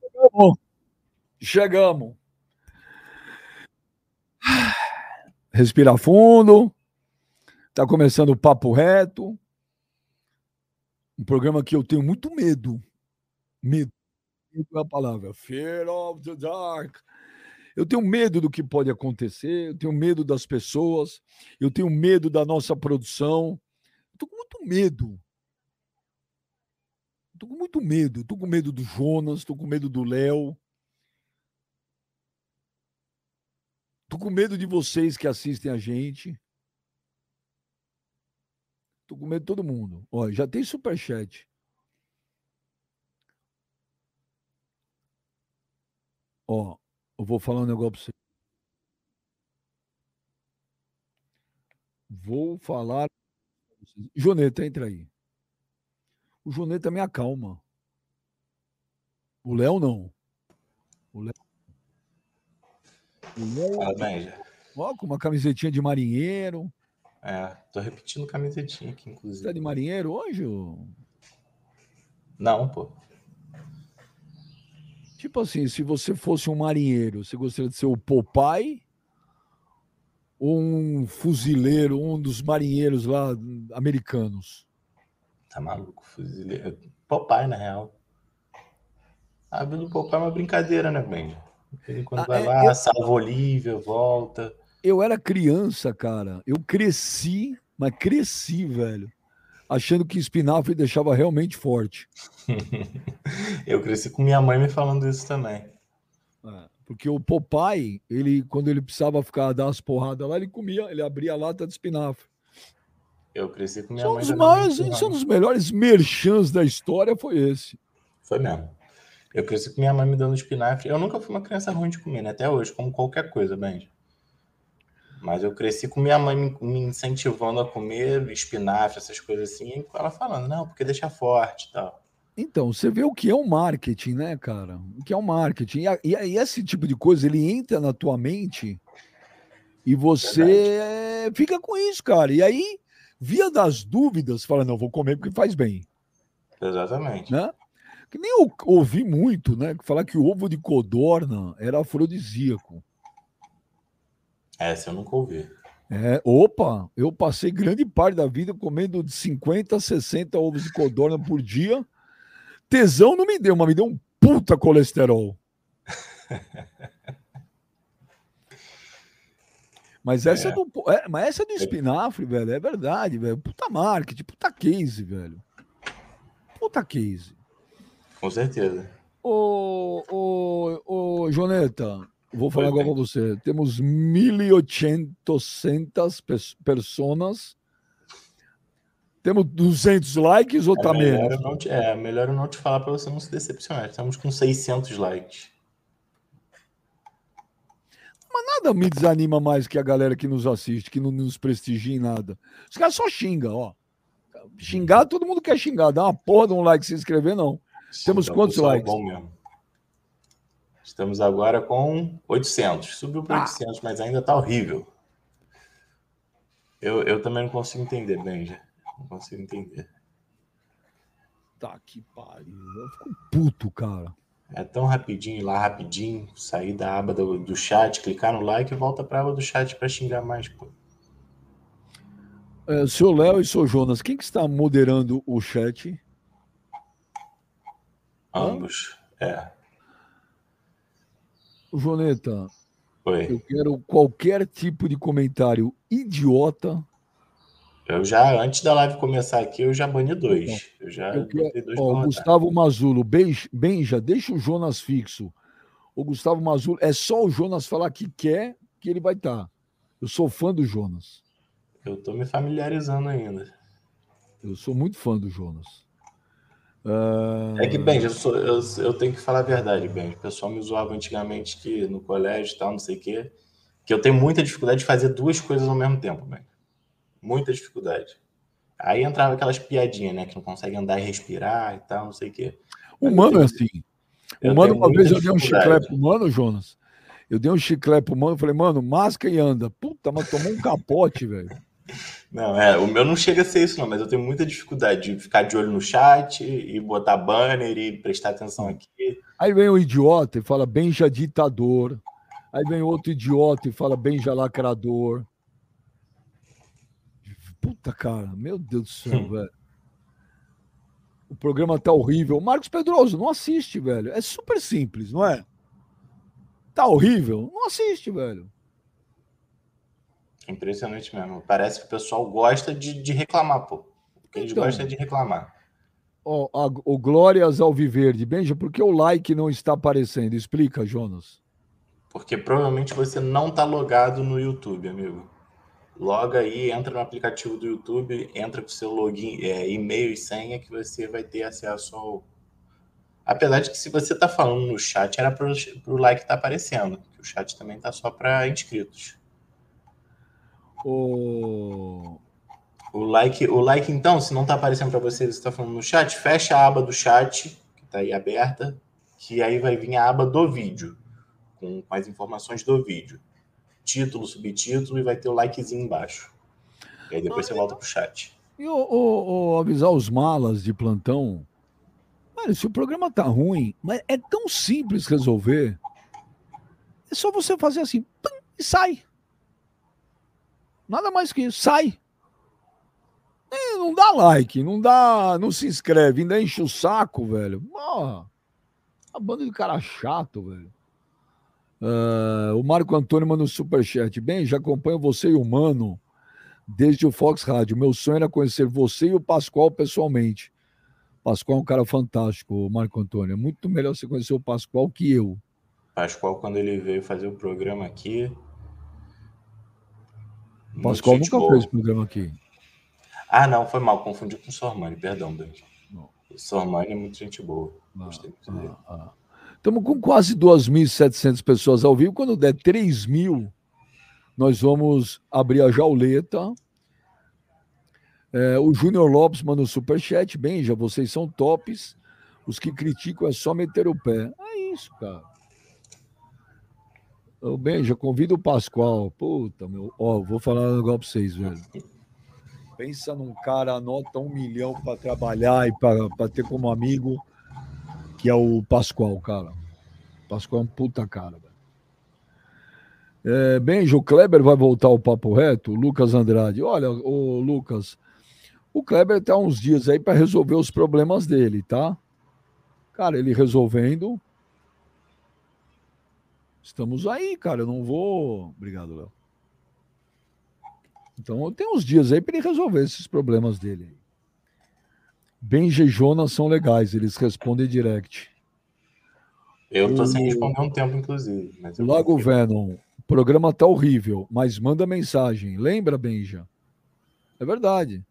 Chegamos. Chegamos. Respira fundo. Tá começando o papo reto. Um programa que eu tenho muito medo. Medo. Medo é a palavra. Fear of the dark. Eu tenho medo do que pode acontecer, eu tenho medo das pessoas, eu tenho medo da nossa produção. Estou com muito medo. Estou com muito medo. Estou com medo do Jonas, estou com medo do Léo. Estou com medo de vocês que assistem a gente. Estou com medo de todo mundo. Olha, já tem superchat. Ó, eu vou falar um negócio para você. Vou falar. Joneta, entra aí. O Joneta me acalma. O Léo não. O Léo. O Léo. Parabéns. Ó, com uma camisetinha de marinheiro. É, tô repetindo camisetinha aqui, inclusive. Você tá de marinheiro hoje? Ou... Não, pô. Tipo assim, se você fosse um marinheiro, você gostaria de ser o Popeye ou um fuzileiro, um dos marinheiros lá americanos? Tá maluco, fuzileiro. Popeye, na real. A vida do Popeye é uma brincadeira, né, Benji? Ele quando Ah, vai é, lá, eu- salva Olivia, volta. Eu era criança, cara. Eu cresci, mas cresci, velho. Achando que espinafre deixava realmente forte. Eu cresci com minha mãe me falando isso também. É, Porque o Popeye, ele, quando ele precisava ficar dar umas porradas lá, ele comia, ele abria a lata de espinafre. Eu cresci com minha São mãe dos, maiores, são dos melhores merchans da história, foi esse. Foi mesmo. Eu cresci com minha mãe me dando espinafre. Eu nunca fui uma criança ruim de comer, né? Até hoje, como qualquer coisa, Benji. Mas eu cresci com minha mãe me, incentivando a comer espinafre, essas coisas assim, e ela falando, não, porque deixa forte e tal. Então, você vê o que é o marketing, né, cara? O que é o marketing. E, e esse tipo de coisa, ele entra na tua mente e você eh, fica com isso, cara. E aí, via das dúvidas, fala, não, vou comer porque faz bem, Exatamente. né? Que nem eu ouvi muito, né? Falar que o ovo de codorna era afrodisíaco. Essa eu nunca ouvi. É, opa, eu passei grande parte da vida comendo de 50 a 60 ovos de codorna por dia. Tesão não me deu, mas me deu um puta colesterol. Mas essa, É. do, é, mas essa do espinafre, velho, é verdade, velho. Puta marketing, puta case, velho. Puta case. Com certeza. Ô, ô, ô, Joneta, vou falar Oi, agora com você. Temos 1.800 pes- pessoas. Temos 200 likes ou É tá melhor, menos? te, é melhor eu não te falar para você não se decepcionar. Estamos com 600 likes. Nada me desanima mais que a galera que nos assiste, que não nos prestigia em nada. Os caras só xingam, ó. Xingar, todo mundo quer xingar. Dá uma porra de um like se inscrever, não. Temos Então, quantos likes? Bom. Estamos agora com 800. Subiu para Ah. 800, mas ainda tá horrível. Eu, eu também não consigo entender, Benja. Não consigo entender. Tá que pariu. Eu fico puto, cara. É tão rapidinho ir lá, rapidinho, sair da aba do, do chat, clicar no like e volta para a aba do chat para xingar mais, pô. É, seu Léo e seu Jonas, quem que está moderando o chat? Ambos. É. O Joneta, Foi. eu quero qualquer tipo de comentário idiota. Eu já, antes da live começar aqui, eu já bani dois. Eu já Eu quero- dois Ó. Gustavo Mazulo, Benja, Benja, deixa o Jonas fixo. O Gustavo Mazulo, é só o Jonas falar que quer que ele vai estar. Eu sou fã do Jonas. Eu tô me familiarizando ainda. Eu sou muito fã do Jonas. Ah, É que, Benji, eu, sou- eu, eu tenho que falar a verdade, Benji. O pessoal me zoava antigamente que no colégio e tal, não sei o quê, que eu tenho muita dificuldade de fazer duas coisas ao mesmo tempo, Benji. Muita dificuldade. Aí entrava aquelas piadinhas, né? Que não consegue andar e respirar e tal, não sei o quê. o Mano é assim. O Eu Mano, tenho uma vez eu dei um chiclete pro Mano, Jonas. Eu dei um chiclete pro Mano, falei, mano, masca e anda. Puta, mas tomou um capote, velho. Não, é, o meu não chega a ser isso, não, mas eu tenho muita dificuldade de ficar de olho no chat e botar banner e prestar atenção aqui. Aí vem o idiota e fala Benja ditador. Aí vem outro idiota e fala Benja lacrador. Puta, cara, meu Deus do céu, hum. velho. O programa tá horrível. Marcos Pedroso, não assiste, velho. É super simples, não é? Tá horrível? Não assiste, velho. Impressionante mesmo. Parece que o pessoal gosta de, de reclamar, pô. Eles então, gostam de reclamar. Ó, o Glórias ao Viverde. Benja, por que o like não está aparecendo? Explica, Jonas. Porque provavelmente você não está logado no YouTube, amigo. Loga aí, entra no aplicativo do YouTube, entra com seu login, é, e-mail e senha que você vai ter acesso ao. Apesar de que se você está falando no chat, era para o like estar tá aparecendo. o chat também está só para inscritos. O... o like, o like então, se não está aparecendo para você, você está falando no chat, fecha a aba do chat, que está aí aberta, que aí vai vir a aba do vídeo, com, com as informações do vídeo. Título, subtítulo e vai ter o likezinho embaixo. E aí depois ah, você volta pro chat. E o, o, o, avisar os malas de plantão. Olha, se o programa tá ruim, mas é tão simples resolver. É só você fazer assim, pum, e sai. Nada mais que isso. Sai. É, não dá like, não dá, não se inscreve, ainda enche o saco, velho. Porra, a banda de cara chato, velho. Uh, o Marco Antônio manda um superchat. Bem, já acompanho você e o Mano desde o Fox Rádio. Meu sonho era conhecer você e o Pascoal pessoalmente. Pascoal é um cara fantástico, Marco Antônio. É muito melhor você conhecer o Pascoal que eu. Pascoal, quando ele veio fazer o programa aqui, Pascoal nunca boa. fez programa aqui. Ah, não, foi mal, confundi com o Sormani, perdão, Dante. O Sormani é muito gente boa. Ah, Gostei muito ah, dele. Ah. Estamos com quase 2.700 pessoas ao vivo. Quando der 3 mil, nós vamos abrir a jauleta. É, o Júnior Lopes manda um superchat. Bem, já vocês são tops. Os que criticam é só meter o pé. É isso, cara. Ô, Benja, convida o Pascoal. Puta, meu. Ó, vou falar um negócio pra vocês, velho. Pensa num cara, anota um milhão para trabalhar e para ter como amigo, que é o Pascoal, cara. O Pascoal é um puta cara, velho. É, Benja, o Kleber vai voltar ao papo reto? Lucas Andrade. Olha, o Lucas, o Kleber tá uns dias aí para resolver os problemas dele, tá? Cara, ele resolvendo, Estamos aí, cara. Eu não vou. Obrigado, Léo. Então tem uns dias aí para ele resolver esses problemas dele. Benja e Jonas são legais, eles respondem direct. Eu tô o... sem responder um tempo, inclusive. Lago Venom, o programa tá horrível, mas manda mensagem. Lembra, Benja? É verdade.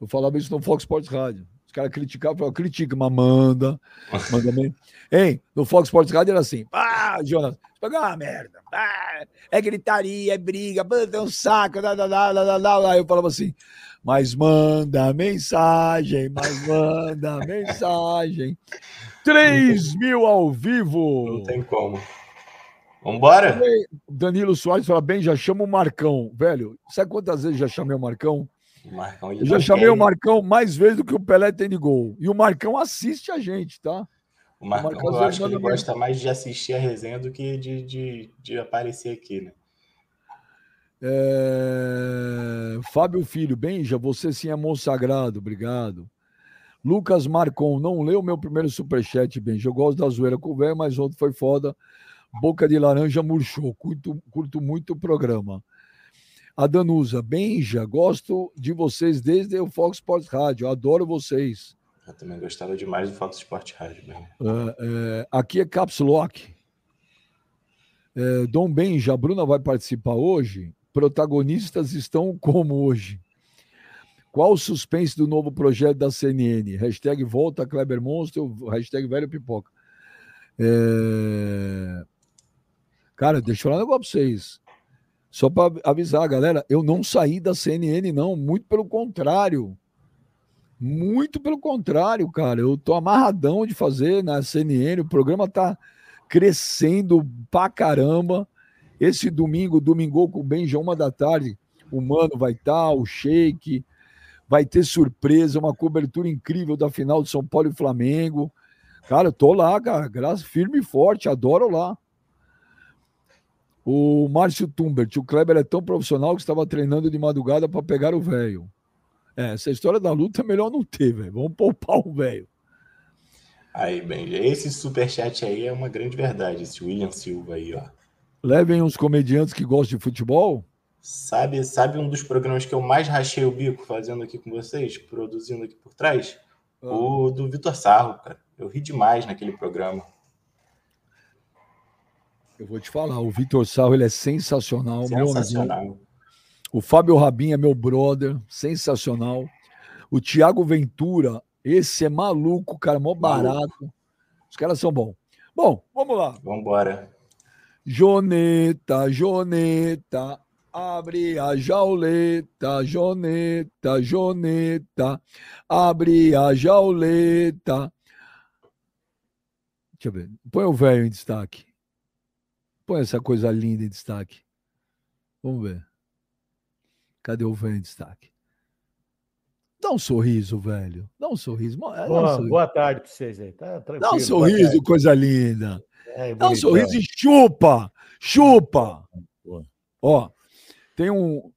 Eu falava isso no Fox Sports Rádio. Os caras criticavam, critica, mas manda. Manda bem. Hein? No Fox Sports Radio era assim. Ah, Jonas, pegou uma merda. Ah, é gritaria, é briga, é um saco. Dá, dá, dá, dá, dá. Eu falava assim, mas manda mensagem, mas manda mensagem. 3 mil ao vivo. Não tem como. Vambora? Danilo Soares fala bem, já chama o Marcão. Velho, sabe quantas vezes já chamei o Marcão? Marcão, eu já chamei o Marcão mais vezes do que o Pelé tem de gol. E o Marcão assiste a gente, tá? O Marcão, o Marcão eu acho que ele gosta mais de assistir a resenha do que de, de, de aparecer aqui, né? É... Fábio Filho, Benja, você sim é monstro sagrado, obrigado. Lucas Marcon, não leu meu primeiro superchat, Benja. Eu gosto da zoeira com o velho, mas outro foi foda. Boca de laranja murchou. Curto, curto muito o programa. A Danusa, Benja, gosto de vocês desde o Fox Sports Rádio, adoro vocês. Eu também gostava demais do Fox Sports Rádio. É, é, aqui é Caps Lock. É, Dom Benja, a Bruna vai participar hoje? Protagonistas estão como hoje? Qual o suspense do novo projeto da CNN? Hashtag volta Kleber Monstro, hashtag velho pipoca. É... Cara, deixa eu falar um negócio pra vocês. Só para avisar, galera, eu não saí da CNN, não. Muito pelo contrário. Muito pelo contrário, cara. Eu tô amarradão de fazer na CNN. O programa tá crescendo pra caramba. Esse domingo, domingo com o Benja, uma da tarde, O Mano vai estar, tá, o Sheik, vai ter surpresa, uma cobertura incrível da final de São Paulo e Flamengo. Cara, eu tô lá, cara, graças firme e forte, adoro lá. O Márcio Tumbert, o Kleber é tão profissional que estava treinando de madrugada para pegar o velho. É, essa história da luta é melhor não ter, velho. Vamos poupar o velho. Aí, bem, esse superchat aí é uma grande verdade, esse William Silva aí, ó. Levem uns comediantes que gostam de futebol. Sabe, sabe um dos programas que eu mais rachei o bico fazendo aqui com vocês, produzindo aqui por trás? Ah. O do Vitor Sarro, cara. Eu ri demais naquele programa. Eu vou te falar, o Vitor Sarro ele é sensacional. Sensacional. O Fábio Rabin é meu brother, sensacional. O Thiago Ventura, esse é maluco, cara, mó barato. Os caras são bons. Bom, vamos lá. Vamos embora. Joneta, Joneta, abre a jauleta, Joneta, Joneta, abre a jauleta. Deixa eu ver. Põe o velho em destaque. Põe essa coisa linda em destaque. Vamos ver. Cadê o velho em destaque? Dá um sorriso, velho. Dá um sorriso. Dá um boa, sorriso. boa tarde para vocês aí. Tá Dá um sorriso, coisa linda. É, Dá um sorriso e chupa. Chupa. Ó, tem um.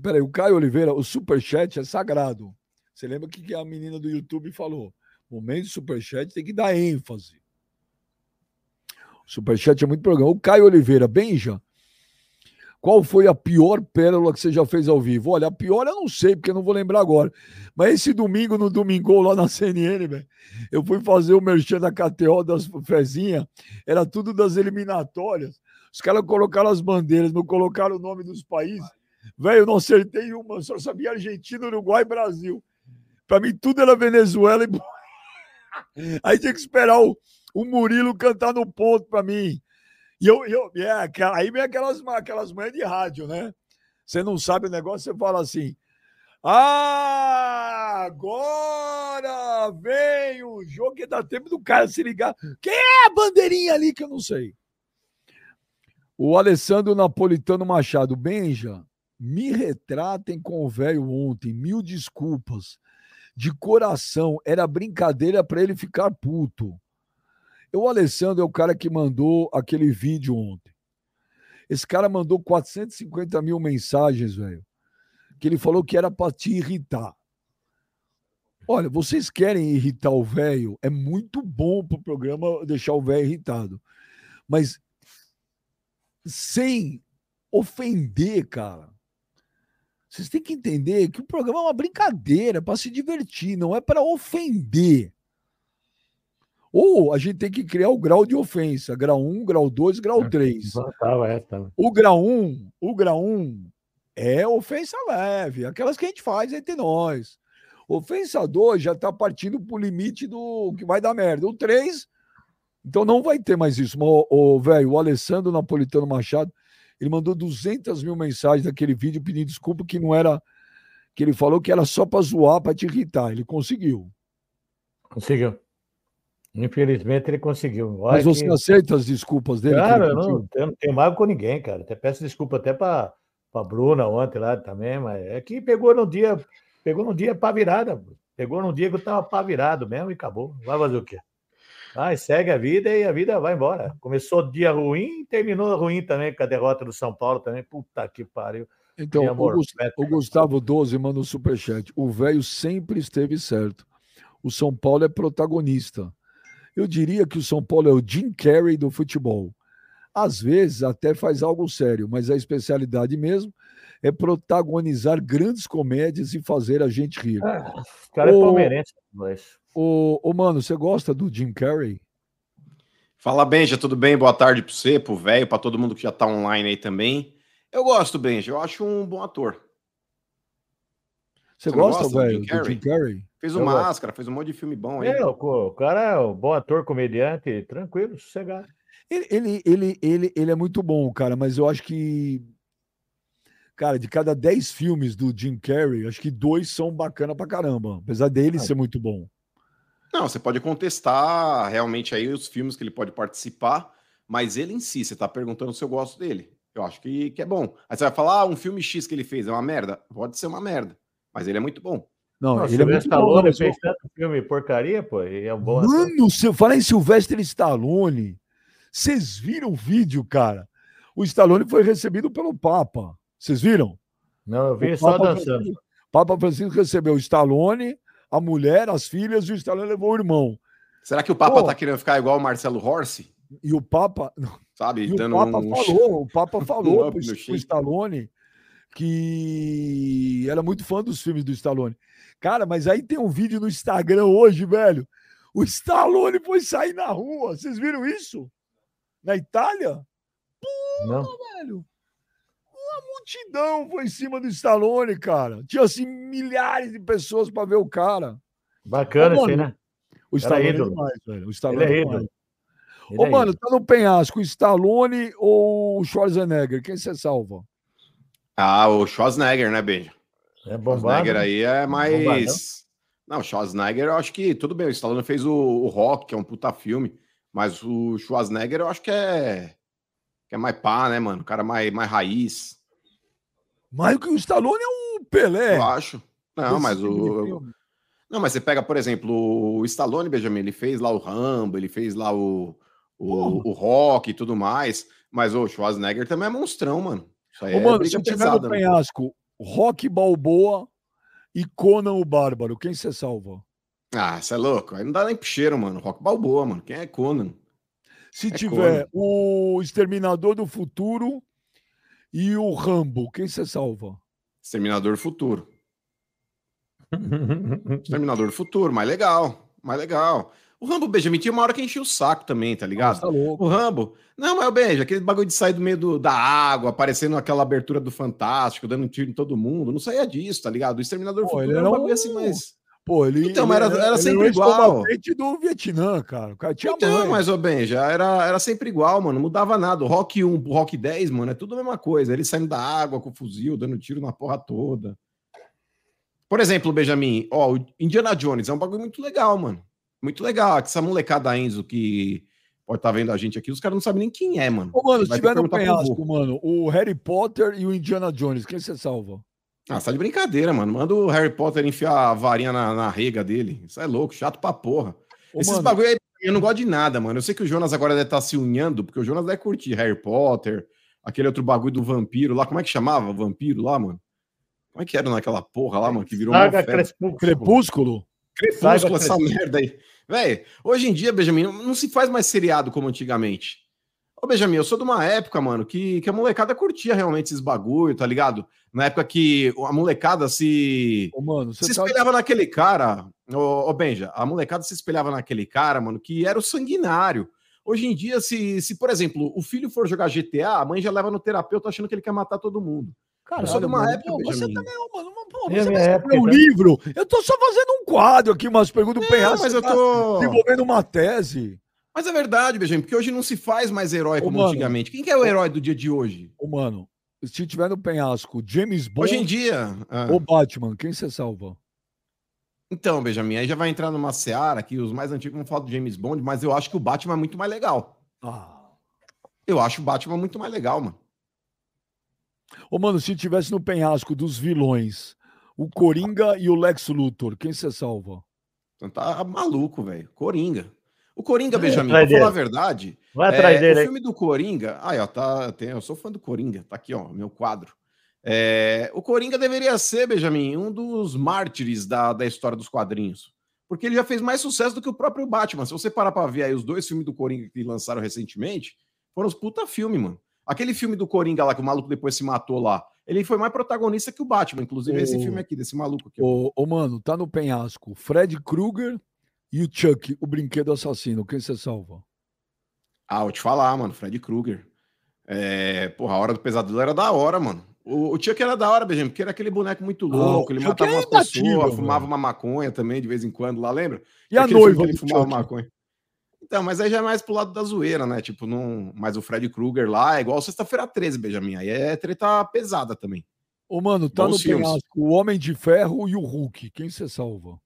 Peraí, o Caio Oliveira, o superchat é sagrado. Você lembra o que a menina do YouTube falou? Momento de superchat tem que dar ênfase. Superchat é muito programa. O Caio Oliveira, Benja, qual foi a pior pérola que você já fez ao vivo? Olha, a pior eu não sei, porque eu não vou lembrar agora. Mas esse domingo, no domingo lá na CNN, velho, eu fui fazer o merchan da KTO das Fezinha, era tudo das eliminatórias. Os caras colocaram as bandeiras, não colocaram o nome dos países. Velho, eu não acertei uma, só sabia Argentina, Uruguai e Brasil. Para mim, tudo era Venezuela e. Aí tinha que esperar o, o Murilo cantar no ponto para mim. E eu, eu é, aí vem aquelas, aquelas manhãs de rádio, né? Você não sabe o negócio, você fala assim. Ah, agora vem o jogo que dá tempo do cara se ligar. Quem é a bandeirinha ali que eu não sei? O Alessandro Napolitano Machado. Benja, me retratem com o velho ontem. Mil desculpas. De coração, era brincadeira para ele ficar puto. O Alessandro é o cara que mandou aquele vídeo ontem. Esse cara mandou 450 mil mensagens, velho. Que ele falou que era para te irritar. Olha, vocês querem irritar o velho? É muito bom pro programa deixar o velho irritado. Mas sem ofender, cara. Vocês têm que entender que o programa é uma brincadeira para se divertir, não é para ofender. Ou a gente tem que criar o grau de ofensa, grau 1, grau 2, grau 3. É, o grau 1, o grau 1 é ofensa leve, aquelas que a gente faz entre nós. Ofensa 2 já está partindo para o limite do que vai dar merda. O 3, então não vai ter mais isso. O, o velho, o Alessandro Napolitano Machado, ele mandou 200 mil mensagens daquele vídeo pedindo desculpa que não era. que ele falou que era só para zoar, para te irritar. Ele conseguiu. Conseguiu. Infelizmente ele conseguiu. Olha Mas você que... aceita as desculpas dele? Cara, eu não, eu não tenho mágoa com ninguém, cara. Até peço desculpa até para a Bruna ontem lá também, mas é que pegou no dia, pegou no dia para virada. Pegou num dia que eu tava para virado mesmo e acabou. Vai fazer o quê? Vai, segue a vida e a vida vai embora. Começou dia ruim, terminou ruim também com a derrota do São Paulo também. Puta que pariu. Então, amor, o, Gustavo 12 manda um superchat. O velho sempre esteve certo. O São Paulo é protagonista. Eu diria que o São Paulo é o Jim Carrey do futebol. Às vezes até faz algo sério, mas a especialidade mesmo é protagonizar grandes comédias e fazer a gente rir. Ah, o cara é palmeirense, mas... Ô, ô, mano, você gosta do Jim Carrey? Fala, Benja, tudo bem? Boa tarde para você, pro velho, para todo mundo que já tá online aí também. Eu gosto, Benja, eu acho um bom ator. Você, você gosta, velho, do Jim Carrey? Fez o Máscara, fez um monte de filme bom aí. É, o, cara é um bom ator, comediante, tranquilo, sossegado. Ele, ele, ele, ele, ele é muito bom, cara, mas eu acho que. Cara, de cada 10 filmes do Jim Carrey, acho que dois são bacana pra caramba, apesar dele ah. ser muito bom. Não, você pode contestar realmente aí os filmes que ele pode participar, mas ele em si, você tá perguntando se eu gosto dele. Eu acho que, que é bom. Aí você vai falar, ah, um filme X que ele fez é uma merda? Pode ser uma merda, mas ele é muito bom. Não, Nossa, ele é muito Stallone bom, fez tanto filme porcaria, pô, e é um bom Mano, se eu falar em Sylvester Stallone, vocês viram o vídeo, cara? O Stallone foi recebido pelo Papa. Vocês viram? Não, eu vi o só Papa dançando. Francisco, Papa Francisco recebeu o Stallone, a mulher, as filhas e o Stallone levou o irmão. Será que o Papa Pô, tá querendo ficar igual o Marcelo Horsi? E o Papa. Sabe, e o Papa um... falou, o Papa falou pro, pro Stallone que era muito fã dos filmes do Stallone. Cara, mas aí tem um vídeo no Instagram hoje, velho. O Stallone foi sair na rua. Vocês viram isso? Na Itália? Não. velho. Uma multidão foi em cima do Stallone, cara. Tinha assim milhares de pessoas para ver o cara. Bacana, mano, assim, né? O Stallone é demais, velho. O Stallone Ele é, é demais. Ô, é mano, tá no penhasco, o Stallone ou o Schwarzenegger? Quem você salva? Ah, o Schwarzenegger, né, Benja? É bombado. Schwarzenegger aí é mais... Não, Schwarzenegger, eu acho que tudo bem. O Stallone fez o, o Rock, que é um puta filme, mas o Schwarzenegger eu acho que é que é mais pá, né, mano? O cara mais, mais raiz. Mais que o Stallone é um Pelé. Eu acho. Não, mas tipo o. Não, mas você pega, por exemplo, o Stallone, Benjamin, ele fez lá o Rambo, ele fez lá o, o, o Rock e tudo mais. Mas o Schwarzenegger também é monstrão, mano. Isso aí Ô, é mano, se tiver pesada, no né? penhasco, Rock Balboa e Conan o Bárbaro, quem você salva? Ah, você é louco. Aí não dá nem pro cheiro, mano. Rock Balboa, mano. Quem é Conan? Se é tiver Conan. o Exterminador do Futuro e o Rambo, quem você salva? Exterminador do Futuro. Exterminador do Futuro, mais legal. Mais legal. O Rambo, Benjamin, tinha uma hora que enchia o saco também, tá ligado? Nossa, tá o Rambo. Não, mas o Benja, aquele bagulho de sair do meio do, da água, aparecendo aquela abertura do Fantástico, dando um tiro em todo mundo. Não saía disso, tá ligado? O Exterminador Pô, ele era um bagulho assim, mas. Pô, ele. Então, mas era, era, sempre igual. do Vietnã, cara. O cara tinha então, mãe. mas, ô Benja, era, era sempre igual, mano. Não mudava nada. O Rock 1, o Rock 10, mano, é tudo a mesma coisa. Ele saindo da água com o fuzil, dando tiro na porra toda. Por exemplo, Benjamin, ó, o Indiana Jones é um bagulho muito legal, mano. Muito legal. Essa molecada Enzo que pode estar tá vendo a gente aqui, os caras não sabem nem quem é, mano. Ô, mano, se tiver no penhasco, mano, o Harry Potter e o Indiana Jones, quem você salva? Ah, você tá de brincadeira, mano. Manda o Harry Potter enfiar a varinha na, na rega dele. Isso é louco, chato pra porra. Ô, Esses mano... bagulho aí, eu não gosto de nada, mano. Eu sei que o Jonas agora deve estar tá se unhando, porque o Jonas deve curtir Harry Potter, aquele outro bagulho do vampiro lá. Como é que chamava? Vampiro lá, mano? Como é que era naquela porra lá, mano? Que virou Saga Crepúsculo. Crepúsculo? Crepúsculo, essa merda aí. Véi, hoje em dia, Benjamin, não se faz mais seriado como antigamente. Ô, Benjamin, eu sou de uma época, mano, que, que a molecada curtia realmente esses bagulho, tá ligado? Na época que a molecada se. Ô, mano, se tá... espelhava naquele cara. Ô, ô, Benja, a molecada se espelhava naquele cara, mano, que era o sanguinário. Hoje em dia, se, se, por exemplo, o filho for jogar GTA, a mãe já leva no terapeuta achando que ele quer matar todo mundo. Cara, eu sou de uma mano, época, pô, você também, mano, pô, você vai época, um livro. Eu tô só fazendo um quadro aqui, umas perguntas do é, mas eu tá tô desenvolvendo uma tese. Mas é verdade, Benjamin, porque hoje não se faz mais herói como mano, antigamente. Quem que é o herói do dia de hoje? Ô, mano, se tiver no penhasco, James Bond. Hoje em dia. Ah. Ou Batman, quem você salva? Então, Benjamin, aí já vai entrar numa seara que os mais antigos não falam do James Bond, mas eu acho que o Batman é muito mais legal. Ah. Eu acho o Batman muito mais legal, mano. Ô, mano, se tivesse no penhasco dos vilões, o Coringa e o Lex Luthor, quem você salva? Tá maluco, velho. Coringa. O Coringa, Benjamin, pra falar a verdade, Vai atrás é, dele, o filme do Coringa. Aí, ó, tá, tem, eu sou fã do Coringa, tá aqui, ó, meu quadro. É, o Coringa deveria ser, Benjamin, um dos mártires da, da história dos quadrinhos. Porque ele já fez mais sucesso do que o próprio Batman. Se você parar pra ver aí os dois filmes do Coringa que lançaram recentemente, foram os puta filme, mano. Aquele filme do Coringa lá, que o maluco depois se matou lá, ele foi mais protagonista que o Batman, inclusive esse filme aqui, desse maluco aqui. Ô, ô, mano, tá no penhasco. Fred Krueger e o Chuck, o brinquedo assassino. Quem você salva? Ah, vou te falar, mano. Fred Krueger. É, porra, a hora do pesadelo era da hora, mano. O, o Chuck era da hora, Benjamin, porque era aquele boneco muito ah, louco. Ah, ele matava é umas pessoas, fumava uma maconha também de vez em quando lá, lembra? E, e a noiva? Ele fumava Chuck? maconha. Então, mas aí já é mais pro lado da zoeira, né? Tipo, não. Mas o Fred Krueger lá é igual sexta-feira 13, Benjamin. Aí é treta pesada também. Ô, mano, tá Bons no penhasco o Homem de Ferro e o Hulk. Quem você salva?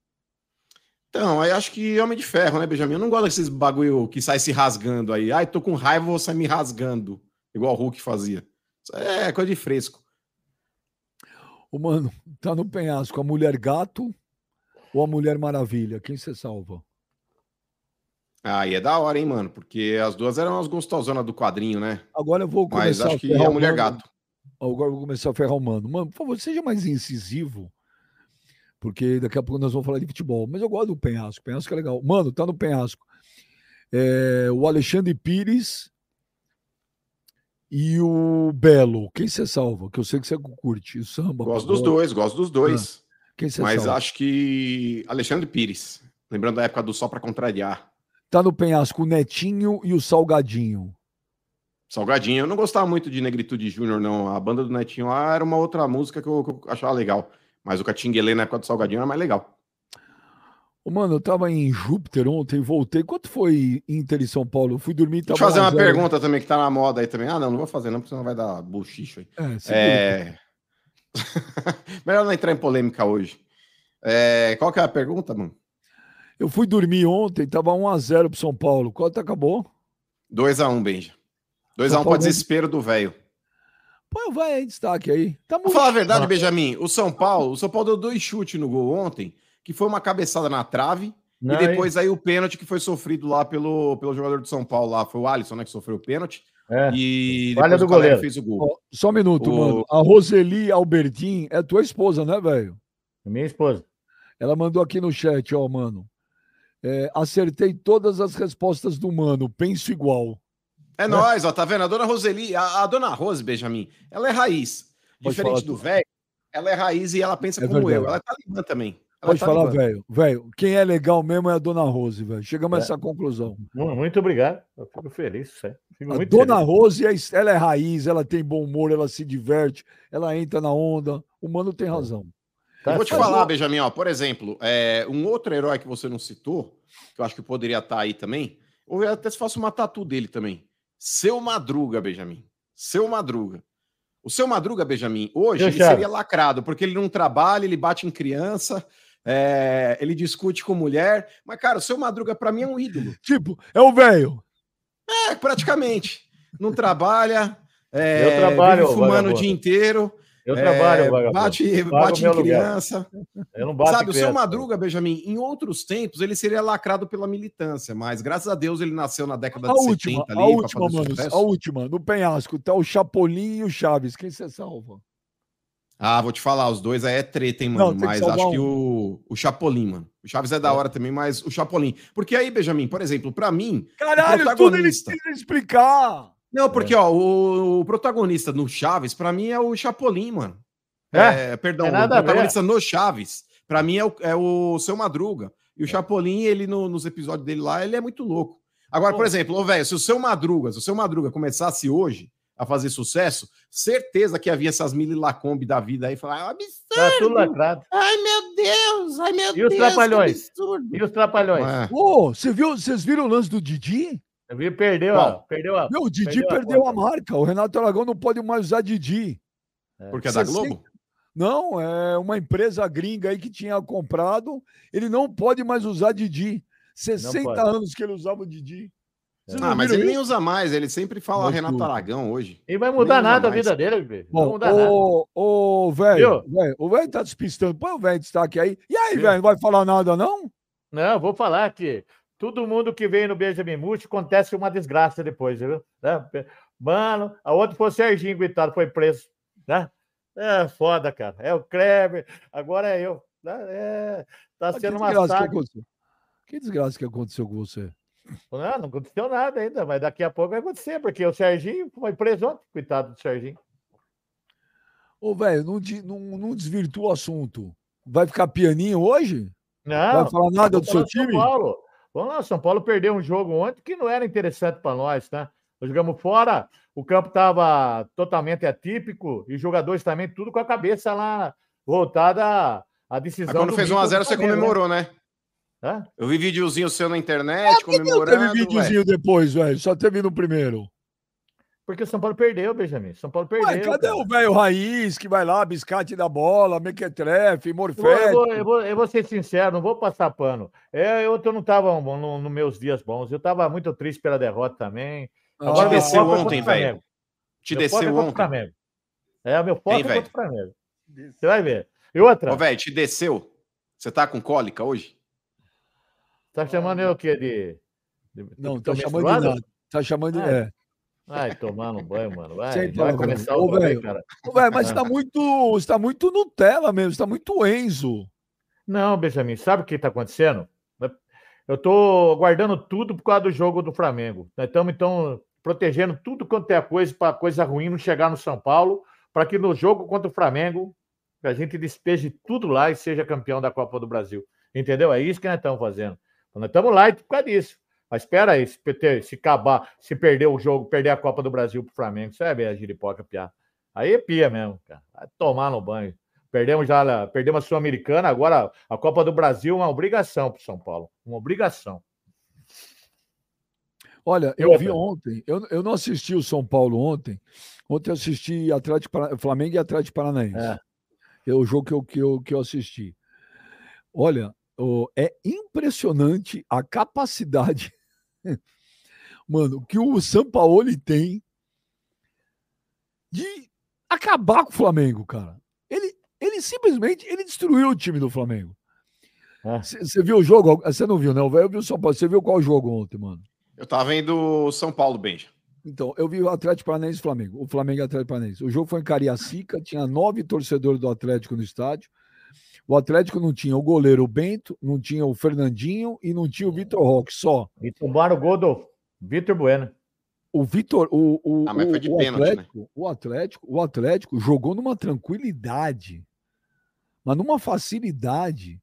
Então, aí acho que Homem de Ferro, né, Benjamin? Eu não gosto desses bagulho que sai se rasgando aí. Ai, tô com raiva, vou sair me rasgando. Igual o Hulk fazia. É coisa de fresco. Ô, mano, tá no penhasco a mulher gato ou a mulher maravilha? Quem você salva? Aí é da hora, hein, mano? Porque as duas eram as gostosonas do quadrinho, né? Agora eu vou começar Mas acho a que ferrar a o mulher mano. gato. Agora eu vou começar a ferrar o mano. Mano, por favor, seja mais incisivo. Porque daqui a pouco nós vamos falar de futebol. Mas eu gosto do penhasco. Penhasco é legal. Mano, tá no penhasco. É, o Alexandre Pires e o Belo. Quem você salva? Que eu sei que você curte. O samba. Gosto dos dois, gosto dos dois. Quem você Mas salva? acho que Alexandre Pires. Lembrando da época do Só pra Contrariar. Tá no penhasco o Netinho e o Salgadinho. Salgadinho. Eu não gostava muito de Negritude Júnior, não. A banda do Netinho lá era uma outra música que eu, que eu achava legal. Mas o Catinguelê na época do Salgadinho era mais legal. Ô, Mano, eu tava em Júpiter ontem, voltei. Quanto foi Inter e São Paulo? Eu fui dormir. Deixa eu fazer 1 a uma 0. pergunta também que tá na moda aí também. Ah, não, não vou fazer, não, porque senão vai dar buchicho aí. É. É... Melhor não entrar em polêmica hoje. É, Qual que é a pergunta, mano? Eu fui dormir ontem, tava 1x0 pro São Paulo. Quanto acabou? 2x1, Benja. 2x1 São para Paulo- desespero do velho. Pô, vai aí, destaque aí. Tá Vou falar a verdade, Benjamin. O São Paulo, o São Paulo deu dois chutes no gol ontem, que foi uma cabeçada na trave, Não, e depois aí o pênalti que foi sofrido lá pelo, pelo jogador de São Paulo lá, foi o Alisson, né, que sofreu o pênalti. É. E Falha depois do o goleiro. fez o gol. Só um minuto, O- mano. A Roseli Albertin é tua esposa, né, velho? Minha esposa. Ela mandou aqui no chat, ó, mano. É, acertei todas as respostas do mano, penso igual. É nóis, ó, tá vendo? A dona Roseli, a, a dona Rose, Benjamin, ela é raiz. Pode Diferente falar do velho, ela é raiz e ela pensa É como verdade. eu. Ela é talibã também. Ela Pode é falar, velho. Velho, quem é legal mesmo é a dona Rose, velho. Chegamos a É. essa conclusão. Mu- Muito obrigado. Eu fico feliz, sério. Fico A muito dona feliz. Rose, é- ela é raiz, ela tem bom humor, ela se diverte, ela entra na onda. O mano tem razão. Tá eu vou te falar, Benjamin, ó, por exemplo, é, um outro herói que você não citou, que eu acho que poderia estar aí também, ou eu até se faço uma tatu dele também. Seu Madruga, Benjamin. Seu Madruga. O seu Madruga, Benjamin, hoje ele seria lacrado, porque ele não trabalha, ele bate em criança, é, ele discute com mulher. Mas, cara, o seu Madruga, pra mim, é um ídolo. Tipo, é o velho. É, praticamente. Não trabalha, é, Eu trabalho, vive fumando o dia inteiro. Eu é, trabalho, vagabundo. bate bate em lugar. criança. Eu não bato Sabe, em o seu. Madruga, Benjamin, em outros tempos ele seria lacrado pela militância, mas graças a Deus ele nasceu na década A de última, 70 ali a última, mano. A última. No penhasco, tá o Chapolin e o Chaves. Quem você salva? Ah, vou te falar, os dois aí é treta, hein, Não, mano, que mas salvar acho que um. o, o Chapolin, mano. O Chaves é da hora também, mas o Chapolin. Porque aí, Benjamin, por exemplo, pra mim... Caralho, tudo ele protagonista. precisa explicar. Não, porque, ó, o, o protagonista no Chaves, pra mim, é o Chapolin, mano. É, É, perdão, tem o protagonista no Chaves, pra mim, é o, é o Seu Madruga. E o Chapolin, ele no- nos episódios dele lá, ele é muito louco. Agora, Pô. por exemplo, ô, velho, se o Seu Madruga, se o Seu Madruga começasse hoje a fazer sucesso, certeza que havia essas mili Lacombe da vida aí, falar, ah, absurdo, Tá tudo lacrado. ai meu Deus, ai meu E os Deus, Trapalhões? que absurdo. E os trapalhões? É. Ô, você viu, vocês viram o lance do Didi? Perdeu, perdeu a. Meu, o Didi Perdeu a perdeu a, conta. marca. O Renato Aragão não pode mais usar Didi. Porque é da 60 Globo? Não, é uma empresa gringa aí que tinha comprado. Ele não pode mais usar Didi. 60 pode. anos que ele usava o Didi. Vocês não Ah, mas ele isso? nem usa mais, ele sempre fala Mas Renato. Aragão hoje. E vai mudar Nem nada a vida dele, vai Bom, mudar nada. ô, ô, velho, o velho tá despistando. Põe o velho destaque aí. E aí, velho, não vai falar nada, não? Não, vou falar que todo mundo que vem no Benjamin Multi acontece uma desgraça depois, viu? Né? Mano, a outra foi o Serginho, coitado, foi preso. Né? É foda, cara. É o Kleber, agora é eu. né? É, tá Que sendo uma que saga. aconteceu? Que desgraça que aconteceu com você? Não, não aconteceu nada ainda, mas daqui a pouco vai acontecer, porque o Serginho foi preso ontem, coitado do Serginho. Ô, velho, não, não, não desvirtua o assunto. Vai ficar pianinho hoje? Não, vai falar nada do seu de São time? Paulo. Vamos lá, São Paulo perdeu um jogo ontem que não era interessante para nós, né? Nós jogamos fora, o campo estava totalmente atípico e os jogadores também tudo com a cabeça lá voltada à- decisão. Mas quando do fez Vitor 1x0, você né? comemorou, né? Hã? Eu vi videozinho seu na internet, Não teve comemorando. ué. videozinho depois, velho. Só teve no primeiro. Porque o São Paulo perdeu, Benjamin. São Paulo perdeu. Ué, cadê cara. o velho raiz que vai lá, biscate da bola, mequetrefe, Eu vou, eu, morfete? vou, eu, vou, eu vou ser sincero, não vou passar pano. É, eu, eu não estava nos no meus dias bons. Eu estava muito triste pela derrota também. Ah, Agora meu desceu é ontem, velho. Te meu é desceu ontem. É, meu foco Hein, é velho? contra o Flamengo. Você vai ver. E outra, Ô, velho, te desceu? Você tá com cólica hoje? tá chamando eu o quê? De. de Não, tô tá chamando de nada. Tá chamando de. Ah, É. Vai tomar no banho, mano. Vai, vai começar o banho, velho. cara. Ô, velho, mas você tá muito. Você tá muito Nutella mesmo, você tá muito Enzo. Não, Benjamin, sabe o que está acontecendo? Eu estou guardando tudo por causa do jogo do Flamengo. Nós estamos, então, protegendo tudo quanto é coisa para coisa ruim não chegar no São Paulo, para que no jogo contra o Flamengo a gente despeje tudo lá e seja campeão da Copa do Brasil. Entendeu? É isso que nós estamos fazendo. Nós estamos lá e por causa disso. Mas espera aí, se, se acabar, se perder o jogo, perder a Copa do Brasil para o Flamengo, isso é a giripoca piar. Aí é pia mesmo, cara. Vai tomar no banho. Perdemos já, a- perdemos a Sul-Americana, agora a Copa do Brasil é uma obrigação para o São Paulo. Uma obrigação. Olha, eu vi ontem, eu, eu não assisti o São Paulo ontem. Ontem eu assisti Atlético, Flamengo e Atlético Paranaense. É. É o jogo que eu, que eu, que eu assisti. Olha, ô, é impressionante a capacidade, mano, que o Sampaoli tem de acabar com o Flamengo, cara. Ele, ele simplesmente ele destruiu o time do Flamengo. É. Você viu o jogo? Você não viu, não? Eu vi o São Paulo. Você viu qual jogo ontem, mano? Eu tava vendo o São Paulo, Benja. Então, eu vi o Atlético Paranaense e Flamengo. O Flamengo e o Atlético Paranaense. O jogo foi em Cariacica, tinha nove torcedores do Atlético no estádio. O Atlético não tinha o goleiro Bento, não tinha o Fernandinho e não tinha o Vitor Roque, só. E tomaram o gol do Vitor Bueno. O Vitor, o, o, Ah, mas foi de o, o pênalti, né? Atlético, o Atlético, o Atlético jogou numa tranquilidade, mas numa facilidade.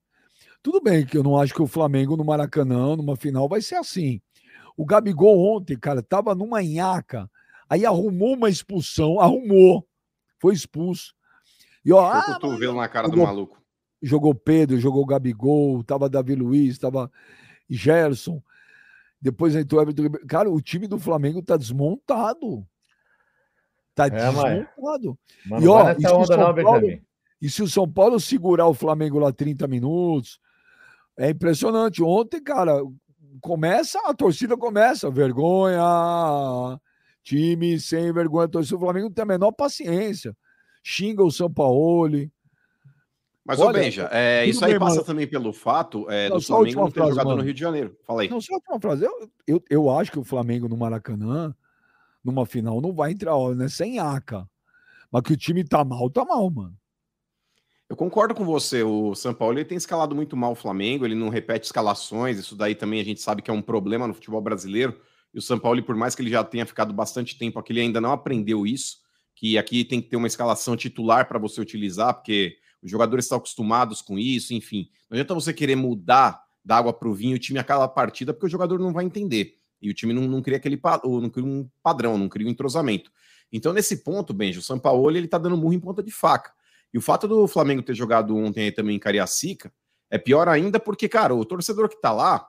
Tudo bem que eu não acho que o Flamengo no Maracanã, numa final, vai ser assim. O Gabigol ontem, cara, tava numa nhaca, aí arrumou uma expulsão, arrumou, foi expulso. E ó, Foi o ah, cotovelo na cara do maluco. Jogou Pedro, jogou Gabigol, tava Davi Luiz, tava Gerson. Depois entrou Everton Ribeiro. Cara, o time do Flamengo tá desmontado. Tá É, desmontado. Mas E, não ó, e se onda, São não, Paulo- Benjamin. E se o São Paulo segurar o Flamengo lá 30 minutos, é impressionante. Ontem, cara, começa, a torcida começa, vergonha, time sem vergonha, a torcida do Flamengo não tem a menor paciência. Xinga o São Paulo. Mas, ô Olha, Benja, é, isso aí bem, passa também pelo fato é, Não, do a Flamengo última não ter frase, jogado mano. no Rio de Janeiro. Fala aí. Não, só uma frase. Eu, eu, eu acho que o Flamengo no Maracanã, numa final, não vai entrar, né? Sem aca. Mas que o time tá mal, tá mal, mano. Eu concordo com você. O São Paulo ele tem escalado muito mal o Flamengo, ele não repete escalações. Isso daí também a gente sabe que é um problema no futebol brasileiro. E o São Paulo, por mais que ele já tenha ficado bastante tempo aqui, ele ainda não aprendeu isso. Que aqui tem que ter uma escalação titular para você utilizar, porque os jogadores estão acostumados com isso, enfim. Não adianta você querer mudar da água para o vinho o time a cada partida, porque o jogador não vai entender. E o time não, não cria aquele não cria um padrão, não cria um entrosamento. Então, nesse ponto, Benjo, o São Paulo ele tá dando murro em ponta de faca. E o fato do Flamengo ter jogado ontem aí também em Cariacica é pior ainda porque, cara, o torcedor que tá lá,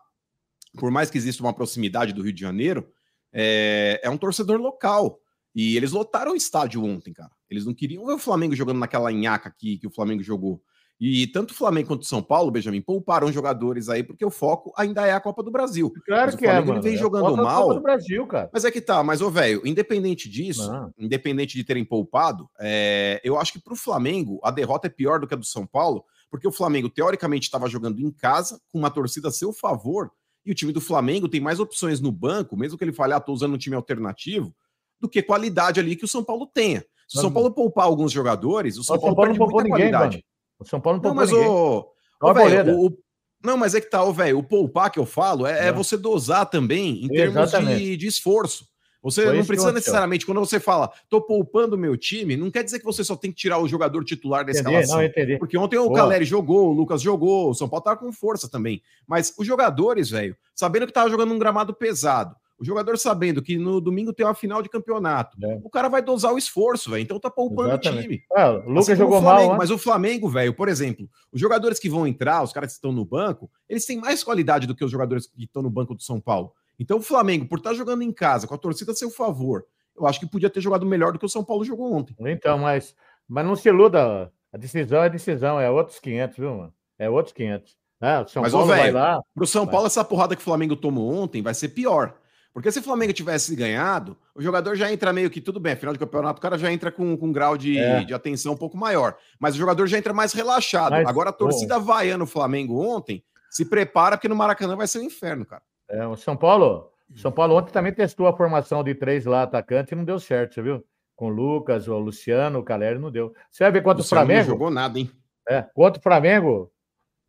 por mais que exista uma proximidade do Rio de Janeiro, é, é um torcedor local. E eles lotaram o estádio ontem, cara. Eles não queriam ver o Flamengo jogando naquela nhaca aqui que o Flamengo jogou. E tanto o Flamengo quanto o São Paulo, Benjamin, pouparam jogadores aí, porque o foco ainda é a Copa do Brasil. Claro Mas o que é, Flamengo, ele mano. vem É a jogando Copa- mal. Copa do Brasil, cara. Mas é que tá, mas ô velho, independente disso, Não. independente de terem poupado, é, eu acho que pro Flamengo a derrota é pior do que a do São Paulo, porque o Flamengo teoricamente estava jogando em casa, com uma torcida a seu favor, e o time do Flamengo tem mais opções no banco, mesmo que ele falhar, tô usando um time alternativo, do que qualidade ali que o São Paulo tenha. Se o São Paulo poupar alguns jogadores, o São, O Paulo, São Paulo perde não poupou muita ninguém, qualidade. mano. O São Paulo não Não, poupou ninguém. o. Ó Boleda. o- o- Não, mas é que tá, velho, o poupar que eu falo é, é você dosar também em termos de, de esforço. Você Foi não precisa necessariamente, quando você fala, tô poupando o meu time, não quer dizer que você só tem que tirar o jogador titular da Entendi, escalação. não, entendi. Porque ontem o Boa. Caleri jogou, o Lucas jogou, o São Paulo tava com força também. Mas os jogadores, velho, sabendo que tava jogando um gramado pesado, o jogador sabendo que no domingo tem uma final de campeonato, É. o cara vai dosar o esforço, velho. Então tá poupando Exatamente. o time. Ah, o Lucas Assim jogou o Flamengo, mal, mas o Flamengo, velho, por exemplo, os jogadores que vão entrar, os caras que estão no banco, eles têm mais qualidade do que os jogadores que estão no banco do São Paulo. Então o Flamengo, por estar jogando em casa, com a torcida a seu favor, eu acho que podia ter jogado melhor do que o São Paulo jogou ontem. Então, mas, mas não se iluda. A decisão é decisão, é outros 500, viu, mano? É outros 500. Ah, o São Mas, ô, Paulo vai lá. Pro São. Paulo, essa porrada que o Flamengo tomou ontem vai ser pior. Porque se o Flamengo tivesse ganhado, o jogador já entra meio que tudo bem, final de campeonato, o cara já entra com, com um grau de, É. de atenção um pouco maior. Mas o jogador já entra mais relaxado. Mas, Agora a torcida vaiando o Flamengo ontem se prepara, porque no Maracanã vai ser um inferno, cara. É, o São Paulo, São Paulo ontem também testou a formação de três lá, atacante, e não deu certo, você viu? Com o Lucas, o Luciano, o Caleri, não deu. Você vai ver contra o Luciano não Flamengo? jogou nada, hein? É, contra o Flamengo,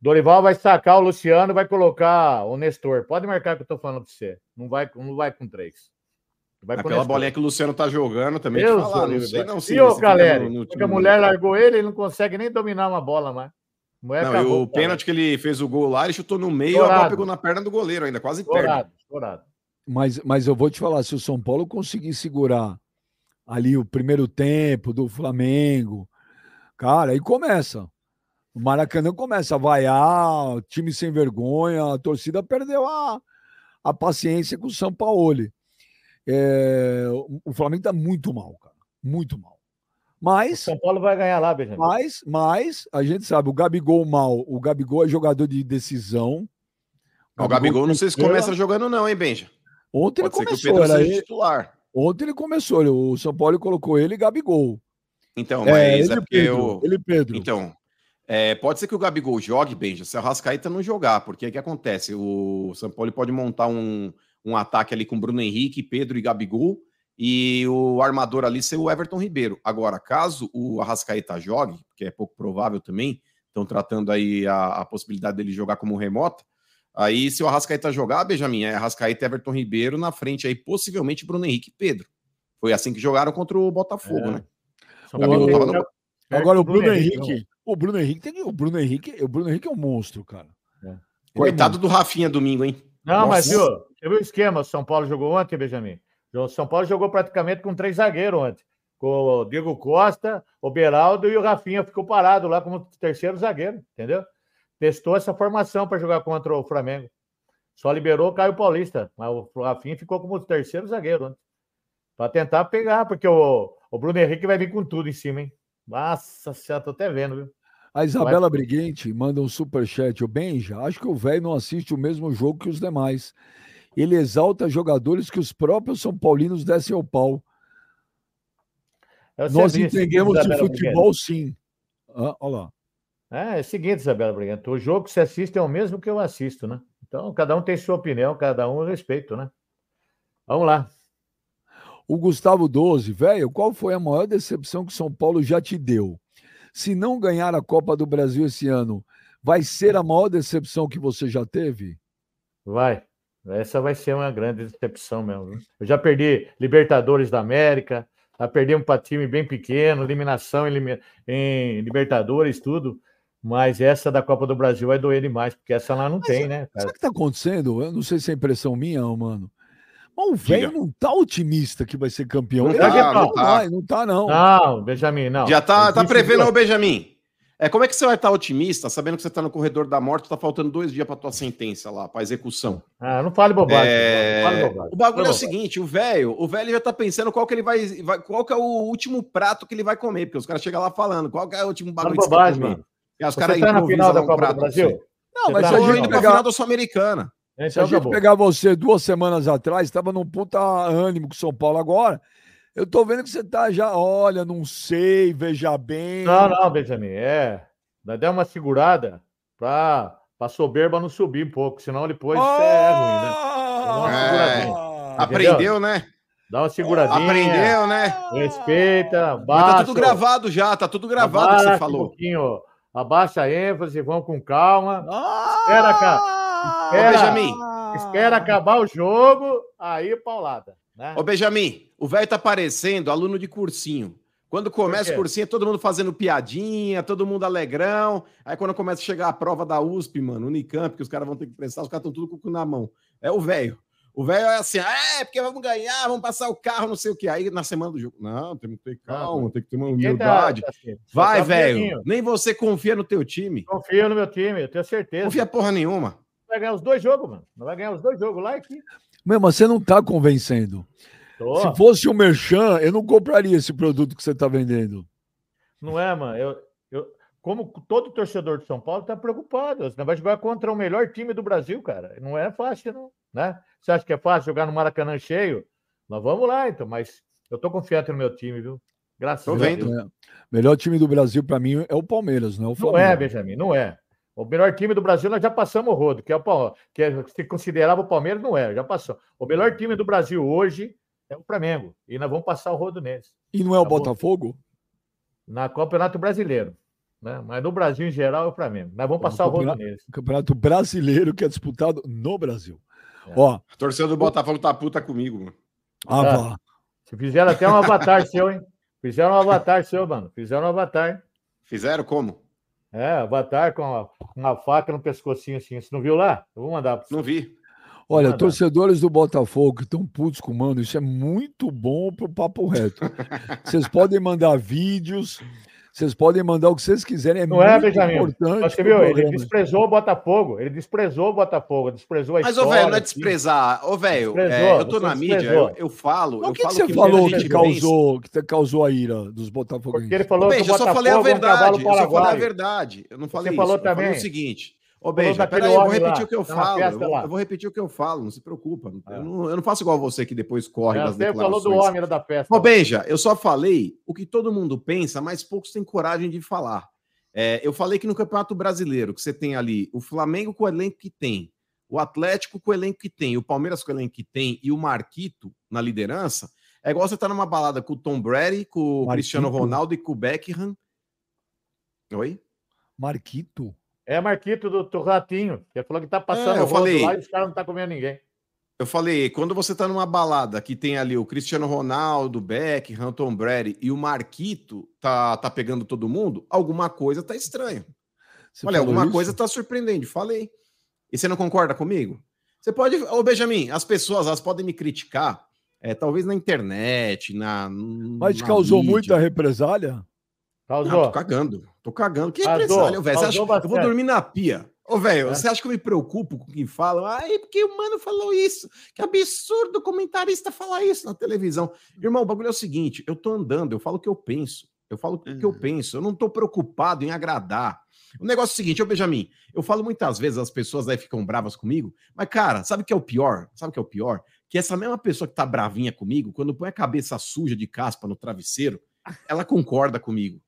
Dorival vai sacar o Luciano e vai colocar o Nestor. Pode marcar que eu tô falando pra você. Não vai, não vai com três. Vai Aquela bolinha que o Luciano tá jogando também. Deus te falar, não sei não. E o Caleri? no- no Porque time a mulher largou ele, ele não consegue nem dominar uma bola mais. Não, e acabou o pênalti que ele fez o gol lá, ele chutou no meio, a bola Dourado. pegou na perna do goleiro ainda, quase perde. Estourado, estourado. Mas, mas eu vou te falar, se o São Paulo conseguir segurar ali o primeiro tempo do Flamengo, cara, aí começa. O Maracanã começa a vaiar, time sem vergonha, a torcida perdeu a, a paciência com o São Paulo. É, o- o Flamengo tá muito mal, cara. Muito mal. O Mas, São Paulo vai ganhar lá, Benjamin. mas, mas, a gente sabe, o Gabigol mal. O Gabigol é jogador de decisão. O Gabigol não sei se começa jogando não, hein, Benja? Ontem Pode ser ele que o começou, Pedro era seja ele- titular. Ontem ele começou, o São Paulo colocou ele e Gabigol. Então, mas é, ele, porque Pedro, eu... ele Pedro. Então, é, pode ser que o Gabigol jogue, Benja, se o Rascaeta não jogar, porque o que acontece? O São Paulo pode montar um, um ataque ali com Bruno Henrique, Pedro e Gabigol, e o armador ali ser o Everton Ribeiro. Agora, caso o Arrascaeta jogue, que é pouco provável também, estão tratando aí a, a possibilidade dele jogar como remota, aí se o Arrascaeta jogar, Benjamin, é Arrascaeta e Everton Ribeiro na frente aí, possivelmente Bruno Henrique e Pedro. Foi assim que jogaram contra o Botafogo, É. né? O- tem- no- é Agora o que Bruno Henrique, o Bruno Henrique tem que- o Bruno Henrique, o Bruno Henrique é um monstro, cara. É. Ele Coitado é do Rafinha domingo, hein? Não, mas Nossa. viu? Você viu o esquema? O São Paulo jogou ontem, Benjamin? O São Paulo jogou praticamente com três zagueiros ontem. Com o Diego Costa, o Beraldo e o Rafinha ficou parado lá como terceiro zagueiro, entendeu? Testou essa formação para jogar contra o Flamengo. Só liberou o Caio Paulista, mas o Rafinha ficou como terceiro zagueiro ontem. Para tentar pegar, porque o, o Bruno Henrique vai vir com tudo em cima, hein? Nossa senhora, tô até vendo, viu? A Isabela Briguente manda um superchat. O Benja, acho que o velho não assiste o mesmo jogo que os demais. Ele exalta jogadores que os próprios São Paulinos descem ao pau. É Nós entendemos de Isabela Briguente. futebol, sim. Ah, olha lá. É, é o seguinte, Isabela Briganto, o jogo que você assiste é o mesmo que eu assisto, né? Então, cada um tem sua opinião, cada um eu respeito, né? Vamos lá. O Gustavo 12, velho, qual foi a maior decepção que São Paulo já te deu? Se não ganhar a Copa do Brasil esse ano, vai ser a maior decepção que você já teve? Vai. Essa vai ser uma grande decepção mesmo. viu? Eu já perdi Libertadores da América, já perdemos para time bem pequeno, eliminação em, em Libertadores, tudo. Mas essa da Copa do Brasil vai doer demais, porque essa lá não tem, né? Sabe cara? o que tá acontecendo? Eu não sei se é impressão minha, mano. Mas o velho não tá otimista que vai ser campeão. Não tá, não, não tá. vai, não tá, não. Não, Benjamin, não. Já tá, tá prevendo, ô Benjamin. É, como é que você vai estar otimista, sabendo que você tá no corredor da morte, tá faltando dois dias pra tua sentença lá, pra execução? Ah, não fale bobagem. É, não fale bobagem. O bagulho é o Fale seguinte, o velho, o velho já tá pensando qual que ele vai, vai- qual que é o último prato que ele vai comer, porque os caras chegam lá falando, qual que é o último bagulho que você vai bobagem, comer? mano. E os caras tá na final da Copa do Brasil? Não, Você mas tá gente indo pra final da Sul-Americana. Se a Então, gente acabou. pegar você duas semanas atrás, estava num puta ânimo com São Paulo agora. Eu tô vendo que você tá já, olha, não sei, veja bem. Não, não, Benjamin, é. Dá uma segurada pra, pra soberba não subir um pouco, senão depois é ruim, né? Dá uma Ah! seguradinha. Aprendeu, né? Dá uma seguradinha. Aprendeu, né? Respeita, Mas baixa. tá tudo gravado já, tá tudo gravado o que você Um falou. pouquinho, abaixa a ênfase, vamos com calma. Ah! Espera, cara. Ô, Espera. Benjamin, Espera acabar o jogo, aí paulada. Né? Ô, Benjamin, o velho tá parecendo aluno de cursinho. Quando começa o cursinho, é todo mundo fazendo piadinha, todo mundo alegrão. Aí quando começa a chegar a prova da USP, mano, Unicamp, que os caras vão ter que prestar, os caras estão tudo com o cu na mão. É o velho. O velho é assim, ah, é porque vamos ganhar, vamos passar o carro, não sei o que. Aí na semana do jogo, não, tem que ter calma, tem que ter uma tá- humildade. tá assim, Vai, tá velho. Nem você confia no teu time. Confio no meu time, eu tenho certeza. Confia porra nenhuma. Vai ganhar os dois jogos, mano. Não vai ganhar os dois jogos lá e aqui. Meu, mas você não tá convencendo. Tô. Se fosse o Merchan, eu não compraria esse produto que você tá vendendo. Não é, mano. Eu, eu, como todo torcedor de São Paulo está preocupado. Você vai jogar contra o melhor time do Brasil, cara. Não é fácil, não. Né? Você acha que é fácil jogar no Maracanã cheio? Nós vamos lá, então, mas eu estou confiante no meu time, viu? Graças a Deus. É. Melhor time do Brasil, para mim, é o Palmeiras, não é o Flamengo. Não é, Benjamin, não é. O melhor time do Brasil nós já passamos o rodo, que é o que é, se considerava o Palmeiras, não é, já passou. O melhor time do Brasil hoje é o Flamengo. E nós vamos passar o rodo neles. E não é o tá Botafogo? Na Campeonato Brasileiro. Né? Mas no Brasil, em geral, é o Flamengo. Nós vamos passar o, o rodo neles. Campeonato Brasileiro que é disputado no Brasil. É. Ó, a torcida do Botafogo tá puta comigo, mano. Ah, tá. vá. Se fizeram até um avatar seu, hein? Fizeram um avatar seu, mano. Fizeram um avatar. Fizeram como? É, avatar com uma faca no pescocinho assim. Você não viu lá? Eu vou mandar pra você. Não vi. Olha, torcedores do Botafogo que estão putos com o mano, isso é muito bom pro papo reto. Vocês podem mandar vídeos, vocês podem mandar o que vocês quiserem. É não é, Benjamin? Importante você viu? Ele desprezou o Botafogo. Ele desprezou o Botafogo, desprezou a Mas, história. Mas, ô, velho, não é desprezar. Ô, velho, é, eu tô na mídia, eu, eu, falo. O que, que, você falou que causou, que causou a ira dos Botafoguenses? Porque ele falou Bem, que o Botafogo eu só falei a verdade. É um eu só falei a verdade. Eu não falei você isso. Falou também. Eu falei o seguinte. Ô, Beija, peraí, eu vou repetir lá. o que eu falo. Eu vou, eu vou, repetir o que eu falo, não se preocupa. É. Eu, não, eu, não, faço igual você que depois corre é, das você declarações. falou do homem da festa. Ô, Beija, eu só falei o que todo mundo pensa, mas poucos têm coragem de falar. É, eu falei que no Campeonato Brasileiro, que você tem ali o Flamengo com o elenco que tem, o Atlético com o elenco que tem, o Palmeiras com o elenco que tem e o Marquito na liderança, é igual você estar tá numa balada com o Tom Brady, com o Marquito. Cristiano Ronaldo e com o Beckham. Oi? Marquito? É Marquito do, do Ratinho, que falou que tá passando é, eu falei, lá e os caras não tá comendo ninguém. Eu falei, quando você tá numa balada que tem ali o Cristiano Ronaldo, Beck, Tom Brady e o Marquito tá, tá pegando todo mundo, alguma coisa tá estranha. Você Olha, alguma isso? coisa tá surpreendente, falei. E você não concorda comigo? Você pode. Ô, Benjamin, as pessoas elas podem me criticar, é, talvez na internet, na. Mas na causou mídia. muita represália? Causou. Não, tô cagando. Tô cagando. Que empresário, velho? Eu vou dormir na pia. Ô, velho, é. você acha que eu me preocupo com quem fala? Ai, porque o mano falou isso. Que absurdo o comentarista falar isso na televisão. Irmão, o bagulho é o seguinte: eu tô andando, eu falo o que eu penso. Eu falo o que eu uhum. penso. Eu não tô preocupado em agradar. O negócio é o seguinte, ô Benjamin, eu falo muitas vezes, as pessoas aí ficam bravas comigo, mas, cara, sabe o que é o pior? Sabe o que é o pior? Que essa mesma pessoa que tá bravinha comigo, quando põe a cabeça suja de caspa no travesseiro, ela concorda comigo.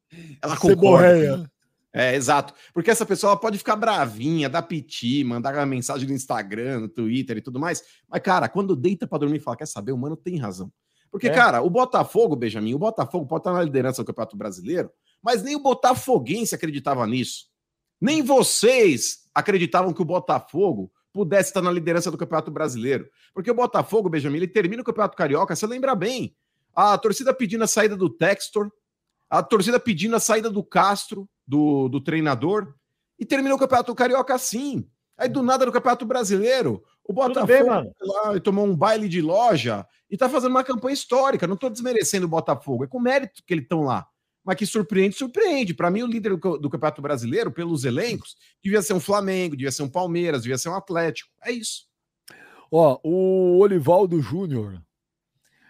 Ela concorda. É, exato. Porque essa pessoa pode ficar bravinha, dar piti, mandar uma mensagem no Instagram, no Twitter e tudo mais. Mas, cara, quando deita para dormir e fala, quer saber, o mano tem razão. Porque, é. cara, o Botafogo, Benjamin, o Botafogo pode estar na liderança do Campeonato Brasileiro, mas nem o Botafoguense acreditava nisso. Nem vocês acreditavam que o Botafogo pudesse estar na liderança do Campeonato Brasileiro. Porque o Botafogo, Benjamin, ele termina o Campeonato Carioca, você lembra bem. A torcida pedindo a saída do Textor, a torcida pedindo a saída do Castro, do, do treinador, e terminou o Campeonato Carioca assim. Aí do nada no Campeonato Brasileiro, o Botafogo bem, lá, tomou um baile de loja e tá fazendo uma campanha histórica. Não tô desmerecendo o Botafogo, é com mérito que eles estão lá. Mas que surpreende, surpreende. Para mim, o líder do, do, Campeonato Brasileiro, pelos elencos, devia ser um Flamengo, devia ser um Palmeiras, devia ser um Atlético. É isso. Ó, o Olivaldo Júnior.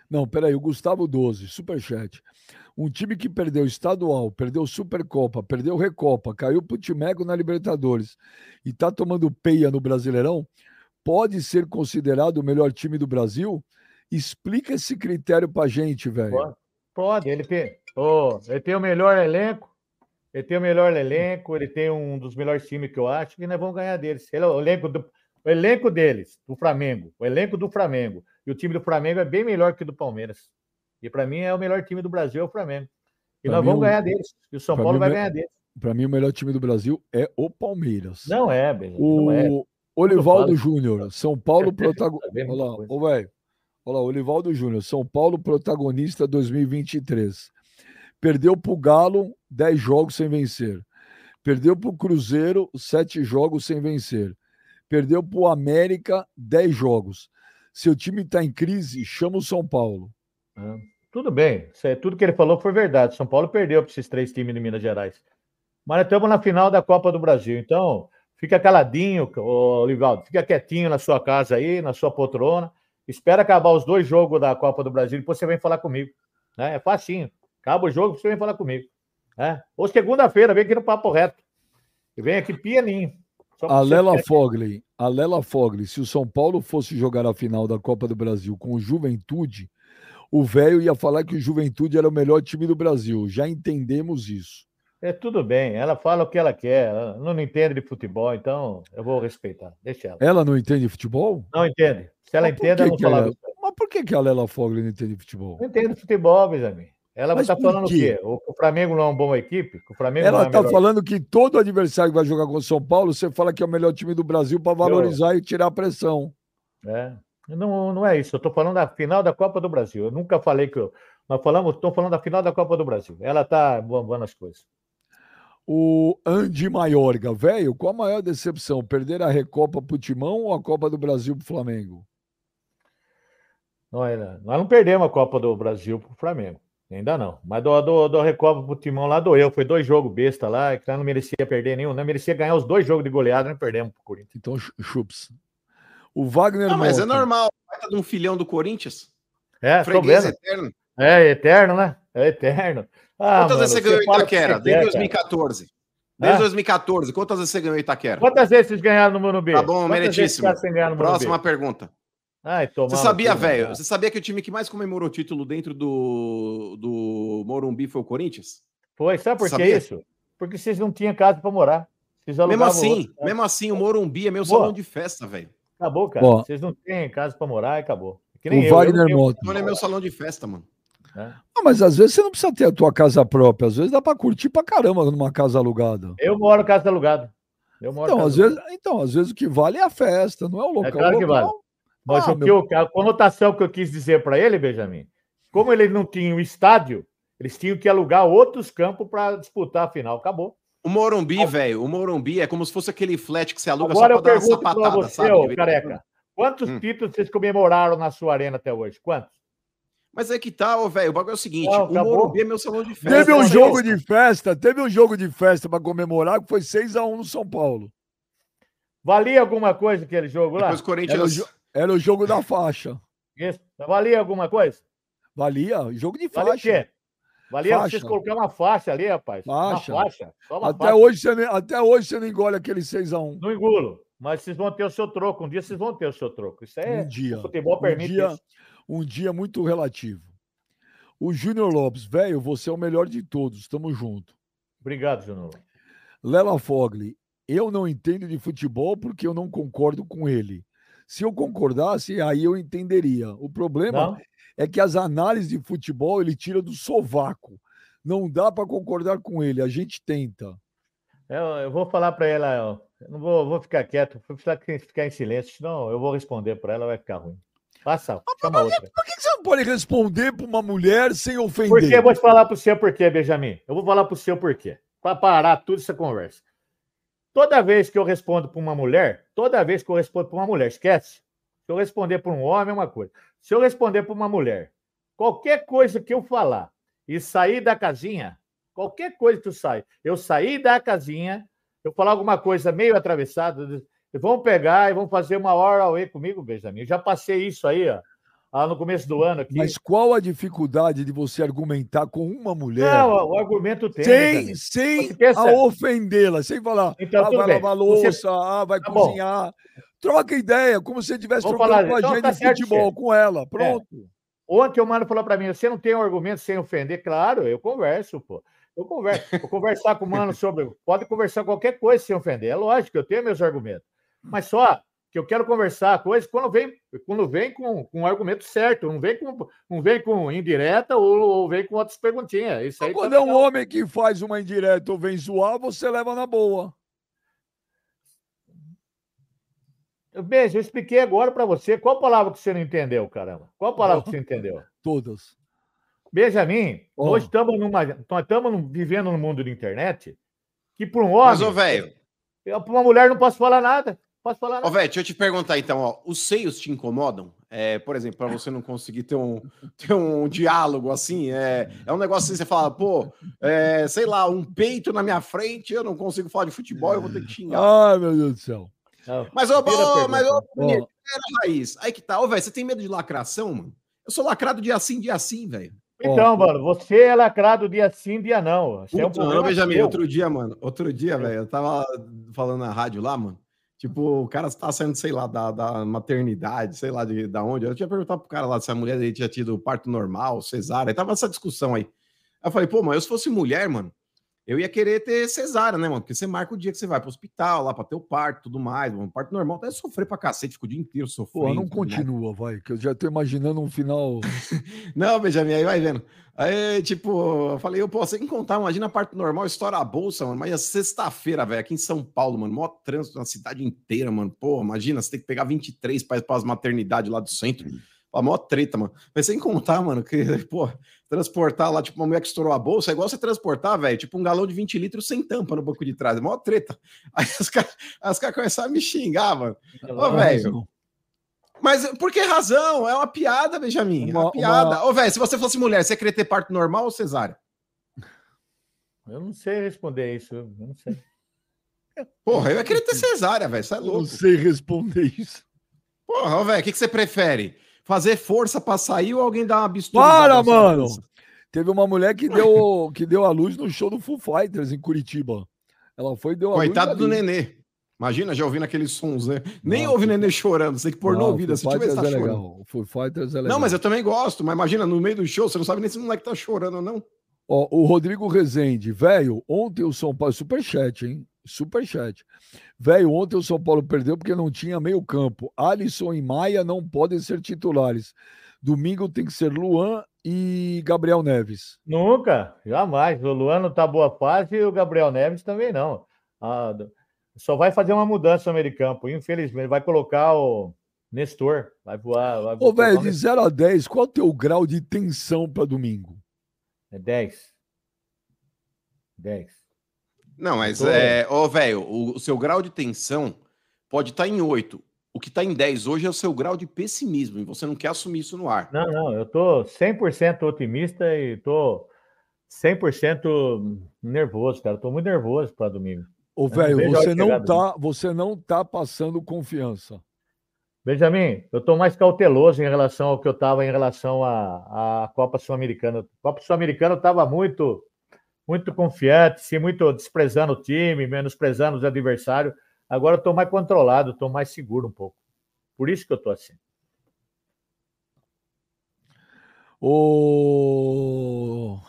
Não, peraí, o Gustavo 12, superchat. Um time que perdeu estadual, perdeu Supercopa, perdeu Recopa, caiu pro Timeco na Libertadores e tá tomando peia no Brasileirão, pode ser considerado o melhor time do Brasil? Explica esse critério pra gente, velho. Pode. Ele, tem, oh, ele tem o melhor elenco, ele tem o melhor elenco, ele tem um dos melhores times que eu acho, que nós vamos ganhar deles. Ele o elenco, do, o elenco deles, do Flamengo, o elenco do Flamengo. E o time do Flamengo é bem melhor que o do Palmeiras. E para mim é o melhor time do Brasil, é o Flamengo. E pra nós vamos ganhar deles. E o São Paulo vai ganhar deles. Para mim, o melhor time do Brasil é o Palmeiras. Não é, bem. O é. Olivaldo Júnior, São Paulo protagonista. Olha lá, ô, velho. Olha lá, Olivaldo Júnior, São Paulo protagonista 2023. Perdeu para o Galo 10 jogos sem vencer. Perdeu para o Cruzeiro 7 jogos sem vencer. Perdeu para o América 10 jogos. Seu time está em crise, chama o São Paulo. É. Tudo bem, tudo que ele falou foi verdade. São Paulo perdeu para esses três times de Minas Gerais. Mas estamos na final da Copa do Brasil. Então, fica caladinho, Olivaldo. Fica quietinho na sua casa aí, na sua poltrona. Espera acabar os dois jogos da Copa do Brasil, depois você vem falar comigo. Né? É facinho. Acaba o jogo, você vem falar comigo. É? Ou segunda-feira, vem aqui no Papo Reto. E vem aqui pianinho. A Lela Fogli, a Lela Fogli, se o São Paulo fosse jogar a final da Copa do Brasil com o Juventude, o velho ia falar que o Juventude era o melhor time do Brasil. Já entendemos isso. É tudo bem, ela fala o que ela quer, ela não entende de futebol, então eu vou respeitar. Deixa ela. Ela não entende futebol? Não entende. Se ela entende, ela não que fala. ela- Mas por que, que a Lela Fogli não entende futebol? Não entende futebol, Benjamin. Ela está falando o quê? quê? O, Flamengo não é uma boa equipe? O Flamengo é Ela a tá melhor- falando que todo adversário que vai jogar com o São Paulo, você fala que é o melhor time do Brasil para valorizar e tirar a pressão. É. Não, não é isso. Eu estou falando da final da Copa do Brasil. Eu nunca falei que eu. Nós falamos, estou falando da final da Copa do Brasil. Ela está bombando as coisas. O Andy Maiorga, velho, qual a maior decepção? Perder a Recopa pro Timão ou a Copa do Brasil pro Flamengo? Nós, nós não perdemos a Copa do Brasil para o Flamengo. Ainda não. Mas do, do, do Recopa pro Timão lá doeu. Foi dois jogos besta lá, que não merecia perder nenhum. Não merecia ganhar os dois jogos de goleada, não perdemos pro Corinthians. Então, chu- chups. O Wagner Não, mas é normal. Vai de um filhão do Corinthians. É, tô Freguês vendo. eterno. É eterno, né? É eterno. Ah, Quantas vezes você ganhou o Itaquera? Desde quer, 2014. Desde Hã? 2014. Quantas vezes você ganhou Itaquera? Quantas vezes vocês ganharam no Morumbi? Tá bom, meritíssimo. Próxima pergunta. Ai, Você sabia, velho? Você sabia que o time que mais comemorou título dentro do, do Morumbi foi o Corinthians? Foi, sabe por que Sabia? isso? Porque vocês não tinham casa para morar. Vocês Mesmo assim, outro, né? mesmo assim, o Morumbi é meu Boa. salão de festa, velho. Acabou, cara. Ó. Vocês não têm casa para morar e acabou. Que O nem eu, eu não Wagner. Então é meu salão de festa, mano. né? Ah, mas às vezes você não precisa ter a tua casa própria. Às vezes dá para curtir pra caramba numa casa alugada. Eu moro em casa alugada. Eu moro Então casa às, vezes, então, às vezes o que vale é a festa, não é o local. claro que O local- vale. Mas Ah, o que meu- eu, a conotação que eu quis dizer para ele, Benjamin, como ele não tinha o estádio, eles tinham que alugar outros campos para disputar a final. Acabou. O Morumbi, velho, o Morumbi é como se fosse aquele flat que você aluga Agora só eu pra dar uma sapatada, você, sabe? careca. Quantos Hum. títulos vocês comemoraram na sua arena até hoje? Quantos? Mas é que tá, velho, o bagulho é o seguinte, Não, o acabou. Morumbi é meu salão de festa. Teve um jogo de festa, teve um jogo de festa para comemorar que foi 6 a 1 no São Paulo. Valia alguma coisa aquele jogo lá? Depois o Era o, Corinthians... jo- era o jogo da faixa. Isso. Valia alguma coisa? Valia, jogo de Valia o faixa. quê? Valia Faixa. vocês colocar uma faixa ali, rapaz. Faixa. Uma faixa. Só uma Até faixa. hoje, você, nem- até hoje você não engole aquele 6 a 1 Não engulo. Mas vocês vão ter o seu troco. Um dia vocês vão ter o seu troco. Isso é. Um dia. O futebol Um permite dia, isso. um dia muito relativo. O Júnior Lopes, velho, você é o melhor de todos, tamo junto. Obrigado, Júnior. Lela Fogli, eu não entendo de futebol porque eu não concordo com ele. Se eu concordasse, aí eu entenderia. O problema Não? É que as análises de futebol ele tira do sovaco. Não dá para concordar com ele, a gente tenta. Eu, eu vou falar para ela. Eu não vou, vou ficar quieto. Vou ficar em silêncio, senão eu vou responder para ela, vai ficar ruim. Passa, chama outra. Por que você não pode responder para uma mulher sem ofender? Por que eu vou te falar para o seu porquê, Benjamin? Eu vou falar para o seu porquê. Para parar tudo essa conversa. Toda vez que eu respondo para uma mulher, toda vez que eu respondo para uma mulher, esquece. Se eu responder para um homem é uma coisa. Se eu responder para uma mulher, qualquer coisa que eu falar e sair da casinha, qualquer coisa que eu sair, eu sair da casinha, eu falar alguma coisa meio atravessada, vão pegar e vão fazer uma hora away comigo, Benjamin. Eu já passei isso aí, ó, lá no começo do ano aqui. Mas qual a dificuldade de você argumentar com uma mulher Não, o argumento tem. sem, sem Você a ofendê-la, sem falar, Então, ah, vai bem. lavar Você- louça, ah, vai Tá bom. Troca ideia, como se você estivesse trocando falar, com a então gente tá de futebol, com ela. Pronto. Ontem o Mano falou para mim: você não tem um argumento sem ofender? Claro, eu converso, pô. Eu converso. Vou conversar com o Mano sobre. Pode conversar qualquer coisa sem ofender. É lógico, eu tenho meus argumentos. Mas só que eu quero conversar coisas quando vem, quando vem com, com um argumento certo, não vem com, não vem com indireta ou, ou vem com outras perguntinhas. Isso aí Quando tá é um legal. homem que faz uma indireta ou vem zoar, você leva na boa. Beijo, eu expliquei agora para você. Qual palavra que você não entendeu, caramba? Qual palavra que você entendeu? Todas. Benjamin, Ó. nós estamos numa, nós estamos num- vivendo no mundo da internet que para um homem, Mas, ô, velho, eu para uma mulher não posso falar nada. Posso falar nada. velho, deixa eu te perguntar então, ó. Os seios te incomodam? É, por exemplo, para você não conseguir ter um, ter um diálogo assim, é, é um negócio assim, você fala, pô, é, sei lá, um peito na minha frente, eu não consigo falar de futebol, eu vou ter que xingar. Ai, meu Deus do céu. Não. Mas, ô, ô, mas, ô, Bonito, era raiz. Aí que tá, ô, velho, você tem medo de lacração, mano? Eu sou lacrado dia sim, dia sim, velho. Então, mano, você é lacrado dia sim, dia não. Você é um problema Benjamin, outro dia, mano, outro dia, velho, eu tava falando na rádio lá, mano. Tipo, o cara tá saindo, sei lá, da, da maternidade, sei lá de, da onde. Eu tinha perguntado pro cara lá se a mulher dele tinha tido parto normal, cesárea. Aí tava essa discussão aí. Aí eu falei, pô, mas eu se fosse mulher, mano, eu ia querer ter cesárea, né, mano? Porque você marca o dia que você vai pro hospital, lá pra ter o parto e tudo mais. Mano. Parto normal, até sofrer pra cacete, fica o dia inteiro sofrendo. Pô, não continua, vai, que eu já tô imaginando um final. Não, Benjamin, aí vai vendo. Aí, tipo, eu falei, eu posso sem contar, imagina a parte normal, estoura a bolsa, mano. Mas é sexta-feira, velho, aqui em São Paulo, mano, maior trânsito na cidade inteira, mano. Pô, imagina, você tem que pegar 23 para as maternidades lá do centro. A maior treta, mano. Mas sem contar, mano, que, pô, transportar lá, tipo, uma mulher que estourou a bolsa, é igual você transportar, velho, tipo, um galão de 20 litros sem tampa no banco de trás. É a maior treta. Aí os caras os caras começaram a me xingar, mano. Ô, velho. Mas por que razão? É uma piada, Benjamin. É uma, Uma- piada. uma- Ô, velho, se você fosse mulher, você ia querer ter parto normal ou cesárea? Eu não sei responder isso. Eu não sei. Porra, eu ia querer ter cesárea, velho. Isso é Eu louco. não sei responder isso. Porra, velho, o que, que você prefere? Fazer força pra sair ou alguém dar uma bisturi? Para, mano! Teve uma mulher que deu, que deu a luz no show do Foo Fighters em Curitiba. Ela foi e deu a Coitado luz. do ali. Nenê. Imagina, já ouvindo aqueles sons, né? Nem Não, ouve Foo- Nenê chorando, você tem que pôr no Não, ouvido, Foo se tiver, tá é chorando. legal. O Foo Fighters é legal. Não, mas eu também gosto, mas imagina, no meio do show, você não sabe nem se o moleque tá chorando ou não. Ó, o Rodrigo Rezende, velho, ontem o São Paulo, superchat, hein? Superchat. Velho, ontem o São Paulo perdeu porque não tinha meio campo. Alisson e Maia não podem ser titulares. Domingo tem que ser Luan e Gabriel Neves. Nunca, jamais. O Luano tá boa fase e o Gabriel Neves também não. Ah, só vai fazer uma mudança no meio de campo, infelizmente. Vai colocar o Nestor. Vai voar. Vai Ô, velho, de Nestor. 0 a 10, qual é o teu grau de tensão para domingo? É 10. 10. Não, mas, Tô- é, ô, velho, o, o seu grau de tensão pode estar em 8. O que tá em 10 hoje é o seu grau de pessimismo, e você não quer assumir isso no ar. Não, não, eu tô 100% otimista e tô 100% nervoso, cara. Tô muito nervoso para domingo. Ô, velho, a você não tá, você não tá passando confiança. Benjamin, eu estou mais cauteloso em relação ao que eu estava em relação à, à Copa Sul-Americana. A Copa Sul-Americana eu estava muito, muito confiante, sim, muito desprezando o time, menosprezando os adversários. Agora eu estou mais controlado, estou mais seguro um pouco. Por isso que eu estou assim. Ô...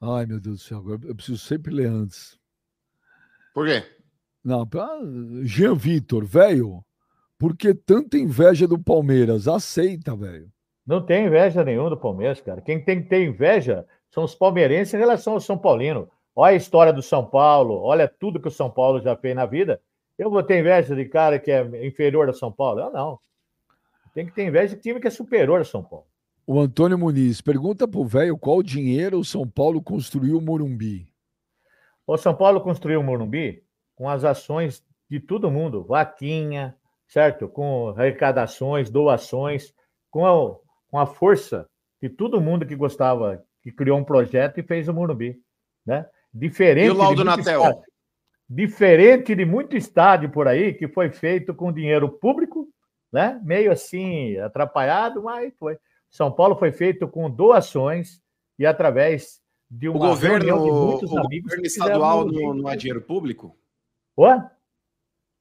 Ai, meu Deus do céu, agora eu preciso sempre ler antes. Por quê? Não, pra- Jean Vitor, velho, por que tanta inveja do Palmeiras? Aceita, velho. Não tem inveja nenhuma do Palmeiras, cara. Quem tem que ter inveja são os palmeirenses em relação ao São Paulino. Olha a história do São Paulo, olha tudo que o São Paulo já fez na vida. Eu vou ter inveja de cara que é inferior ao São Paulo? Eu não. Tem que ter inveja de time que é superior ao São Paulo. O Antônio Muniz, pergunta pro velho qual dinheiro o São Paulo construiu o Morumbi. O São Paulo construiu o Morumbi com as ações de todo mundo, vaquinha, certo? Com arrecadações, doações, com a, com a força de todo mundo que gostava, que criou um projeto e fez o Morumbi, né? Diferente E o Laudo Natel? estádio- diferente de muito estádio por aí que foi feito com dinheiro público, né? Meio assim atrapalhado, mas foi. São Paulo foi feito com doações e através de O uma governo, de o muitos amigos governo que estadual não, não é dinheiro público? Oi?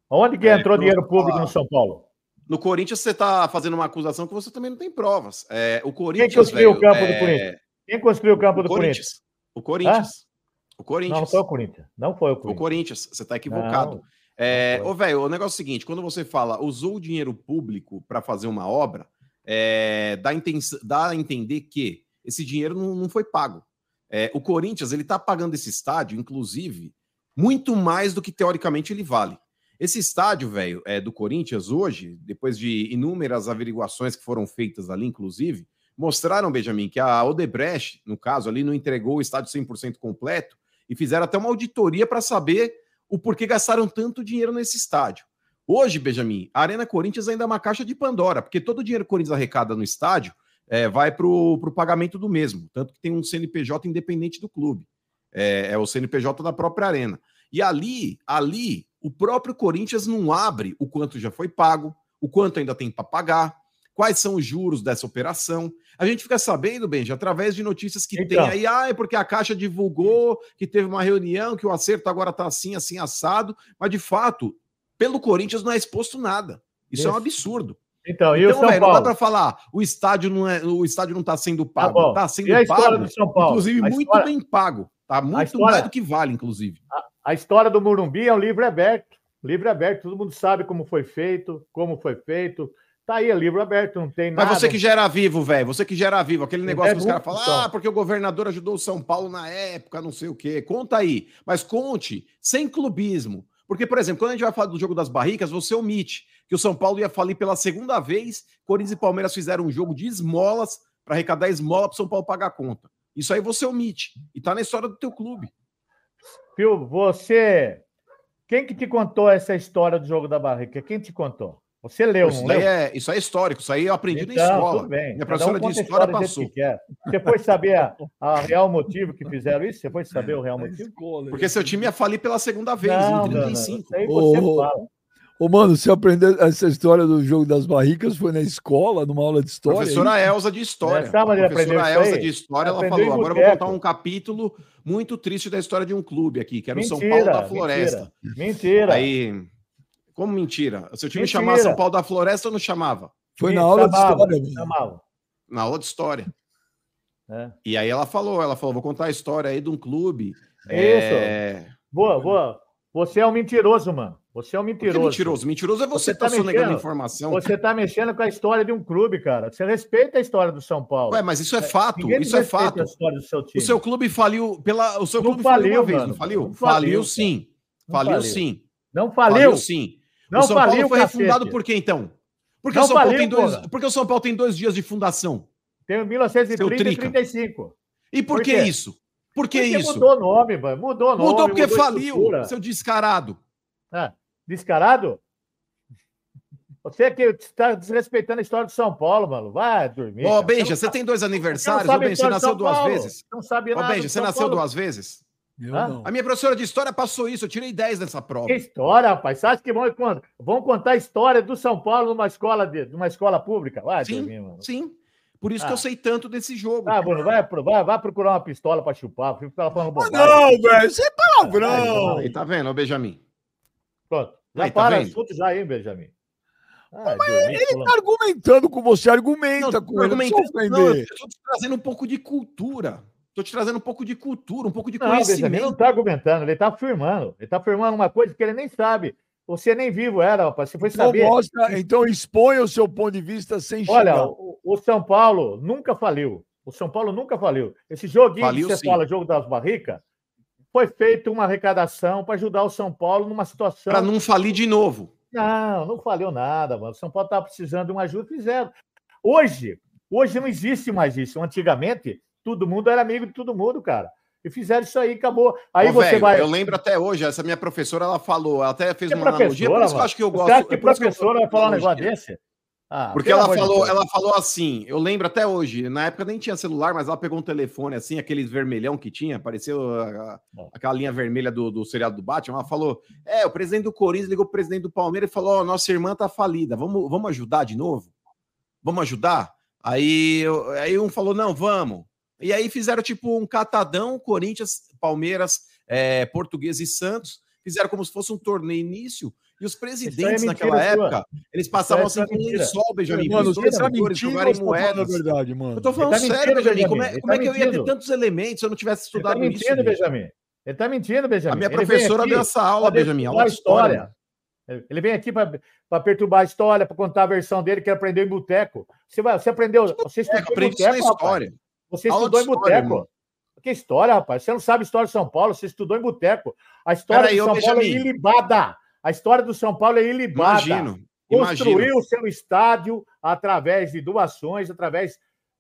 Onde que É, entrou dinheiro público fala- no São Paulo? No Corinthians você tá fazendo uma acusação que você também não tem provas. É, o Quem Corinthians, construiu o campo do é, Corinthians? Quem construiu o campo O do Corinthians? Corinthians. O Corinthians. O Não, Corinthians. não foi o Corinthians. Não foi o O Corinthians. Corinthians, você tá equivocado. Não, É, não ô, velho, o negócio é o seguinte: quando você fala usou o dinheiro público para fazer uma obra, é, dá, dá a entender que esse dinheiro não, não foi pago. É, o Corinthians ele tá pagando esse estádio, inclusive, muito mais do que teoricamente ele vale. Esse estádio, velho, é, do Corinthians hoje, depois de inúmeras averiguações que foram feitas ali, inclusive, mostraram, Benjamin, que a Odebrecht, no caso ali, não entregou o estádio 100% completo e fizeram até uma auditoria para saber o porquê gastaram tanto dinheiro nesse estádio. Hoje, Benjamin, a Arena Corinthians ainda é uma caixa de Pandora, porque todo o dinheiro que o Corinthians arrecada no estádio é, vai para o pagamento do mesmo, tanto que tem um CNPJ independente do clube. É, é o CNPJ da própria Arena. E ali, ali, o próprio Corinthians não abre o quanto já foi pago, o quanto ainda tem para pagar, quais são os juros dessa operação. A gente fica sabendo, Benji, através de notícias que Então. tem aí, ah, é porque a Caixa divulgou que teve uma reunião, que o acerto agora tá assim, assim, assado, mas de fato, pelo Corinthians não é exposto nada. Isso, é um Isso. absurdo. Então, e o Então, São velho, não dá Paulo? pra falar, o estádio não é, o estádio não tá sendo Tá pago, bom. tá sendo E a história pago, do São Paulo? inclusive A muito história- bem pago, tá muito história- mais do que vale, inclusive. A história do Morumbi é um livro aberto. Livro aberto, todo mundo sabe como foi feito, como foi feito. Tá aí, é livro aberto, não tem nada. Mas você que já era vivo, velho, você que já era vivo, aquele Ele negócio é que os caras falam, ah, porque o governador ajudou o São Paulo na época, não sei o quê. Conta aí, mas conte, sem clubismo. Porque, por exemplo, quando a gente vai falar do jogo das barricas, você omite que o São Paulo ia falir pela segunda vez, Corinthians e Palmeiras fizeram um jogo de esmolas para arrecadar esmola para o São Paulo pagar a conta. Isso aí você omite. E tá na história do teu clube. Pio, você. Quem que te contou essa história do jogo da barrica? Quem te contou? Você leu, Isso não leu? é, isso é histórico, isso aí eu aprendi na Então, escola. tudo bem. Minha professora um de história passou. que. Você foi saber a, a real motivo que fizeram isso? Você foi saber o real motivo? Porque seu time ia falir pela segunda vez, Não, em não, não. 35. Isso aí você Ô, fala. Ô, mano, você aprendeu essa história do jogo das barricas? Foi na escola, numa aula de história? Professora Elza de História. É, a professora aprendeu isso Elza aí? de História, ela falou: agora eu vou contar um capítulo muito triste da história de um clube aqui, que era o São Mentira, Paulo da Floresta. Mentira. Aí, como mentira? Seu time Mentira. chamava São Paulo da Floresta ou não chamava? Foi na aula chamava, de história. chamava. Na aula de História. É. E aí ela falou, ela falou, vou contar a história aí de um clube. Isso. É... Boa, boa. Você é um mentiroso, mano. Você é um que mentiroso. mentiroso? Mentiroso é você, Você que tá tá sonegando informação. Você está mexendo com a história de um clube, cara. Você respeita a história do São Paulo. Ué, mas isso é fato, Ninguém isso é respeita fato. a história do seu O seu clube faliu pela. O seu Não clube faliu, faliu, uma vez, mano. não faliu? Não faliu, faliu, sim. Não Faliu, faliu. sim. Não faliu. sim. Não o São Paulo foi cacete. refundado por quê, então? Porque, Não o São Paulo tem dois, porra. porque o São Paulo tem dois dias de fundação. Tem 1930 e trica. 35. E por, Por que isso? Por que Porque isso? mudou o nome, mano. Mudou o nome. Mudou porque mudou faliu, estrutura. seu descarado. Ah, descarado? Você que está desrespeitando a história do São Paulo, mano. Vai dormir. Ô, cara. Benja, Você você tem dois aniversários? Ô, Benja, você de nasceu duas vezes? Não sabe Ô, nada. Benja, do você nasceu Paulo. duas vezes? Eu Hã? não. A minha professora de história passou isso, eu tirei 10 nessa prova. Que história, rapaz. Você acha que vão, contar- vão contar a história do São Paulo numa escola, de, numa escola pública? Vai Sim, mano. sim. Por isso que Ah. eu sei tanto desse jogo. Ah, Bruno, vai, pro- vai, vai procurar uma pistola pra chupar. Fica falando Ah, bobagem. não, velho, isso é palavrão. Aí, tá vendo, ô Benjamin? Pronto. Já Aí, tá para, vendo? assunto já aí, Benjamin. Ah, dormir, Ele fulano. tá argumentando com você, argumenta Não, com ele. Não eu te trazendo um pouco de cultura. Tô te trazendo um pouco de cultura, um pouco de Não, Benjamin conhecimento. não está argumentando, ele está afirmando. Ele está afirmando uma coisa que ele nem sabe. Você nem vivo era, rapaz. Você foi Então, saber. mostra, então exponha o seu ponto de vista sem Olha, o, o São Paulo nunca faliu. O São Paulo nunca faliu. Esse joguinho Faliu, que você sim. fala, jogo das barricas, foi feito uma arrecadação para ajudar o São Paulo numa situação. Pra não falir de novo. Não, não faliu nada, mano. O São Paulo estava precisando de uma ajuda, fizeram. Hoje, hoje não existe mais isso. Antigamente, todo mundo era amigo de todo mundo, cara. E fizeram isso aí, acabou. Aí Ô, você velho, vai. Eu lembro até hoje, essa minha professora, ela falou, ela até fez Que uma analogia, por isso que eu acho que eu Você gosto. acha que é professora vai falar um negócio desse? Ah, Porque ela de falou, ela falou assim, eu lembro até hoje, na época nem tinha celular, mas ela pegou um telefone assim, aqueles vermelhão que tinha, pareceu a- a- Bom. aquela linha vermelha do, do seriado do Batman, ela falou, é, o presidente do Corinthians ligou pro presidente do Palmeiras e falou, ó, nossa irmã tá falida, vamos, vamos ajudar de novo? Vamos ajudar? Aí, eu- aí um falou, não, vamos. E aí fizeram tipo um catadão, Corinthians, Palmeiras, é, Português e Santos, fizeram como se fosse um torneio início, e os presidentes mentira naquela sua. época, eles passavam Isso assim é com mentira. lençol, Benjamin, Mano, os tá jogarem você tá falando a moedas. verdade, mano? Eu tô falando Ele tá sério, Benjamin. Como é, como é Ele que tá eu ia ter tantos elementos se eu não tivesse Ele estudado está isso? mentindo, bicho? Benjamin. Ele está mentindo, Benjamin. A minha Ele professora aqui deu essa aula, Benjamin, aula de história. Ele vem aqui para perturbar a história, para contar a versão dele, que ele aprendeu em boteco. Você, vai, você aprendeu. Você É, estudou em aprendi isso na boteco, rapaz. Você estudou em boteco. Que história, rapaz? Você não sabe história de São Paulo, você estudou em boteco. A história de São Paulo é ilibada. A história do São Paulo é ilibada. Imagino. Construiu o seu estádio através de doações, através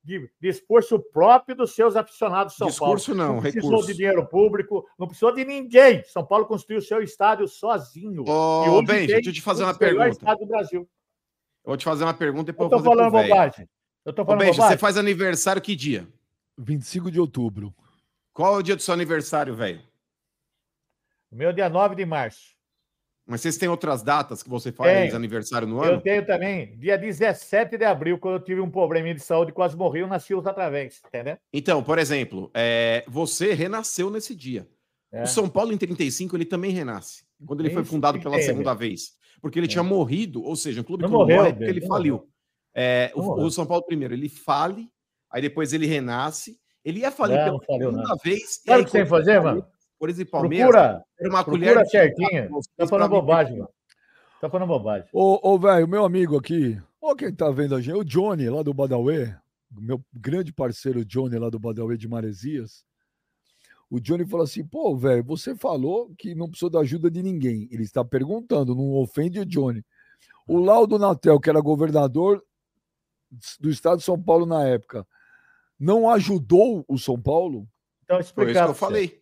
de, esforço próprio dos seus aficionados de São Discurso Paulo. não, precisou recurso. de dinheiro público, não precisou de ninguém. São Paulo construiu o seu estádio sozinho. Benja, tem deixa eu te fazer uma pergunta. estádio do Brasil. Eu vou te fazer uma pergunta e depois eu vou fazer falando bobagem. Eu tô falando Benja, você bobagem. faz aniversário que dia? 25 de outubro. Qual é o dia do seu aniversário, velho? O meu é dia 9 de março. Mas vocês têm outras datas que você faz aniversário no Eu ano? tenho também, dia 17 de abril, quando eu tive um probleminha de saúde, quase morri, eu nasci outra vez, entendeu? Então, por exemplo, é, você renasceu nesse dia. É. O São Paulo em 35 ele também renasce. Quando ele foi Isso fundado que pela segunda vez. Porque ele É. tinha morrido, ou seja, um clube Não que não morreu, morre é ele não faliu. É, Não o, o São Paulo primeiro, ele fale, aí depois ele renasce. Ele ia falir Não, pela segunda não. vez. Sabe o que você tem fazer, mano? Por exemplo, Palmeiras, Procura, era uma procura colher certinho. vocês Tá falando bobagem, mano. Tá falando bobagem. Ô, ô velho, meu amigo aqui, ó quem tá vendo a gente, o Johnny lá do Badauê, meu grande parceiro Johnny lá do Badauê de Maresias. O Johnny falou assim: pô, velho, você falou que não precisou da ajuda de ninguém. Ele está perguntando, não ofende o Johnny. O Laudo Natel, que era governador do estado de São Paulo na época, não ajudou o São Paulo? Então, Foi isso explicar. que eu pra falei.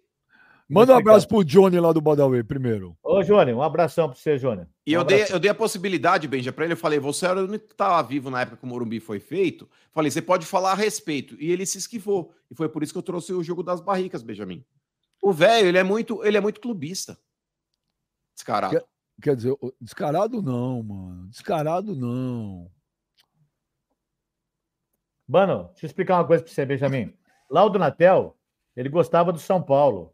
Manda um abraço pro Johnny lá do Badauê primeiro. Ô, Jônio, um abração pra você, Jônio. E Um eu dei, eu dei a possibilidade, Benja, para ele. Eu falei, você era o único que estava vivo na época que o Morumbi foi feito. Falei, você pode falar a respeito. E ele se esquivou. E foi por isso que eu trouxe o jogo das barricas, Benjamin. O velho, ele é muito, ele é muito clubista. Descarado. Que- Quer dizer, descarado não, mano. Descarado não. Mano, deixa eu explicar uma coisa pra você, Benjamin. Laudo Natel, ele gostava do São Paulo.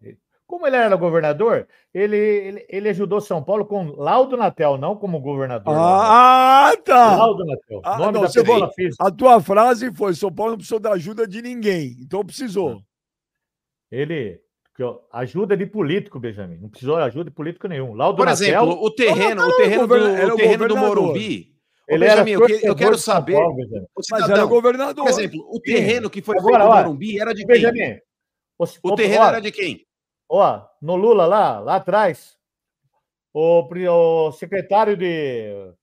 Como ele era governador, ele, ele, ele ajudou São Paulo com Laudo Natel, não como governador. Ah, tá! Laudo Natel. Ah, nome não, da pessoa física. A tua frase foi: São Paulo não precisou da ajuda de ninguém. Então precisou. Ele ajuda de político, Benjamin. Não precisou de ajuda de político nenhum. Laudo Por Natel, exemplo, o terreno, Não, não, o terreno, do, o o terreno do. Morumbi. Ele era Benjamin, eu, eu quero saber. Paulo, o Mas cidadão, era governador. por exemplo, o terreno que foi Agora, feito no Morumbi era de quem? Benjamin, o, O o- terreno ó, era de quem? Ó, no Lula lá, lá atrás, o, o secretário de.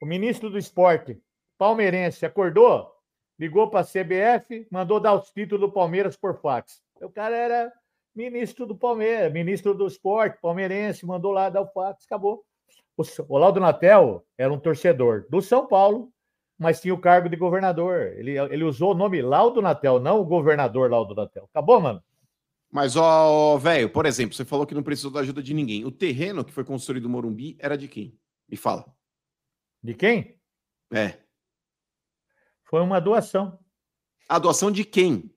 O ministro do esporte, palmeirense, acordou, ligou para a CBF, mandou dar os títulos do Palmeiras por fax. O cara era ministro do Palmeiras, ministro do esporte, palmeirense, mandou lá dar o fax, acabou. O, Laudo Natel era um torcedor do São Paulo, mas tinha o cargo de governador. Ele, ele usou o nome Laudo Natel, não o governador Laudo Natel. Acabou, mano? Mas, ó, velho, por exemplo, você falou que não precisou da ajuda de ninguém. O terreno que foi construído no Morumbi era de quem? Me fala. De quem? É. Foi uma doação. A doação de quem?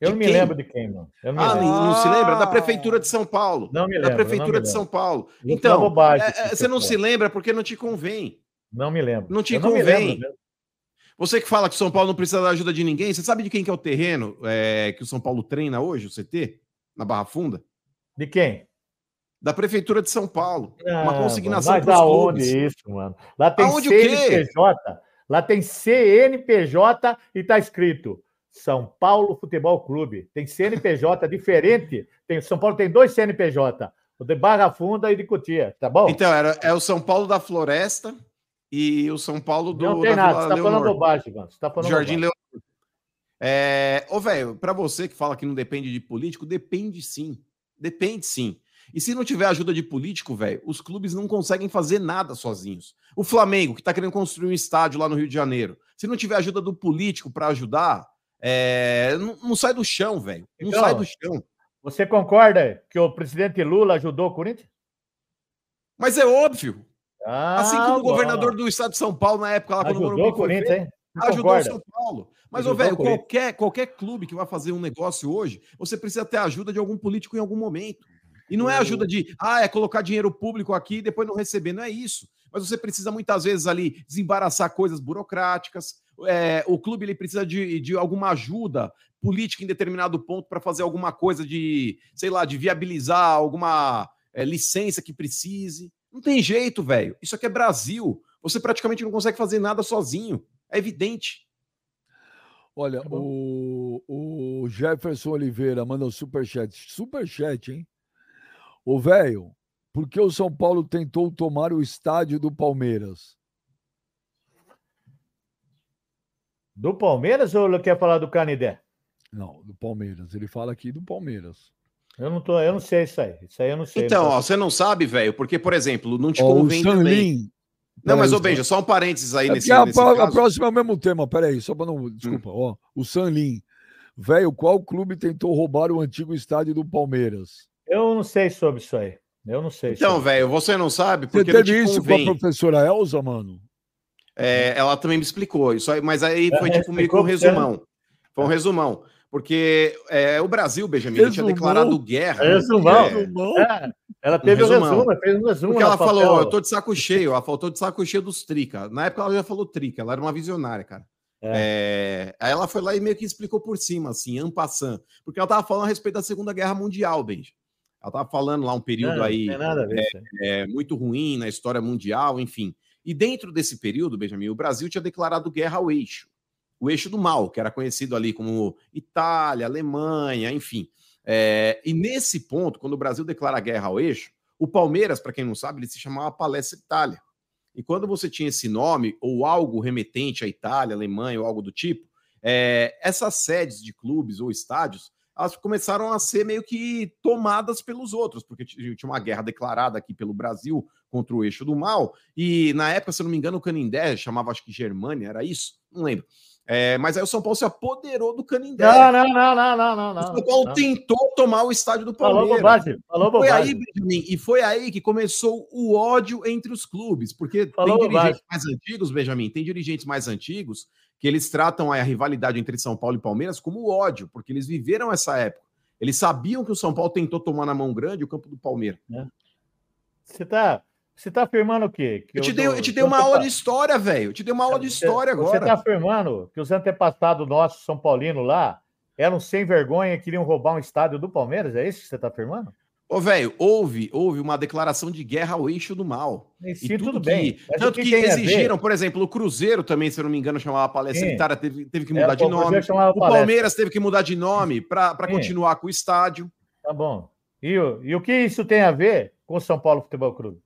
Eu De não me quem? lembro de quem, mano. Ah, lembro. não se lembra? Da Ah. Prefeitura de São Paulo. Não me Da lembro. Prefeitura não me de São. Paulo. Falar Então, é, aqui, é, você não se lembra porque não te convém. Não me lembro. Não te Eu não me convém. Você que fala que o São Paulo não precisa da ajuda de ninguém, você sabe de quem que é o terreno é, que o São Paulo treina hoje, o CT? Na Barra Funda? De quem? Da Prefeitura de São Paulo. uma consignação mano, para os Mas aonde clubes. isso, mano? Lá tem Aonde o quê? CNPJ. Lá tem CNPJ e tá escrito São Paulo Futebol Clube. Tem CNPJ diferente. Tem, São Paulo tem dois CNPJ. O de Barra Funda e de Cotia, tá bom? Então, era, é o São Paulo da Floresta e o São Paulo do não tem da nada. Você tá falando bobagem, mano. Você tá falando Jardim. Leonor. É, ô, velho, pra você que fala que não depende de político, depende sim. Depende sim. E se não tiver ajuda de político, velho, os clubes não conseguem fazer nada sozinhos. O Flamengo, que tá querendo construir um estádio lá no Rio de Janeiro, se não tiver ajuda do político pra ajudar, é, não, não sai do chão, velho. Não Então, sai do chão. Você concorda que o presidente Lula ajudou o Corinthians? Mas é óbvio. Ah, Assim como o governador do estado de São Paulo, na época lá, quando ajudou o Corinthians, hein? Ajudou concorda? o São Paulo. Mas, ô, Ajudou velho, qualquer, qualquer clube que vai fazer um negócio hoje, você precisa ter a ajuda de algum político em algum momento. E não é ajuda de, ah, é colocar dinheiro público aqui e depois não receber. Não é isso. Mas você precisa muitas vezes ali desembaraçar coisas burocráticas. É, o clube ele precisa de, de alguma ajuda política em determinado ponto para fazer alguma coisa de, sei lá, de viabilizar alguma é, licença que precise. Não tem jeito, velho. Isso aqui é Brasil. Você praticamente não consegue fazer nada sozinho. É evidente. Olha, Tá o, o Jefferson Oliveira manda um superchat. Superchat, hein? Ô, velho, por que o São Paulo tentou tomar o estádio do Palmeiras? Do Palmeiras ou ele quer falar do Canidé? Não, do Palmeiras. Ele fala aqui do Palmeiras. Eu não, tô, eu não sei isso aí. Isso aí eu não sei. Então, não ó, você não sabe, velho, porque, por exemplo, não te Ó, o convém também. Sanlin. Não, mas, ô, Benja, só um parênteses aí É nesse, a, nesse a caso. próxima é o mesmo tema, peraí, só para não. Desculpa, ó. O Sanlin. Velho, qual clube tentou roubar o antigo estádio do Palmeiras? Eu não sei sobre isso aí. Eu não sei. Então, velho, você não sabe Você porque não teve te isso convém. com a professora Elza, mano? É, ela também me explicou isso aí, mas aí foi É, tipo meio que um você, resumão. Foi um resumão. Porque é, o Brasil, Benjamin, ele tinha Resumão? declarado guerra. Resumão. É, Irmão, É, ela teve o resumão. resumo, fez um resumo. porque ela papel. falou, eu tô de saco cheio, ela faltou de saco cheio dos trica. Na época ela já falou trica, ela era uma visionária, cara. É, Aí ela foi lá e meio que explicou por cima, assim, ampassando. Porque ela tava falando a respeito da Segunda Guerra Mundial, Benji. Ela tava falando lá um período Não, aí Não ver. aí. é, muito ruim na história mundial, enfim. E dentro desse período, Benjamin, o Brasil tinha declarado guerra ao eixo. O eixo do mal, que era conhecido ali como Itália, Alemanha, enfim. É, e nesse ponto, quando o Brasil declara guerra ao eixo, o Palmeiras, para quem não sabe, ele se chamava Palestra Itália. E quando você tinha esse nome, ou algo remetente à Itália, Alemanha, ou algo do tipo, é, essas sedes de clubes ou estádios, elas começaram a ser meio que tomadas pelos outros, porque tinha uma guerra declarada aqui pelo Brasil contra o eixo do mal, e na época, se eu não me engano, o Canindé chamava, acho que Germânia, era isso? Não lembro. É, mas aí o São Paulo se apoderou do Canindé. Não, não, não, não, não, não. o São Paulo não. tentou tomar o estádio do Falou Palmeiras. bobagem. Falou Foi aí, bobagem. Benjamin, e foi aí que começou o ódio entre os clubes, porque Falou tem dirigentes bobagem. mais antigos, Benjamin, tem dirigentes mais antigos que eles tratam a rivalidade entre São Paulo e Palmeiras como ódio, porque eles viveram essa época. Eles sabiam que o São Paulo tentou tomar na mão grande o campo do Palmeiras. Você tá, você tá afirmando o quê? Que Eu te dei, eu te dei uma aula de história, velho. Eu te dei uma aula de Você- história Você agora. está afirmando que os antepassados nossos, São Paulino, lá, eram sem vergonha e queriam roubar um estádio do Palmeiras? É isso que você está afirmando? Ô, velho, houve, houve uma declaração de guerra ao eixo do mal. E E sim, tudo tudo que, bem. O tanto que, ver? exigiram, por exemplo, o Cruzeiro também, se eu não me engano, chamava Palestra Sim. Itália, teve, teve que É, mudar o de nome. O. Palmeiras teve que mudar de nome para Sim. continuar com o estádio. Tá bom. E, o- e o que isso tem a ver com o São Paulo Futebol Clube?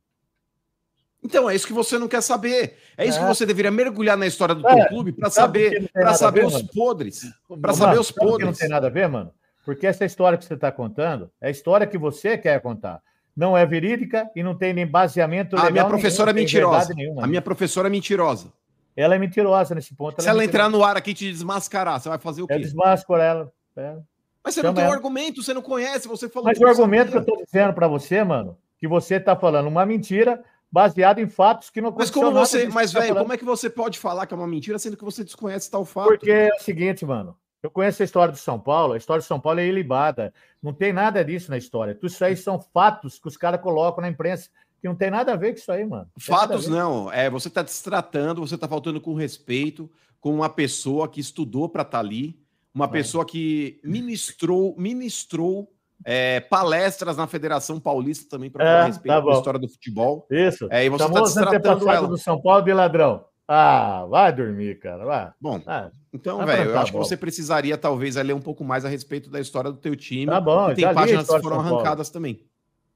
Então, é isso que você não quer saber. É isso É. que você deveria mergulhar na história do É, teu clube para que saber, para saber ver, os podres. Para saber os que podres. Não tem nada a ver, mano? Porque essa história que você está contando é a história que você quer contar. Não é verídica e não tem nem baseamento A legal minha professora é nenhum, não tem mentirosa. nenhuma. A minha professora é mentirosa. Ela é mentirosa nesse ponto. Se ela é entrar mentirosa. no ar aqui e te desmascarar, você vai fazer o Eu quê? desmascaro ela. É. Mas você não Chama tem um ela. argumento, você não conhece, você falou. Mas o não argumento que eu sabia. estou dizendo para você, mano, que você está falando uma mentira baseada em fatos que não Mas como você. Mas, tá velho, falando. como é que você pode falar que é uma mentira sendo que você desconhece tal fato? Porque é o seguinte, mano. Eu conheço a história do São Paulo, a história de São Paulo é ilibada. Não tem nada disso na história. Tudo isso aí são fatos que os caras colocam na imprensa, que não tem nada a ver com isso aí, mano. Não Fatos não. É, você está destratando, você está faltando com respeito com uma pessoa que estudou para estar ali, uma É. pessoa que ministrou, ministrou é, palestras na Federação Paulista também para É, falar a respeito tá da história do futebol. Isso. É, e você está destratando ela. do São Paulo de ladrão. Ah, vai dormir, cara. Vai. Bom, Ah, então, velho, eu acho que você precisaria talvez ler um pouco mais a respeito da história do teu time. Tá bom, e tem páginas que foram arrancadas também.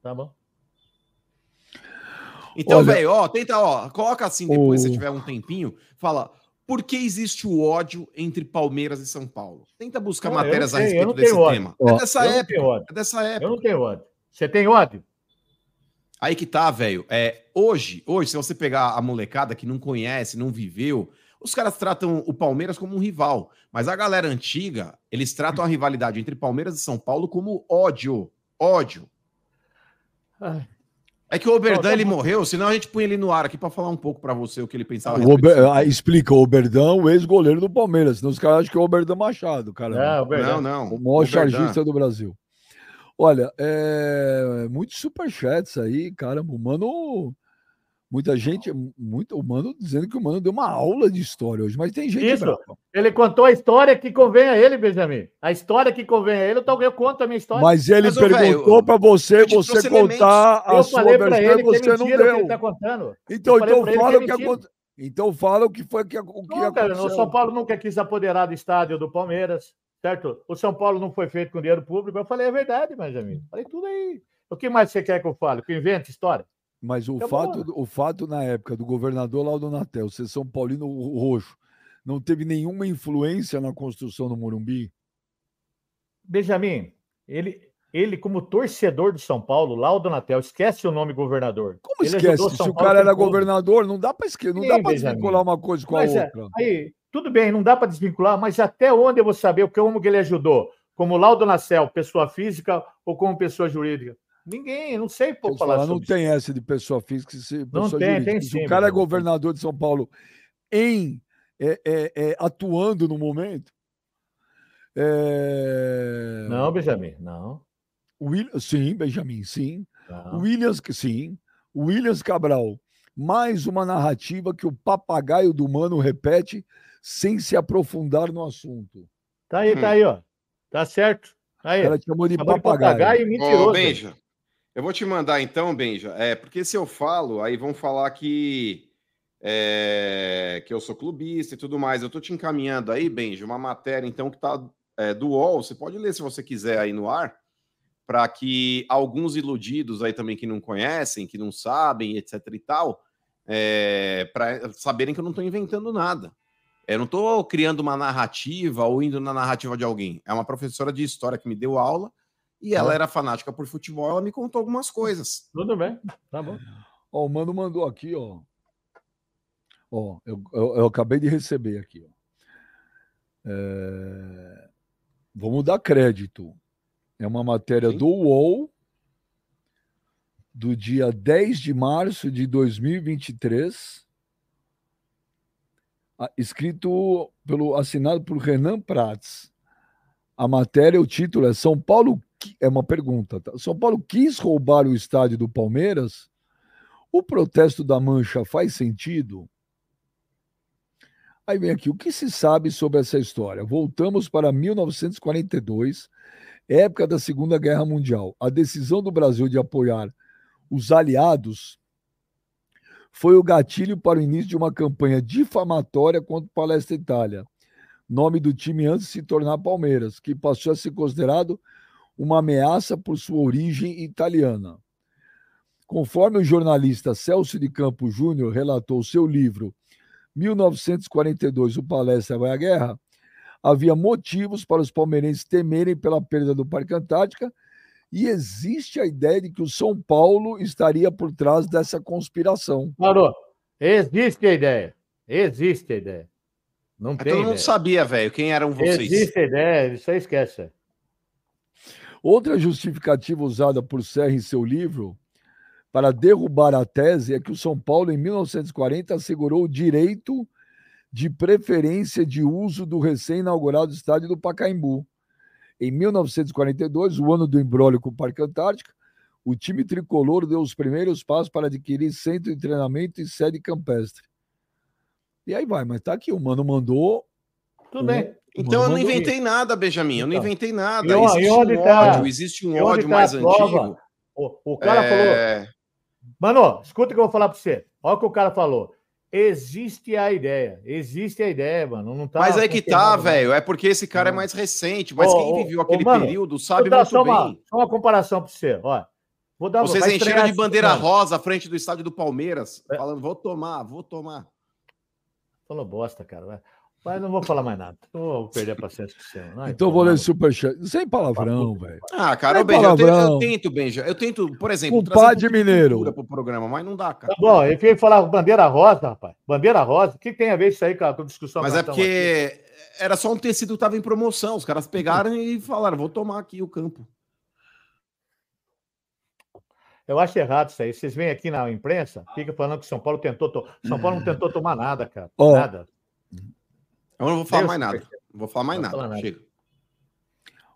tá bom. Então, velho, ó, tenta, ó, coloca assim depois, O- se tiver um tempinho, fala, por que existe o ódio entre Palmeiras e São Paulo? Tenta buscar Não, matérias a respeito desse ódio. tema. Ó, é dessa época, é dessa época. Eu não tenho ódio. Você tem ódio? Aí que tá, velho, é, hoje, hoje, se você pegar a molecada que não conhece, não viveu, os caras tratam o Palmeiras como um rival, mas a galera antiga, eles tratam a rivalidade entre Palmeiras e São Paulo como ódio, ódio. Ai, É que o Oberdan, ele morreu, senão a gente põe ele no ar aqui pra falar um pouco pra você o que ele pensava. O Ober- ah, explica, o Oberdão, o ex-goleiro do Palmeiras. Senão os caras acham que é o Oberdan Machado, cara. Não, verdade. Não, não. o maior Oberdan. chargista do Brasil. Olha, é... muitos superchats aí, caramba. O Mano. Muita gente, muito, o Mano dizendo que o Mano deu uma aula de história hoje, mas tem gente Isso. brava. Ele contou a história que convém a ele, Benjamin. A história que convém a ele, então eu conto a minha história. Mas ele Mas, perguntou para você, você contar a eu sua versão ele e é você não deu. contando. Então, então fala é o que aconteceu. Então fala o que foi que, o que Não, cara, aconteceu. o São Paulo nunca quis apoderar do estádio do Palmeiras, certo? O São Paulo não foi feito com dinheiro público. Eu falei a verdade, Benjamin. Falei tudo aí. O que mais você quer que eu fale? Que eu invente história? Mas o Acabou. fato, o fato na época do governador Laudo Natel ser São Paulino roxo não teve nenhuma influência na construção do Morumbi? Benjamin, ele, ele como torcedor do São Paulo, lá o Donatel, esquece o nome governador. Como Ele esquece? Se o cara era governador, não dá para esquecer, não Sim, dá para desvincular uma coisa com a Mas, é, outra. aí, tudo bem, não dá para desvincular, mas até onde eu vou saber o que como que ele ajudou? Como Laudo Nacel, pessoa física ou como pessoa jurídica? Ninguém, não sei por falar falar, não sobre tem essa de pessoa física, pessoa tem, jurídica. tem Se sim, o cara é governador de São Paulo em é, é, é, atuando no momento. é, isso. Não, Benjamin, não. Will- sim, Benjamin, sim. não. Williams, sim. Williams Cabral. Mais uma narrativa que o papagaio do mano repete sem se aprofundar no assunto. Tá aí, tá Hum. aí, ó. Tá certo. Aí, Ela chamou de acabou de papagaio. papagaio e mentiroso. Ô, Benja, eu vou te mandar então, Benja. É, porque se eu falo, aí vão falar que, é, que eu sou clubista e tudo mais. Eu tô te encaminhando aí, Benja, uma matéria então que tá é, do UOL. Você pode ler se você quiser aí no ar, para que alguns iludidos aí também que não conhecem, que não sabem, etc e tal, para saberem que eu não tô inventando nada. Eu não estou criando uma narrativa ou indo na narrativa de alguém. É uma professora de história que me deu aula e ela era fanática por futebol. Ela me contou algumas coisas. Tudo bem, tá bom. Ó, o mano mandou aqui, ó. Ó, eu, eu, eu acabei de receber aqui, ó. É, Vamos dar crédito. É uma matéria Sim. do UOL do dia 10 de março de 2023, a- escrito pelo assinado por Renan Prats. A matéria, o título é São Paulo é uma pergunta, tá? São Paulo quis roubar o estádio do Palmeiras? O protesto da Mancha faz sentido? Aí vem aqui, o que se sabe sobre essa história? Voltamos para 1942, época da Segunda Guerra Mundial. A decisão do Brasil de apoiar os aliados foi o gatilho para o início de uma campanha difamatória contra o Palestra Itália, nome do time antes de se tornar Palmeiras, que passou a ser considerado uma ameaça por sua origem italiana. Conforme o jornalista Celso de Campos Júnior relatou seu livro 1942, O Palestra vai à Guerra, havia motivos para os palmeirenses temerem pela perda do Parque Antártica e existe a ideia de que o São Paulo estaria por trás dessa conspiração. Parou. Existe a ideia. Existe a ideia. Não tem todo mundo ideia. sabia, velho, quem eram vocês. Existe a ideia, isso aí esquece. Outra justificativa usada por Serra em seu livro para derrubar a tese é que o São Paulo, em 1940, assegurou o direito de preferência de uso do recém-inaugurado estádio do Pacaembu. Em 1942, o ano do embrólio com o Parque Antártica, o time tricolor deu os primeiros passos para adquirir centro de treinamento e sede campestre. E aí vai, mas tá aqui, o mano mandou. Tudo bem. Então eu não inventei nada, Benjamin. Eu não Então. inventei nada. E onde- existe e onde um tá- ódio, existe um ódio tá mais antigo. O, o cara falou. É, Mano, escuta o que eu vou falar pra você. Olha o que o cara falou. Existe a ideia. Existe a ideia, mano. Não tá Mas aí que tá, não. velho. É porque esse cara é Não. mais recente. Mas Ô, quem viveu ô, aquele mano, período sabe muito só uma, bem. só uma comparação pra você. Ó, vou dar, Vocês encheram de esse bandeira rosa à frente do estádio do Palmeiras, É. falando, vou tomar, vou tomar. Falou bosta, cara. Mas não vou falar mais nada. Vou perder a paciência com você. Não, Então vou ler superchat. Sem palavrão, velho. Ah, cara, É ô, Benja, eu, tento, eu tento, Benja. Eu tento, por exemplo, Compadre trazer um mineiro. pro programa, mas não dá, cara. Tá bom, ele veio falar bandeira rosa, rapaz. Bandeira rosa. O que tem a ver isso aí com a com a discussão? Mas é estamos aqui? porque era só um tecido que tava em promoção. Os caras pegaram e falaram, vou tomar aqui o campo. Eu acho errado isso aí. Vocês vêm aqui na imprensa, fica falando que São Paulo tentou. to- São Paulo não tentou tomar nada, cara. Ó, Nada. Eu não vou falar Deus mais nada. Não vou falar mais Não nada. nada. Chega.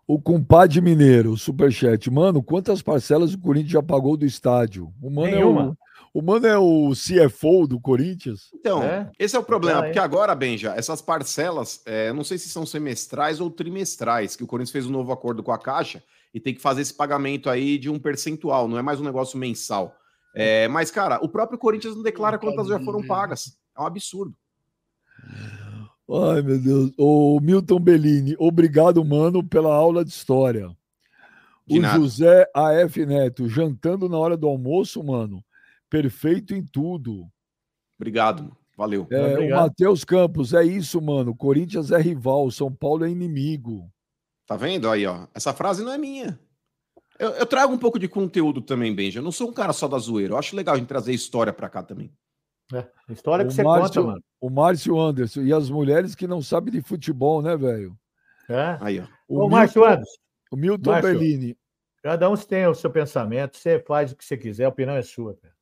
O compadre mineiro, superchat. Mano, quantas parcelas o Corinthians já pagou do estádio? O mano, é Nenhuma. o, o mano é o CFO do Corinthians? Então, É? esse é o problema, porque é. agora, Benja, essas parcelas, é, eu não sei se são semestrais ou trimestrais, que o Corinthians fez um novo acordo com a Caixa e tem que fazer esse pagamento aí de um percentual, não é mais um negócio mensal. É, mas, cara, o próprio Corinthians não declara quantas já foram pagas. É um absurdo. Ai, meu Deus. O Milton Bellini, obrigado, mano, pela aula de história. De o nada. José AF Neto, jantando na hora do almoço, mano. Perfeito em tudo. Obrigado, valeu. É, o Obrigado. Matheus Campos, é isso, mano. Corinthians é rival, São Paulo é inimigo. Tá vendo aí, ó? Essa frase não é minha. Eu, eu trago um pouco de conteúdo também, Benja. Eu não sou um cara só da zoeira. Eu acho legal a gente trazer história pra cá também. É, História que O você Márcio- conta, mano. O Márcio Anderson e as mulheres que não sabem de futebol, né, velho? É. Aí, ó. O Ô, Márcio Milton- Anderson. O Milton Márcio. Bellini. Cada um tem o seu pensamento, você faz o que você quiser, a opinião é sua. Cara.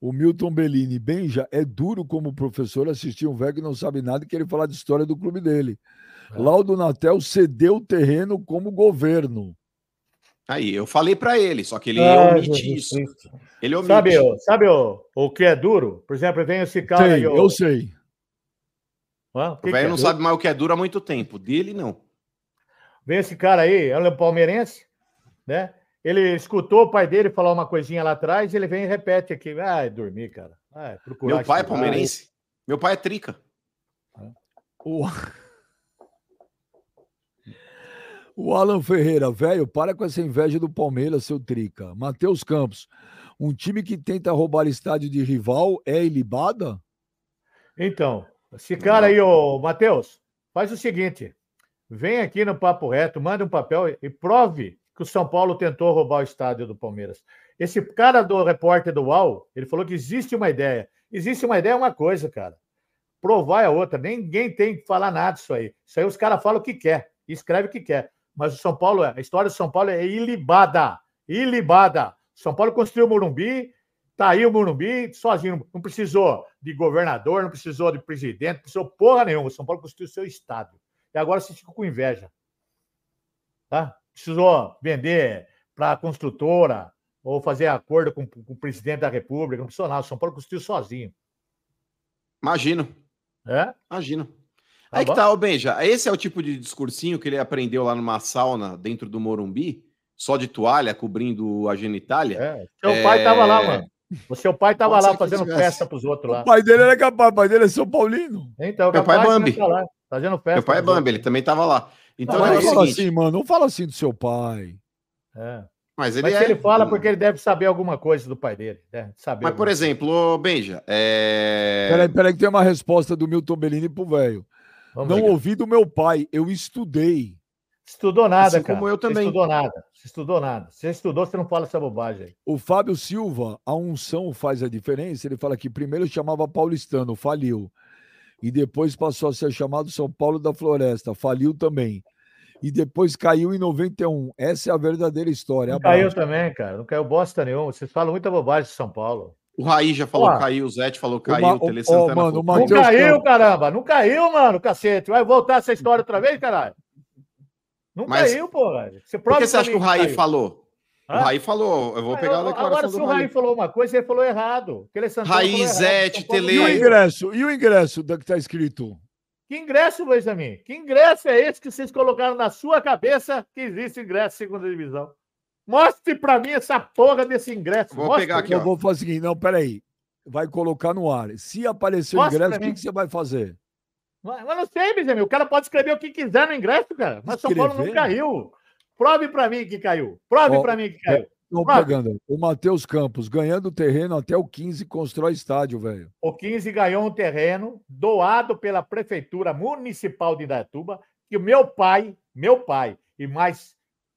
O Milton Bellini, Benja, é duro como professor assistir um velho que não sabe nada e querer falar de história do clube dele. É. Laudo Natel cedeu o terreno como governo. Aí, eu falei para ele, só que ele ah, omite isso. Ele omite. Sabe, o, sabe o, o que é duro? Por exemplo, vem esse cara sei, aí. Eu sei. o velho é não sabe mais o que é duro há muito tempo. Dele, não. Vem esse cara aí, é um palmeirense, né? Ele escutou o pai dele falar uma coisinha lá atrás, ele vem e repete aqui. Ah, dormir, cara. Ah, Meu pai é palmeirense. Meu pai é trica. O... o Alan Ferreira, velho, para com essa inveja do Palmeiras, seu trica. Matheus Campos, um time que tenta roubar estádio de rival é ilibada? Então, esse cara aí, ô Matheus, faz o seguinte: vem aqui no Papo Reto, manda um papel e prove que o São Paulo tentou roubar o estádio do Palmeiras. Esse cara do repórter do UAU, ele falou que existe uma ideia. Existe uma ideia é uma coisa, cara. Provar é outra. Ninguém tem que falar nada disso aí. Isso aí os caras falam o que quer, escreve o que quer. Mas o São Paulo, a história do São Paulo é ilibada. Ilibada. São Paulo construiu o Morumbi, tá aí o Morumbi sozinho. Não precisou de governador, não precisou de presidente, não precisou porra nenhuma. O São Paulo construiu o seu estádio. E agora você fica com inveja. Tá? precisou vender para a construtora ou fazer acordo com, com, o presidente da República, não precisou nada. O São Paulo construiu sozinho. Imagino. É? Imagino. Tá Aí que tá, o Benja. Esse é o tipo de discursinho que ele aprendeu lá numa sauna dentro do Morumbi, só de toalha, cobrindo a genitália. É. Seu é... pai tava lá, mano. O seu pai tava lá fazendo festa pros outros lá. O pai dele era capaz, o pai dele é São Paulino. Então, Meu pai é Bambi. Tá lá, fazendo festa. Meu pai é Bambi, ele também tava lá. Então não, é não fala seguinte... assim, mano. Não fala assim do seu pai. É. Mas ele, Mas é... ele fala porque ele deve saber alguma coisa do pai dele. Né? Saber Mas, por exemplo, Benja, é... Peraí, peraí que tem uma resposta do Milton Bellini pro velho. Não ouvi do meu pai, eu estudei. Estudou nada, assim cara. Como eu também. Você estudou nada. Você estudou nada. Você estudou, você não fala essa bobagem. O Fábio Silva, a unção faz a diferença. Ele fala que primeiro chamava paulistano, faliu e depois passou a ser chamado São Paulo da Floresta, faliu também. E depois caiu em 91. Essa é a verdadeira história. Não caiu também, cara. Não caiu bosta nenhuma. Vocês falam muita bobagem de São Paulo. O Raí já falou Pô, caiu, o Zete falou caiu, o, Tele Santana oh, mano, falou, Não caiu, caramba. Não caiu, mano, cacete. Vai voltar essa história outra vez, caralho? Não Mas, caiu, pô. Você por que você acha que o Raí falou? O Raí falou, eu vou pegar a declaração Agora, se o Raí falou uma coisa, ele falou errado. Ele Raí, Zete, Tele... E o ingresso? E o ingresso que está escrito? Que ingresso, Benjamin? Que ingresso é esse que vocês colocaram na sua cabeça que existe ingresso segunda divisão? Mostre para mim essa porra desse ingresso. Vou Mostre. pegar aqui. Eu ó. vou fazer o seguinte: não, peraí. Vai colocar no ar. Se aparecer o ingresso, o que, que, você vai fazer? Mas não sei, Benjamin. O cara pode escrever o que quiser no ingresso, cara. Mas Escrever? São Paulo não caiu. Prove para mim que caiu. Prove para mim que caiu. Pegando. O Matheus Campos ganhando terreno até o 15 constrói estádio, velho. O 15 ganhou um terreno doado pela Prefeitura Municipal de Indaiatuba, que o meu pai, meu pai e mais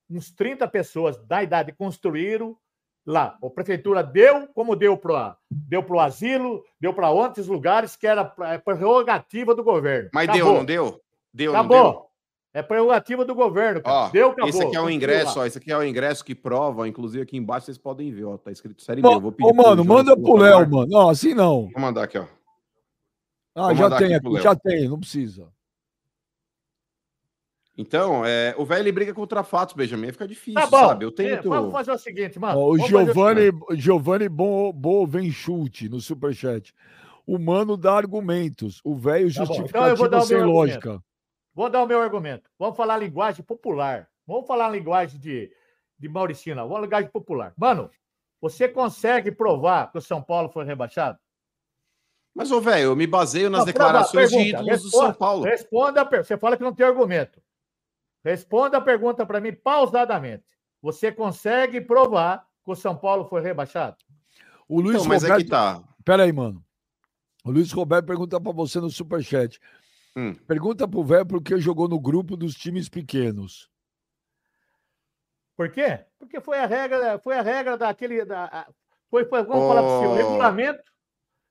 uns 30 pessoas da idade construíram lá. A prefeitura deu, como deu para deu o asilo, deu para outros lugares que era prerrogativa do governo. Mas Acabou. deu, não deu? Deu, Acabou. não deu? É prerrogativa do governo, cara. Ó, Deu, acabou. Esse aqui é o ingresso, ó. Esse aqui é o ingresso que prova, inclusive aqui embaixo vocês podem ver, ó. Tá escrito série B. vou pedir. Ô, mano, manda pro Léo, mano. Não, assim não. Vou mandar aqui, ó. Ah, vou já tem aqui, já tem, não precisa. Então, é, o velho ele briga contra fatos, Benjamin. Fica difícil, tá bom. sabe? Eu tenho. É, vamos fazer o seguinte, mano. Ó, o Giovanni, Giovanni Bo, vem chute no superchat. O mano dá argumentos. O velho tá justificativa então sem lógica. Argumento. Vou dar o meu argumento. Vamos falar linguagem popular. Vamos falar linguagem de, de Mauricina. Vamos linguagem popular. Mano, você consegue provar que o São Paulo foi rebaixado? Mas, ô, velho, eu me baseio nas não, declarações pergunta, de ídolos responda, do São Paulo. Responda a Você fala que não tem argumento. Responda a pergunta para mim pausadamente. Você consegue provar que o São Paulo foi rebaixado? O Luiz então, mas Roberto... é que tá. Pera aí, mano. O Luiz Roberto pergunta para você no Superchat. Hum. Pergunta pro velho por que jogou no grupo dos times pequenos. Por quê? Porque foi a regra, foi a regra daquele. Da, foi, foi, vamos oh. falar para o regulamento.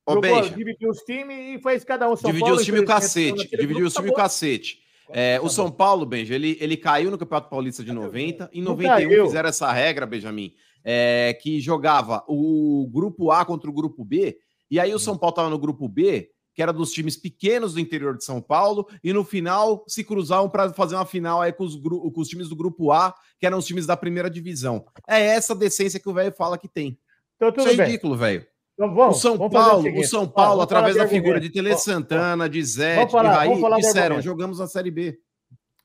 Oh, jogou, dividiu os times e fez cada um. São dividiu Paulo, os times o cacete. Dividiu os times o cacete. É, o São Paulo, Benja, ele, ele caiu no Campeonato Paulista de 90. Em Não 91 caiu. fizeram essa regra, Benjamin, é, que jogava o grupo A contra o grupo B. E aí o São Paulo estava no grupo B, que era dos times pequenos do interior de São Paulo, e no final se cruzavam para fazer uma final aí com os, com os times do grupo A, que eram os times da primeira divisão. É essa decência que o velho fala que tem. Então, Isso tudo é bem. ridículo, velho. Então, O vamos, São vamos Paulo, o, seguinte. São Ó, Paulo, vamos através da figura de. Tele Ó, ó, Santana, de Zé, de Raí, disseram, jogamos a Série B.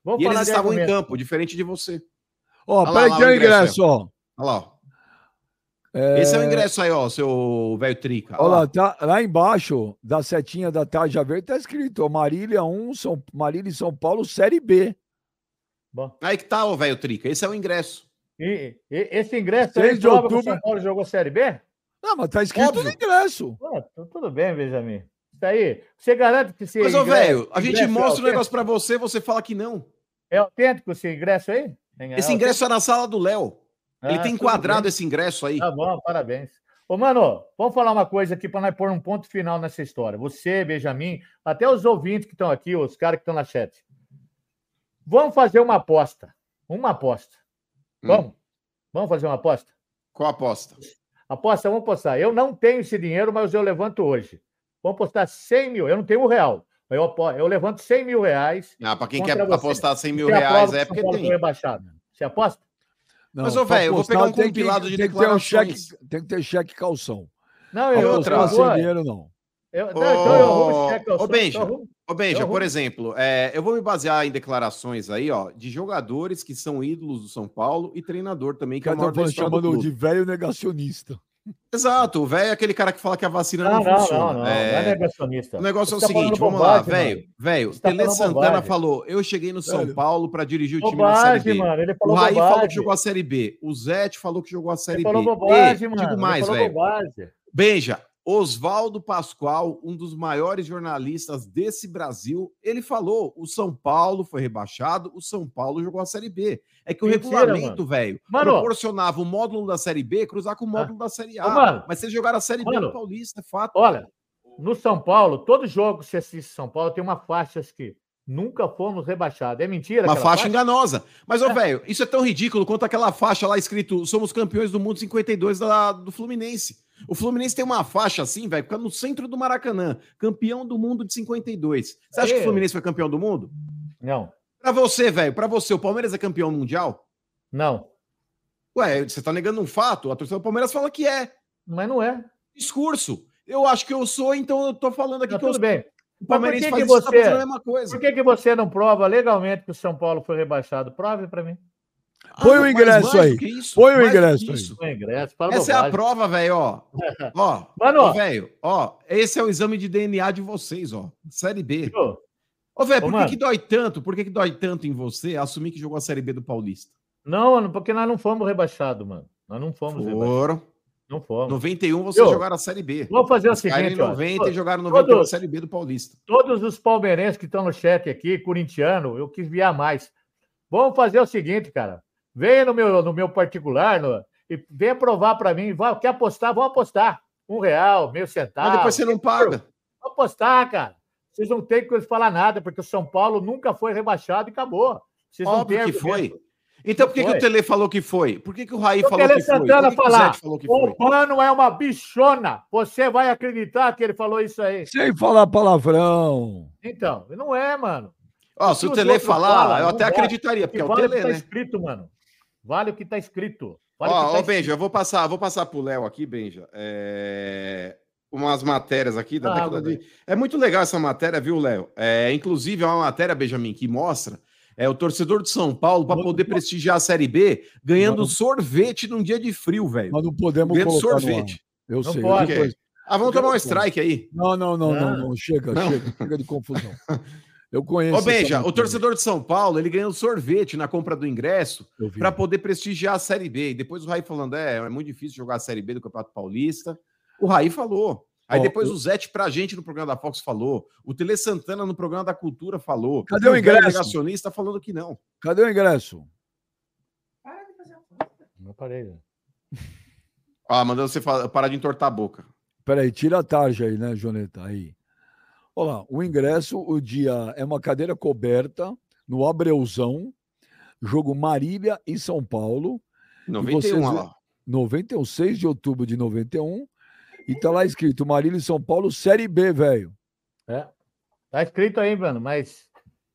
Vamos e eles estavam em argumento. campo, diferente de você. Ó, lá, peraí tem o o ingresso, ó. Olha lá, ó. É, Esse é o ingresso aí, ó, seu velho trica. Olha lá, tá, lá embaixo da setinha da tarja verde tá escrito ó, Marília 1, São, Marília e São Paulo, Série B. Bom, Aí que tá, ô velho trica. Esse é o ingresso. e, e- esse ingresso aí de prova que o outubro- São Paulo jogou Série B? Não, mas tá escrito Óbvio. no ingresso. Pô, tudo bem, Benjamin. Isso aí, você garante que esse Mas, ô velho, a gente é mostra o autêntico? negócio pra você, você fala que não. É autêntico esse ingresso aí? É Esse ingresso é na sala do Léo. Ele Ah, tem tudo enquadrado esse ingresso aí. Tá bom, parabéns. Ô, mano, vamos falar uma coisa aqui para nós pôr um ponto final nessa história. Você, Benjamin, até os ouvintes que estão aqui, os caras que estão na chat. Vamos fazer uma aposta. Uma aposta. Hum. Vamos? Vamos fazer uma aposta? Qual a aposta? Aposta, vamos apostar. Eu não tenho esse dinheiro, mas eu levanto hoje. Vamos apostar 100 mil. Eu não tenho um real. Eu, eu levanto 100 mil reais. Ah, pra quem quer você. apostar 100 mil reais é porque tem. Você aposta? Não, Mas, ô, velho, eu vou pegar um tem que- compilado de tem que ter um cheque, declarações. Tem que ter cheque calção. Não, eu, outra, sem dinheiro, não. Eu, não, então eu arrumo cheque. eu sou- Benja, arrumo. Ô, Benja, por exemplo, é, eu vou me basear em declarações aí, ó, de jogadores que são ídolos do São Paulo e treinador também, que é o Cara, maior tá da do chamando de velho negacionista. Exato, o velho é aquele cara que fala que a vacina Não, não, não, funciona. não, não. É, Não é negacionista. O negócio é o tá seguinte, vamos lá, bobagem, velho. Velho, Você tá Tele Santana bobagem. falou: eu cheguei no São Velho. Paulo para dirigir o time na Série B. mano. Ele O Raí bobagem. falou que jogou a Série B. O Zete falou que jogou a Série Ele B. falou bobagem, E, mano. Digo Ele mais, falou velho. bobagem. Benja, Oswaldo Pascoal, um dos maiores jornalistas desse Brasil, ele falou: o São Paulo foi rebaixado, o São Paulo jogou a Série B. É que o Mentira, regulamento, velho, proporcionava o módulo da Série B cruzar com o módulo da Série A. Ô, mano. Mas vocês jogaram a Série B Mano. no Paulista, é fato. Olha, no São Paulo, todo jogo que você assiste São Paulo tem uma faixa que nunca fomos rebaixados. É mentira? Uma aquela faixa enganosa. Mas, ô, velho, isso é tão ridículo quanto aquela faixa lá escrito Somos campeões do mundo 52 da, do Fluminense. O Fluminense tem uma faixa assim, velho, fica no centro do Maracanã. Campeão do mundo de 52. Você acha que o. Fluminense foi campeão do mundo? Não, Pra você, velho, pra você, o Palmeiras é campeão mundial? não. Ué, você tá negando um fato? A torcida do Palmeiras fala que é. Mas não é. Discurso. Eu acho que eu sou, então eu tô falando aqui Tá que eu tudo sou. bem. O Palmeirense que faz que isso, tá você- fazendo a mesma coisa. Por que, que você não prova legalmente que o São Paulo foi rebaixado? Prove para mim. Põe o ingresso aí. isso, Põe o ingresso aí. isso. Ingresso, Essa é a bobagem. prova, velho, ó. Ó, Mano, velho, ó, esse é o exame de DNA de vocês, ó. Série B. Ô, Ô, velho, Ô, por que, mano. que dói tanto? Por que, que dói tanto em você assumir que jogou a Série B do Paulista? Não, mano, porque nós não fomos rebaixados, mano. Nós não fomos rebaixados. Foram. Não fomos. 91 vocês Ô, jogaram a Série B. Vamos fazer o Eles caíram seguinte, em ó. 90 e jogaram todos- 91 a Série B do Paulista. todos os palmeirenses que estão no chat aqui, corintiano, eu quis viar mais. Vamos fazer o seguinte, cara. Venha no meu, no meu particular no- e venha provar para mim. Vai, quer apostar? Vamos apostar. Um real, meio centavo. Mas depois você não paga. Vamos apostar, cara. Vocês não têm que falar nada, porque o São Paulo nunca foi rebaixado e acabou. Vocês não Óbvio têm que argumento. foi. Então por que, que o Tele falou que foi? Por que, que o Raí Porque falou ele que foi? Santana Por que, que o falar, falou que O foi? Mano é uma bichona. Você vai acreditar que ele falou isso aí? Sem falar palavrão. Então, não é, mano. Ó, se o Tele falar, falam, eu não até acreditaria, porque é o o que Tele, tá né? escrito, mano. Vale o que tá escrito. Vale Ó, tá ó, escrito. Benja, eu vou passar, vou passar pro Léo aqui, Benja. É, Umas matérias aqui da Ah, década de... É muito legal essa matéria, viu, Léo? É, inclusive, é uma matéria, Benjamin, que mostra é, o torcedor de São Paulo para poder prestigiar a Série B ganhando Não- sorvete num dia de frio, velho. Nós não podemos Ganhando colocar sorvete. Eu Não sei. pode. depois- Ah, vamos tomar um strike aí. Não, não, não, não, Não. não. Chega, Não. chega. Chega de confusão. Eu conheço. Ô, Benja, o torcedor de São Paulo, ele ganhou sorvete na compra do ingresso para poder prestigiar a Série B. E depois o Raí falando, é, é muito difícil jogar a Série B do Campeonato Paulista. O Raí falou. Aí Ó, depois eu- o Zete pra gente no programa da Fox falou. O Tele Santana no programa da Cultura falou. Cadê o ingresso? negacionista falando que não. Cadê o ingresso? Não parei. né? Ah, mandando você parar de entortar a boca. Peraí, tira a tarja aí, né, Joneta? Aí. Olha lá, o ingresso, o dia é uma cadeira coberta no Abreuzão, jogo Marília e São Paulo. 91, vocês- lá. 91, 6 de outubro de 91. E tá lá escrito Marília e São Paulo, Série B, velho. É. Tá escrito aí, mano, mas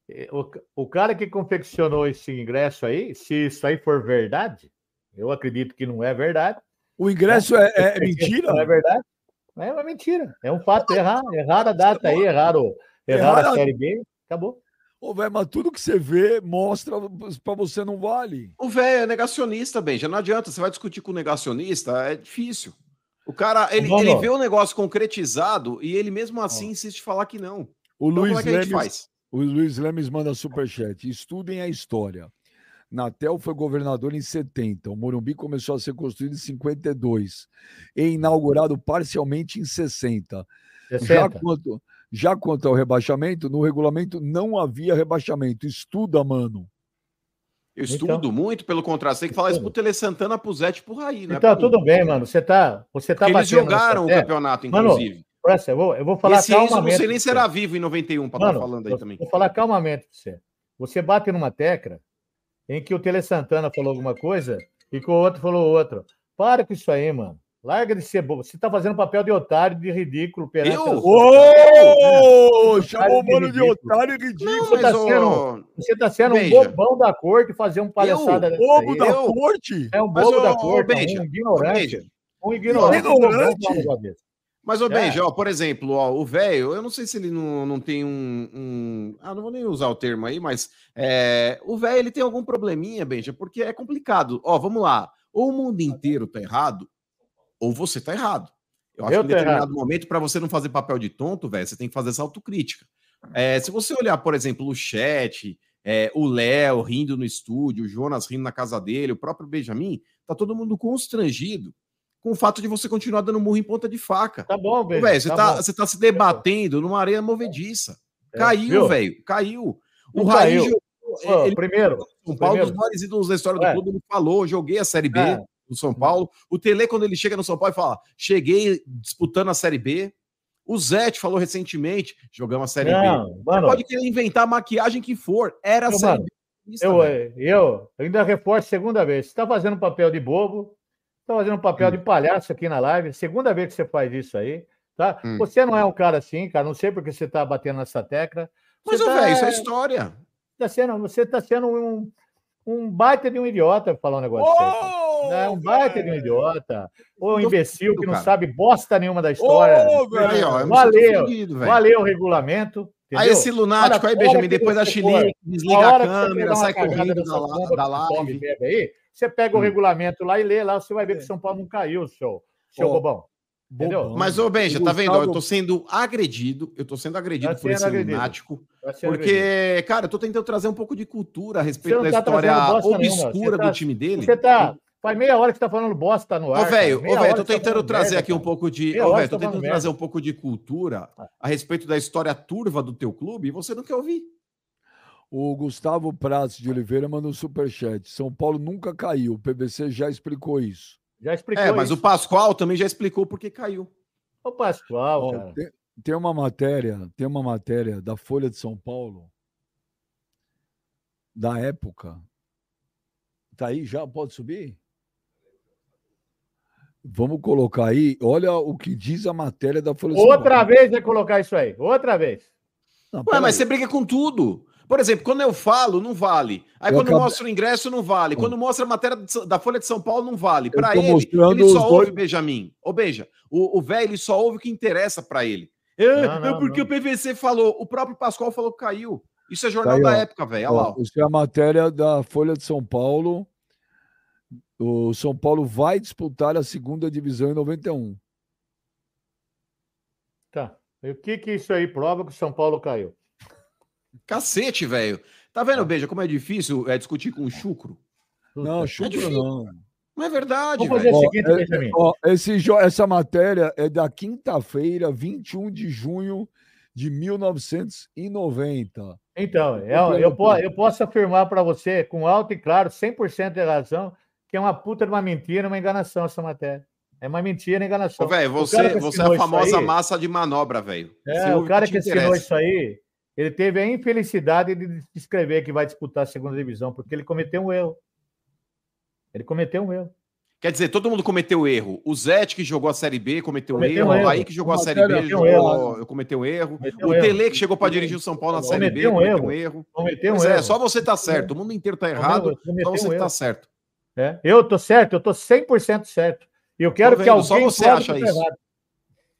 eh, o, o cara que confeccionou esse ingresso aí, se isso aí for verdade, eu acredito que não é verdade. O ingresso é, é mentira? Não é verdade? É uma mentira. É um fato. Errar, erraram a data aí, erraram, erraram a Série B, acabou. Ô, velho, mas tudo que você vê mostra pra você não vale. O velho é negacionista, Benja. Não adianta. Você vai discutir com o negacionista, é difícil. O cara, ele, Vamos. ele vê o negócio concretizado e ele mesmo assim insiste em falar que não. O Então, Luiz como é que a gente Lemes, faz? o Luiz Lemes manda superchat. Estudem a história. Natel foi governador em 70. O Morumbi começou a ser construído em 52 e inaugurado parcialmente em 60. Já 60. quanto, já quanto ao rebaixamento, no regulamento não havia rebaixamento. Estuda, mano. Eu Então. estudo muito, pelo contrário. Você tem que falar isso pro Tele Santana, pro Zete, pro Raí, né? Então, tudo bem, mano. Você tá, você tá Porque eles jogaram o campeonato, Mano, inclusive. Presta, eu vou, eu vou falar Esse Enzo, eu não calmamente. sei nem pra se você. era vivo em 91 para estar Mano, tá falando aí vou, também. vou falar calmamente pra você. Você bate numa tecla em que o Tele Santana falou alguma coisa e que o outro falou outra. Para com isso aí, mano. Larga de ser bobo. Você tá fazendo papel de otário, de ridículo perante Eu? Ô! Chamou o mano de otário e ridículo. Não, Você tá mas, sendo- Você tá sendo um bobão da corte fazer um palhaçada dessa Bobo da eu- corte? É um Mas, bobo ô, da corte, um ignorante. Um ignorante. Ignorante? um desse. Mas, ô, É. Benja, ó, por exemplo, ó, o velho, eu não sei se ele não, não tem um, um- Ah, não vou nem usar o termo aí, mas é, o velho ele tem algum probleminha, Benja, porque é complicado. Ó, vamos lá. Ou o mundo inteiro tá errado, ou você tá errado. Eu acho Eu que em determinado momento, para você não fazer papel de tonto, velho, você tem que fazer essa autocrítica. É, se você olhar, por exemplo, o chat, é, o Léo rindo no estúdio, o Jonas rindo na casa dele, o próprio Benjamin, tá todo mundo constrangido com o fato de você continuar dando murro em ponta de faca. Tá bom, velho. você, tá, bom. você tá se debatendo numa areia movediça. É, Caiu, velho. Caiu. O Não Raí caiu. jogou- Ô, ele primeiro, São Paulo, primeiro. dos maiores ídolos da história do É. clube, ele falou: joguei a Série B É. do São Paulo. O Tele, quando ele chega no São Paulo, ele fala: cheguei disputando a Série B. O Zete falou recentemente: jogamos a Série B. não, mano, Pode querer inventar a maquiagem que for. Era a Série mano, B. Isso, eu, eu ainda reforço a segunda vez. Você está fazendo papel de bobo, está fazendo um papel Hum. de palhaço aqui na live. Segunda vez que você faz isso aí, tá? Hum. Você não é um cara assim, cara. Não sei porque você está batendo nessa tecla. Mas, tá- velho, isso é história. tá sendo, você está sendo um, um baita de um idiota falar um negócio aí, É um baita de um idiota. Ou um imbecil que não cara. sabe bosta nenhuma da história. Velho. Aí, ó, Valeu. Valeu o regulamento. Aí entendeu? esse lunático Olha, aí, Benjamin, depois da Chile, desliga A câmera, sai correndo da, da e live. aí, você pega o Hum. regulamento lá e lê lá, você vai ver que São Paulo não caiu, seu, seu Ó, bobão. Entendeu? Bobão. Mas, ô, Benja, O tá vendo? Ó, Eu tô sendo agredido, eu tô sendo agredido Tá por esse agredido. lunático. Vai ser agredido. Porque, cara, eu tô tentando trazer um pouco de cultura a respeito da tá história obscura você tá- do time dele. Você tá. Faz meia hora que você tá falando bosta no ar. Ô, velho, ô, velho, tô tá tentando falando trazer merda, aqui um pouco de. Ô, velho, tô tá tentando merda. trazer um pouco de cultura a respeito da história turva do teu clube e você não quer ouvir. O Gustavo Prats de Oliveira mandou um superchat. São Paulo nunca caiu. O PBC já explicou isso. Já explicou É, mas isso. o Pascoal também já explicou por que caiu. O Pascoal, Ó, cara. tem, tem uma matéria, tem uma matéria da Folha de São Paulo da época. Tá aí já? Pode subir? Vamos colocar aí. Olha o que diz a matéria da Folha de São Outra Paulo. vez vai colocar isso aí. Outra vez. Não, Ué, mas você briga com tudo. Por exemplo, quando eu falo, não vale. Aí Eu quando acabei- mostra o ingresso, não vale. Quando mostra a matéria da Folha de São Paulo, não vale. Tô ele, ele só dois- ouve Benjamin. Ô, Beija, o o velho ele só ouve o que interessa pra ele. É, Não, não, é porque não. o PVC falou, o próprio Pascoal falou que caiu. Isso é jornal aí, da época, velho. Olha lá. Isso é a matéria da Folha de São Paulo. O São Paulo vai disputar a segunda divisão em 91. Tá. E o que que isso aí prova que o São Paulo caiu? Cacete, velho. Tá vendo, Beija, como é difícil é, discutir com o chucro? Não, chupa difícil. não. Não é verdade, Vamos fazer velho. o seguinte, é- Benjamin. Ó, esse, essa matéria é da quinta-feira, 21 de junho de 1990. Então, eu, eu, po- eu posso afirmar para você, com alto e claro, 100% de razão, que é uma puta de uma mentira, uma enganação essa matéria. É uma mentira, enganação. Ô, velho, você, que você é a famosa aí- massa de manobra, velho. É, o cara te que assinou interessa. isso aí, ele teve a infelicidade de escrever que vai disputar a segunda divisão, porque ele cometeu um erro. Ele cometeu um erro. Quer dizer, todo mundo cometeu erro. O Zete, que jogou a Série B, cometeu, cometeu erro. Um erro. O Raí, que jogou a Série B, jogou, erro. cometeu um erro. Cometeu o Tele, que chegou para dirigir o São Paulo na Série B, um cometeu um erro. Cometeu um é, erro. É, só você tá certo. O mundo inteiro tá errado, só você um tá certo. É, eu tô certo, eu tô 100% certo. E eu quero que alguém só você acha isso. Errado.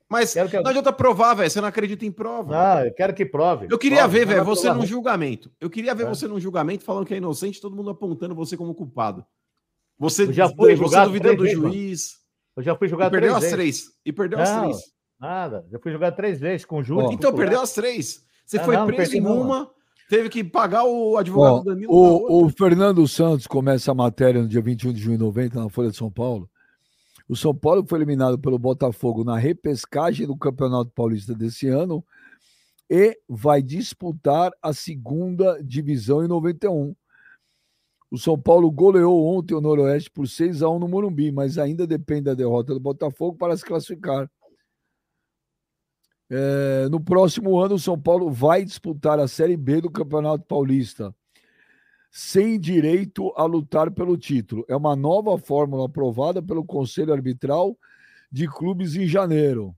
Mas que... não adianta provar, velho. Você não acredita em prova. Ah, eu quero que prove. Eu queria prove, ver, velho, você num julgamento. Eu queria ver é. você num julgamento falando que é inocente, todo mundo apontando você como culpado. Você, eu já fui você duvidando do vezes, juiz. Eu já fui jogar e perdeu três as três. Vezes. E perdeu não, as três. Nada. Já fui jogar três vezes com o Júlio. Então perdeu as três. Você ah, foi não, preso em uma, teve que pagar o advogado Bom, Danilo. O, o Fernando Santos começa a matéria no dia 21 de junho de 90 na Folha de São Paulo. O São Paulo foi eliminado pelo Botafogo na repescagem do Campeonato Paulista desse ano e vai disputar a segunda divisão em 91. O São Paulo goleou ontem o Noroeste por 6 a 1 no Morumbi, mas ainda depende da derrota do Botafogo para se classificar. É, no próximo ano, o São Paulo vai disputar a Série B do Campeonato Paulista, sem direito a lutar pelo título. É uma nova fórmula aprovada pelo Conselho Arbitral de Clubes em janeiro.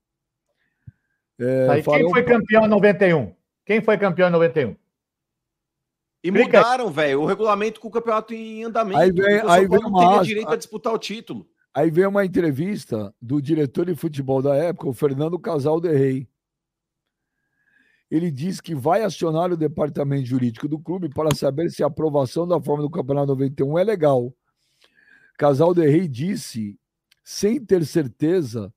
É, quem foi campeão em 91? Quem foi campeão em 91? E mudaram, velho, o regulamento com o campeonato em andamento. Aí vem, aí vem uma teria direito a disputar o título. Aí vem uma entrevista do diretor de futebol da época, o Fernando Casal de Rei. Ele diz que vai acionar o departamento jurídico do clube para saber se a aprovação da forma do Campeonato 91 é legal. Casal de Rei disse, sem ter certeza,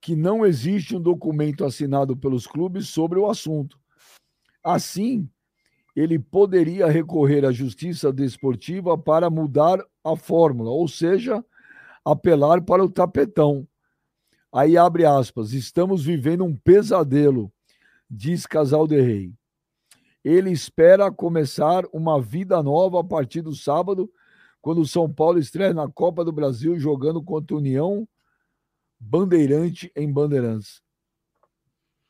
que não existe um documento assinado pelos clubes sobre o assunto. Assim, ele poderia recorrer à justiça desportiva para mudar a fórmula, ou seja, apelar para o tapetão. Aí abre aspas, estamos vivendo um pesadelo, diz Casal de Rei. Ele espera começar uma vida nova a partir do sábado, quando o São Paulo estreia na Copa do Brasil jogando contra a União Bandeirante em Bandeirantes.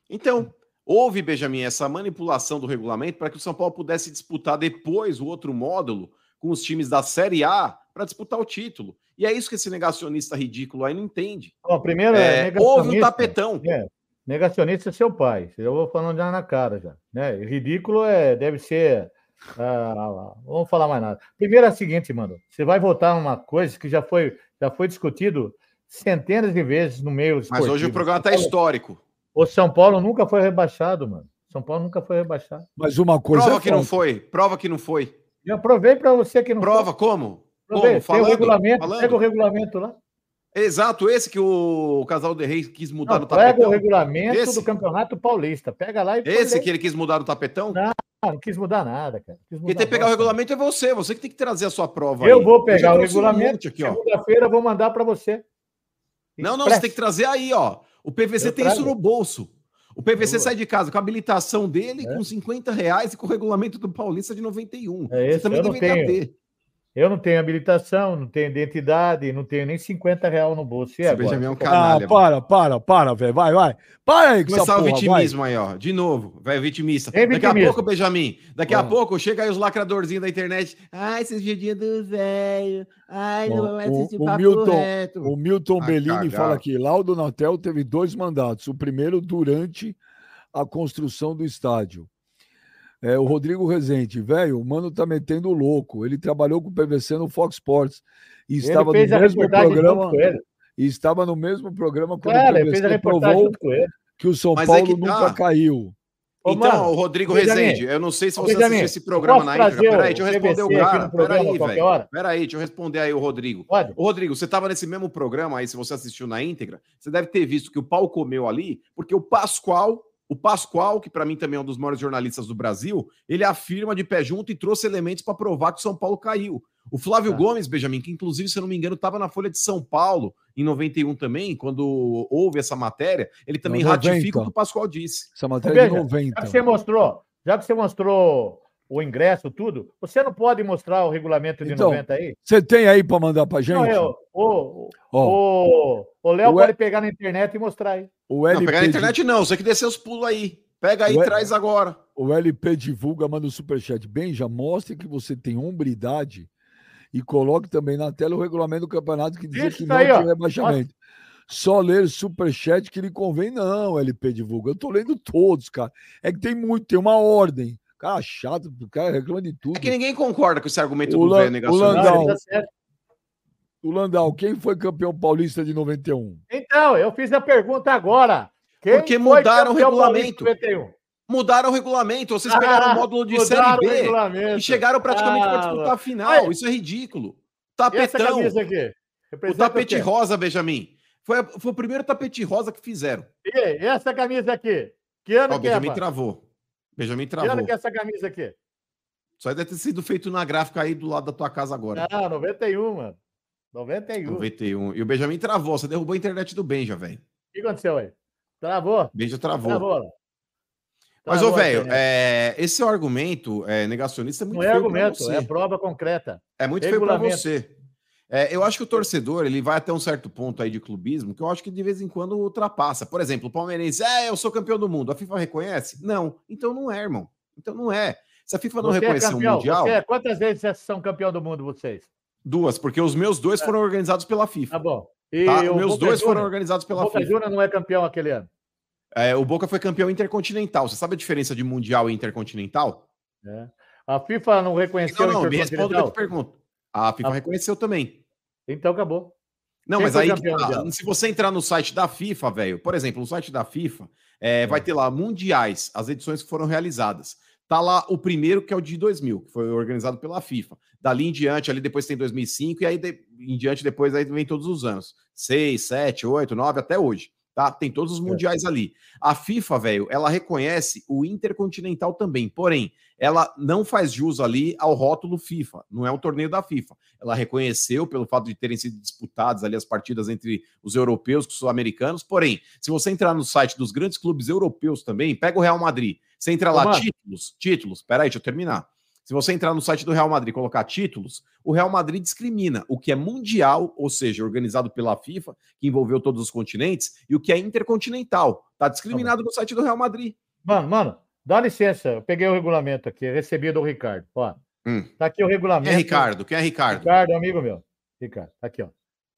Então, Houve, Benjamin, essa manipulação do regulamento para que o São Paulo pudesse disputar depois o outro módulo com os times da Série A para disputar o título. E é isso que esse negacionista ridículo aí não entende. Bom, primeiro é, é houve um tapetão. É, negacionista é seu pai. Eu vou falando já na cara já. Né? Ridículo é, deve ser. Ah, vamos falar mais nada. Primeiro é o seguinte, mano. Você vai votar uma coisa que já foi, já foi discutido centenas de vezes no meio. Mas hoje o programa está histórico. O São Paulo nunca foi rebaixado, mano. São Paulo nunca foi rebaixado. Mas uma coisa. Prova é que não foi. Prova que não foi. Eu provei para você que não Prova foi. como? Provei. Como? Falando, Tem o regulamento. Falando. Pega o regulamento lá. Exato, esse que o Casal de Reis quis mudar não, no tapetão. Pega o regulamento esse? do Campeonato Paulista. Pega lá e. Esse que ele quis mudar no tapetão? Não, não quis mudar nada, cara. Quem tem que pegar o regulamento é você. Você que tem que trazer a sua prova. Eu aí. vou pegar o regulamento. Um Segunda-feira eu vou mandar para você. Não, não, você tem que trazer aí, ó. O PVC eu tem trago. isso no bolso. O PVC sai de casa com a habilitação dele, é. com 50 reais e com o regulamento do Paulista de 91. É esse, Você também deveria ter. Eu não tenho habilitação, não tenho identidade, não tenho nem 50 reais no bolso. E Esse Benjamin é um canalha. Ah, para, para, para, velho. Vai, vai. Para aí Começar o vitimismo vai. aí, ó. De novo, vai vitimista. Daqui vitimista. a pouco, Benjamin, daqui Bom. a pouco chega aí os lacradorzinhos da internet. Ai, esses vidinhos do velho. Ai, Bom, não vai assistir o, o Milton, reto. O Milton ah, Bellini fala aqui, Laudo Natel teve dois mandatos. O primeiro durante a construção do estádio. É, o Rodrigo Rezende, velho, o mano tá metendo louco. Ele trabalhou com o PVC no Fox Sports e estava no mesmo programa. E estava no mesmo programa quando Cara, o PVC provou que o São Mas Paulo é nunca tá. caiu. Ô, então, mano, o Rodrigo Rezende, eu não sei se você assistiu esse programa na íntegra. Peraí, deixa eu responder o cara. Peraí, velho. Peraí, deixa eu responder aí o Rodrigo. Pode. Ô, Rodrigo, você estava nesse mesmo programa aí, se você assistiu na íntegra, você deve ter visto que o pau comeu ali, porque o Pascoal o Pascoal, que para mim também é um dos maiores jornalistas do Brasil, ele afirma de pé junto e trouxe elementos para provar que o São Paulo caiu. O Flávio é. Gomes, Benjamin, que inclusive, se eu não me engano, estava na Folha de São Paulo em 91 também, quando houve essa matéria, ele também ratifica o que o Pascoal disse. Essa matéria Veja, de 90. Já que você mostrou, já que você mostrou o ingresso, tudo, você não pode mostrar o regulamento de então, 90 aí? Você tem aí para mandar para gente? Não, eu, o, oh. o, o Léo pode pegar na internet e mostrar aí. O L não, pegar na internet não, você que descer os pulos aí. Pega aí e traz agora. O LP divulga, manda o superchat. Bem, já mostre que você tem hombridade e coloque também na tela o regulamento do campeonato que diz que não aí, tem rebaixamento. Só ler superchat que lhe convém, não, LP divulga. Eu tô lendo todos, cara. É que tem muito, tem uma ordem. Cara chato, o cara reclama de tudo. É que ninguém concorda com esse argumento O do Lan- velho o negacionista. Landau. Tá. O Landau, quem foi campeão paulista de 91? Então, eu fiz a pergunta agora. Quem Porque mudaram o regulamento. paulista em 91? Mudaram o regulamento. Vocês pegaram o módulo de Série o B e chegaram praticamente para Ah, disputar a final. Aí. Isso é ridículo. Essa Tapetão. O tapete quê? rosa, Benjamin. Foi, foi o primeiro tapete rosa que fizeram. E essa camisa aqui? Que ano Ó, o que é, Benjamin travou. Benjamin Que ano travou. que é essa camisa aqui? Só deve ter sido feito na gráfica aí do lado da tua casa agora. Ah, 91, mano. 91. 91. E o Benjamin travou. Você derrubou a internet do Benja, velho. O que aconteceu aí? Travou? Benja travou. Travou. Mas, Travou ô, velho, é, esse argumento é, negacionista é muito Não é argumento, é prova concreta. É muito feio pra você. É, eu acho que o torcedor ele vai até um certo ponto aí de clubismo que eu acho que de vez em quando ultrapassa. Por exemplo, o palmeirense, é, eu sou campeão do mundo. A FIFA reconhece? Não. Então não é, irmão. Então não é. Se a FIFA não Você é reconhecer campeão. o Mundial, é- Quantas vezes vocês são campeão do mundo, vocês? duas, porque os meus dois foram organizados pela Tá FIFA. bom. E Tá? o Os meus Boca dois foram organizados O pela Boca FIFA. Não é campeão aquele ano. É, o Boca foi campeão intercontinental. Você sabe a diferença de Mundial e Intercontinental? né? A FIFA não reconheceu Não, não, o me responda o que eu Intercontinental. te pergunto. A FIFA Ah. reconheceu também. Então acabou. Não, Quem mas aí, tá. se você entrar no site da FIFA, velho, por exemplo, no site da FIFA, é, vai ter lá mundiais, as edições que foram realizadas. Tá lá o primeiro, que é o de 2000, que foi organizado pela FIFA. Dali em diante, ali depois tem 2005, e aí de- em diante depois aí vem todos os anos. 6, 7, 8, 9, até hoje. Tá? Tem todos os mundiais ali. A FIFA, velho, ela reconhece o Intercontinental também. Porém, ela não faz jus ali ao rótulo FIFA. Não é um torneio da FIFA. Ela reconheceu pelo fato de terem sido disputadas ali as partidas entre os europeus com os sul-americanos. Porém, se você entrar no site dos grandes clubes europeus também, pega o Real Madrid. Você entra lá, mano. títulos, títulos. Peraí, deixa eu terminar. Se você entrar no site do Real Madrid e colocar títulos, o Real Madrid discrimina o que é mundial, ou seja, organizado pela FIFA, que envolveu todos os continentes, e o que é intercontinental. Tá discriminado no site do Real Madrid. Mano, mano, dá licença. Eu peguei o regulamento aqui, recebi do Ricardo. Ó, Hum. tá aqui o Quem regulamento. é Ricardo? Quem é Ricardo? Ricardo, amigo meu. Ricardo, tá aqui, ó.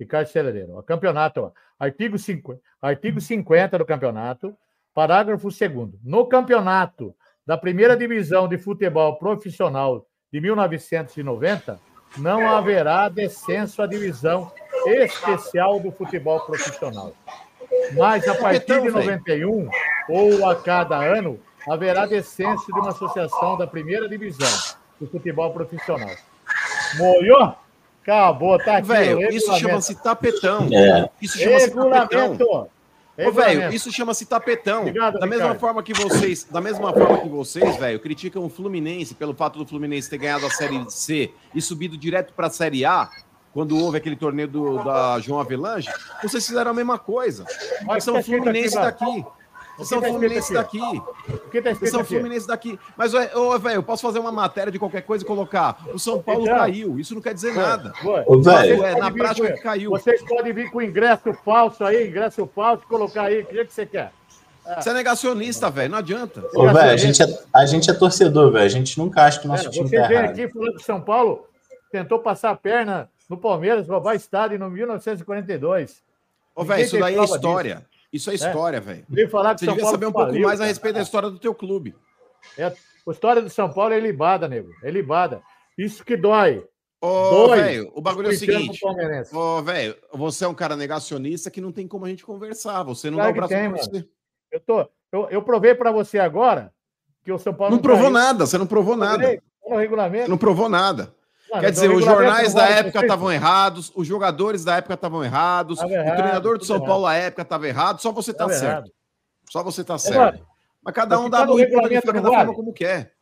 Ricardo Celereiro. Ó, campeonato, ó. Artigo 50, artigo 50 do campeonato, parágrafo 2 No campeonato da primeira divisão de futebol profissional de 1990, não haverá descenso à divisão especial do futebol profissional. Mas a partir de Tapetão, velho. 91, ou a cada ano, haverá descenso de uma associação da primeira divisão do futebol profissional. Molhou? Acabou, tá aqui. Velho, isso chama-se tapetão. É. Isso chama-se tapetão. Regulamento. Ô, velho, isso chama-se tapetão. Obrigado, da mesma Ricardo. forma que vocês, da mesma forma que vocês, velho, criticam o Fluminense pelo fato do Fluminense ter ganhado a Série C e subido direto para a Série A, quando houve aquele torneio do, da João Avelange, vocês fizeram a mesma coisa. Vocês são o tá Fluminense aqui, daqui. Vocês são tá Fluminense aqui? daqui. Vocês escrito são aqui? Fluminense daqui. Mas, ô, velho, eu posso fazer uma matéria de qualquer coisa e colocar. O São Paulo Então. caiu. Isso não quer dizer nada. Foi. Ô, velho. Vocês É, na prática com- que caiu. Vocês podem vir com ingresso falso aí, ingresso falso, colocar aí. O que, que você quer? Você é negacionista, velho. Não adianta. Ô, velho, a gente é, a gente é torcedor, velho. A gente nunca acha que o nosso É, time você tá vem errado. aqui falando que São Paulo tentou passar a perna no Palmeiras, roubar estádio em 1942. Ô, velho, isso daí é história. Isso é história, velho. Veio falar que Você São devia Paulo saber um pouco mais a cara. respeito da história do teu clube. É, a história de São Paulo é libada, nego. É libada. Isso que dói. Ô, velho, o bagulho é o seguinte. Ô, velho, você é um cara negacionista que não tem como a gente conversar. Você não Claro dá o braço tem, pra você. Eu, tô, eu, eu provei para você agora que o São Paulo Não provou caiu. nada, você não provou nada. Tá no regulamento. não provou nada. Mano, Quer dizer, o os regulamento jornais não da vale época vocês? estavam errados, os jogadores da época estavam errados, Tava o errado, treinador do tudo São errado. Paulo à época estava errado, só você tá Tava certo. errado. Só você tá mano, certo. Mas cada um dá tá a no regulamento da não forma vale? como quer.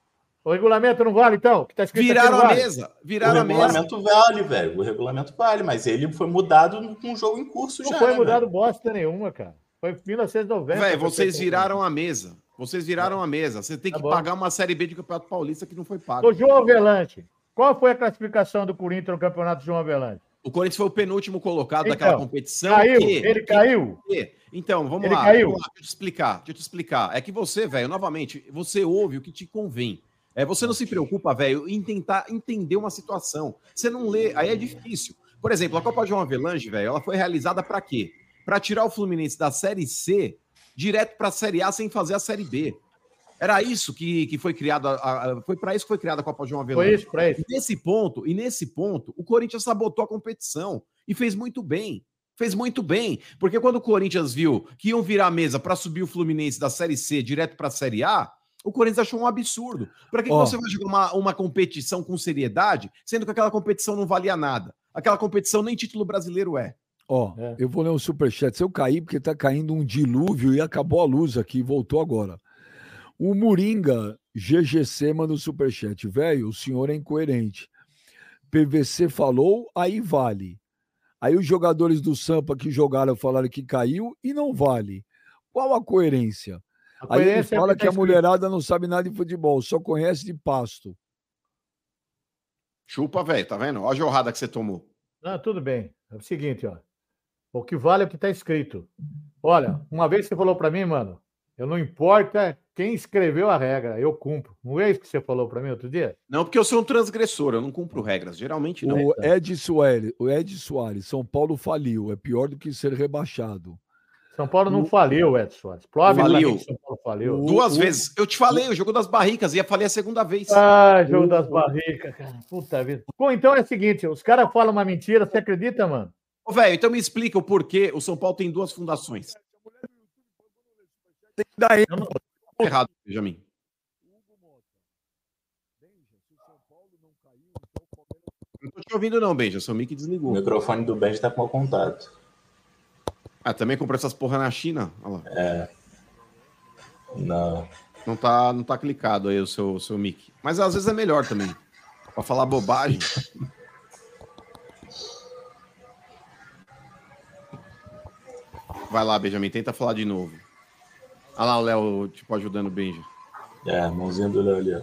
O regulamento não vale, então? O que tá Viraram não a vale? mesa, O viraram a mesa. regulamento vale, velho. O regulamento vale, mas ele foi mudado com o jogo em curso Não já. foi né, mudado velho? bosta nenhuma, cara. Foi em 1990. Velho, vocês viraram a mesa. Vocês viraram a mesa. Você tem Tá que bom. pagar uma Série B de Campeonato Paulista que não foi paga. Ô, João Avelante, qual foi a classificação do Corinthians no campeonato João Avelante? O Corinthians foi o penúltimo colocado Então, daquela competição. Caiu? que- Ele caiu? que Então, vamos Ele lá, caiu. vamos lá, Deixa eu te explicar. Deixa eu te explicar. É que você, velho, novamente, você ouve o que te convém. É, você não se preocupa, velho, em tentar entender uma situação. Você não lê, aí é difícil. Por exemplo, a Copa João Avelange, velho, ela foi realizada para quê? Para tirar o Fluminense da Série C direto para a Série A sem fazer a Série B. Era isso que, que foi criado, a- a- foi para isso que foi criada a Copa João Avelange. Foi isso, pra isso. E nesse ponto, e nesse ponto, o Corinthians sabotou a competição e fez muito bem. Fez muito bem, porque quando o Corinthians viu que iam virar a mesa para subir o Fluminense da Série C direto para a Série A, o Corinthians achou um absurdo. Para que, que Ó. você vai jogar uma, uma competição com seriedade, sendo que aquela competição não valia nada? Aquela competição nem título brasileiro é. Ó, É. eu vou ler um superchat. Se eu cair, porque tá caindo um dilúvio e acabou a luz aqui, voltou agora. O Moringa GGC manda um superchat. Velho, o senhor é incoerente. PVC falou, aí vale. Aí os jogadores do Sampa que jogaram falaram que caiu e não vale. Qual a coerência? A Aí ele coerência é fala tá que a escrito. mulherada não sabe nada de futebol, só conhece de pasto. Chupa, velho, tá vendo? Olha a jorrada que você tomou. Não, tudo bem. É o seguinte, ó. O que vale é o que está escrito. Olha, uma vez você falou para mim, mano, eu não importa quem escreveu a regra, eu cumpro. Não é isso que você falou para mim outro dia? Não, porque eu sou um transgressor, eu não cumpro regras. Geralmente não. O Ed Soares, o Ed Soares, São Paulo faliu, é pior do que ser rebaixado. São Paulo não O- faliu, Edson Soares. Prove pra Faliu. que São Paulo faliu. Duas o- vezes. Eu te falei, o jogo das barricas, ia falei a segunda vez. Ah, jogo O- das barricas, cara. Puta vida. Bom, então é o seguinte, os caras falam uma mentira, você acredita, mano? Ô, velho, então me explica o porquê o São Paulo tem duas fundações. Daí, Eu não- Tá errado, Benjamin. Não tô te ouvindo, não, Benja. Seu mic O desligou. microfone do Benji tá com mau contato. Ah, também comprou essas porra na China. Olha lá. Não. Não tá, não tá clicado aí o seu, seu mic. Mas às vezes é melhor também. Pra falar bobagem. Vai lá, Benjamin, tenta falar de novo. Olha lá o Léo, tipo, ajudando o Benja. É, mãozinha do Léo ali, ó.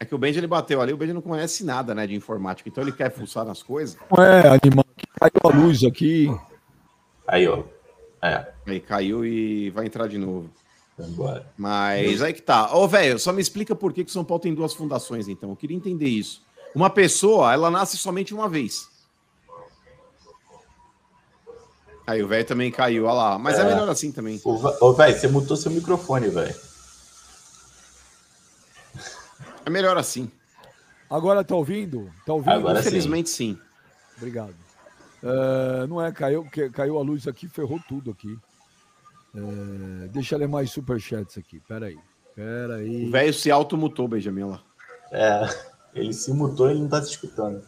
É que o Benja ele bateu ali, o Benja não conhece nada, né, de informática, então ele quer fuçar nas coisas. não é animal. Caiu a luz aqui. Aí, ó. É, Aí caiu e vai entrar de novo. embora. Mas aí que tá. Ô, velho, só me explica por que, que o São Paulo tem duas fundações, então. Eu queria entender isso. Uma pessoa, ela nasce somente uma vez. Aí o velho também caiu, olha lá. Mas é, É. melhor assim também. Ô, velho, você mutou seu microfone, velho. É melhor assim. Agora tá ouvindo? Tá ouvindo? Agora sim. Infelizmente, sim. Obrigado. É, não é, caiu, que- caiu a luz aqui, ferrou tudo aqui. É, deixa eu ler mais superchats aqui. Peraí. Peraí. O velho se automutou, Benjamin, olha lá. É, ele se mutou e ele não tá se escutando.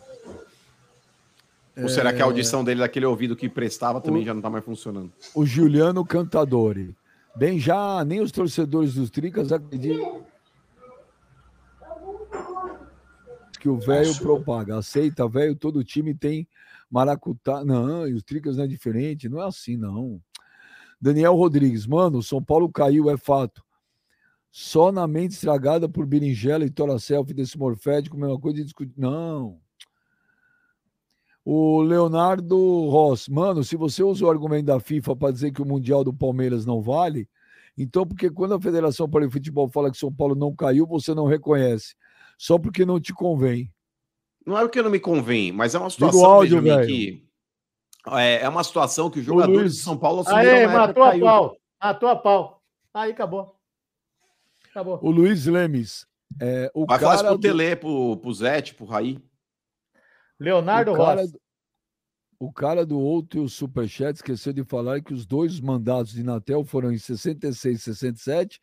Ou será que a audição dele daquele ouvido que prestava também já não tá mais funcionando? O Juliano Cantadori. Bem, já nem os torcedores dos Tricas acreditam que o velho propaga. Aceita, velho, todo time tem maracutá. Não, e os Tricas não é diferente. Não é assim, não. Daniel Rodrigues. Mano, o São Paulo caiu, é fato. Só na mente estragada por berinjela e tora selfie desse morfético, mesma coisa de discutir. Não. O Leonardo Ross, mano, se você usa o argumento da FIFA para dizer que o Mundial do Palmeiras não vale, então porque quando a Federação para o Futebol fala que São Paulo não caiu, você não reconhece, só porque não te convém. Não é porque não me convém, mas é uma situação, áudio, que... É, é uma situação que os jogadores Luiz. de São Paulo assumiram Aê, matou a pau. Matou a pau. Aí acabou. Acabou. O Luiz Lemes, é, o Vai falar cara pro do- Tele, pro, pro Zete, pro Raí. Leonardo o cara, Rossi. o cara do outro superchat esqueceu de falar que os dois mandatos de Natel foram em 66, 67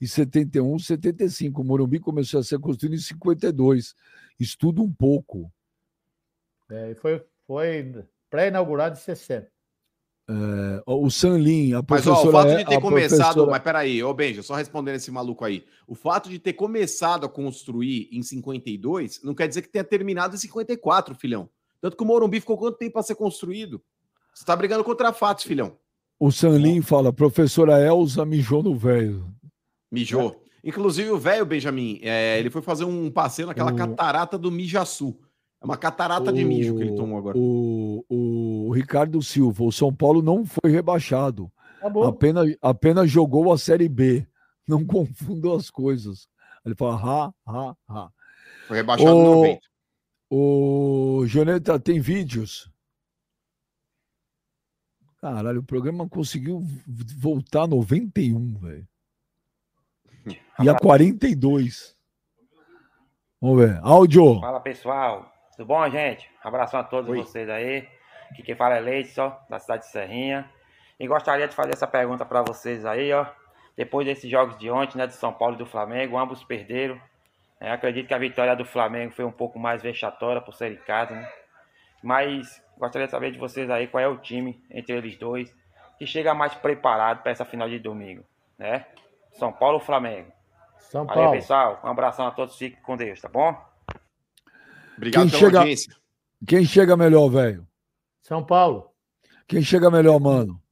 e 71, 75. O Morumbi começou a ser construído em 52. Estuda um pouco. É, e foi foi pré-inaugurado em 60. É, o Sanlin, a Mas ó, professora... o fato é- de ter a começado. professora- Mas peraí, ô Benja, só respondendo esse maluco aí. O fato de ter começado a construir em 52 não quer dizer que tenha terminado em 54, filhão. Tanto que o Morumbi ficou quanto tempo para ser construído? Você tá brigando contra fatos, filhão. O Sanlin fala, professora Elza mijou no velho. Mijou. Inclusive, o velho Benjamin, é, ele foi fazer um passeio naquela O- catarata do Mijaçu. É uma catarata de mijo que ele tomou agora. O, o Ricardo Silva, o São Paulo não foi rebaixado. Acabou. Apenas, apenas jogou a Série B. Não confundam as coisas. Ele fala, ha, ha, ha. Foi rebaixado Ô, no 90. O Joneta tem vídeos. Caralho, o programa conseguiu voltar a 91, velho. E a 42. Vamos ver. Áudio. Fala pessoal, tudo bom, gente? Abração a todos Oi. vocês aí. Aqui quem fala é Leidson, da cidade de Serrinha. E gostaria de fazer essa pergunta para vocês aí, ó. Depois desses jogos de ontem, né, de São Paulo e do Flamengo, ambos perderam. É, acredito que a vitória do Flamengo foi um pouco mais vexatória por ser em casa, né? Mas gostaria de saber de vocês aí qual é o time entre eles dois que chega mais preparado para essa final de domingo, né? São Paulo ou Flamengo? São Valeu, Paulo. pessoal. Um abração a todos, fiquem com Deus, tá bom? Obrigado Quem pela chega- audiência. Quem chega melhor, velho? São Paulo. Quem chega melhor, mano?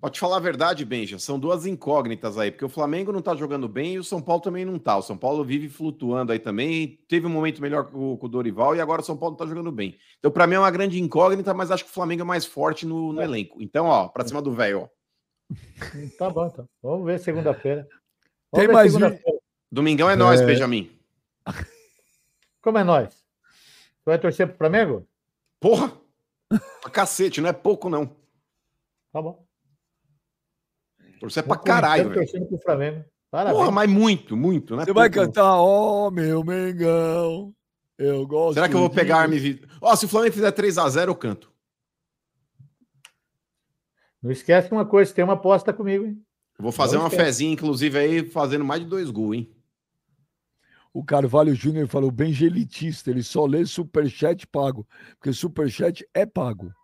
Pode falar a verdade, Benja. São duas incógnitas aí, porque o Flamengo não tá jogando bem e o São Paulo também não tá. O São Paulo vive flutuando aí também. Teve um momento melhor com, com o Dorival e agora o São Paulo não tá jogando bem. Então, pra mim, é uma grande incógnita, mas acho que o Flamengo é mais forte no, no elenco. Então, ó, pra cima do velho, ó. Tá bom, então. Vamos ver segunda-feira. Tem ver mais segunda-feira. Domingão é nós, É. Benjamin. Como é nós? Você vai torcer pro Flamengo? Porra! Pra cacete, não é pouco, não. Tá bom. Torcer é pra caralho, velho. torcendo pro Flamengo. Parabéns. Porra, mas muito, muito, né? Você vai pouco, cantar, ó, meu Mengão. Eu gosto. Será que eu vou de pegar a e você." vi- Ó, se o Flamengo fizer 3x0, eu canto. Não esquece uma coisa, tem uma aposta comigo, hein? Eu vou fazer Não uma esquece. fezinha, inclusive, aí, fazendo mais de dois gols, hein? O Carvalho Júnior falou bem gelitista, ele só lê superchat pago, porque superchat é pago.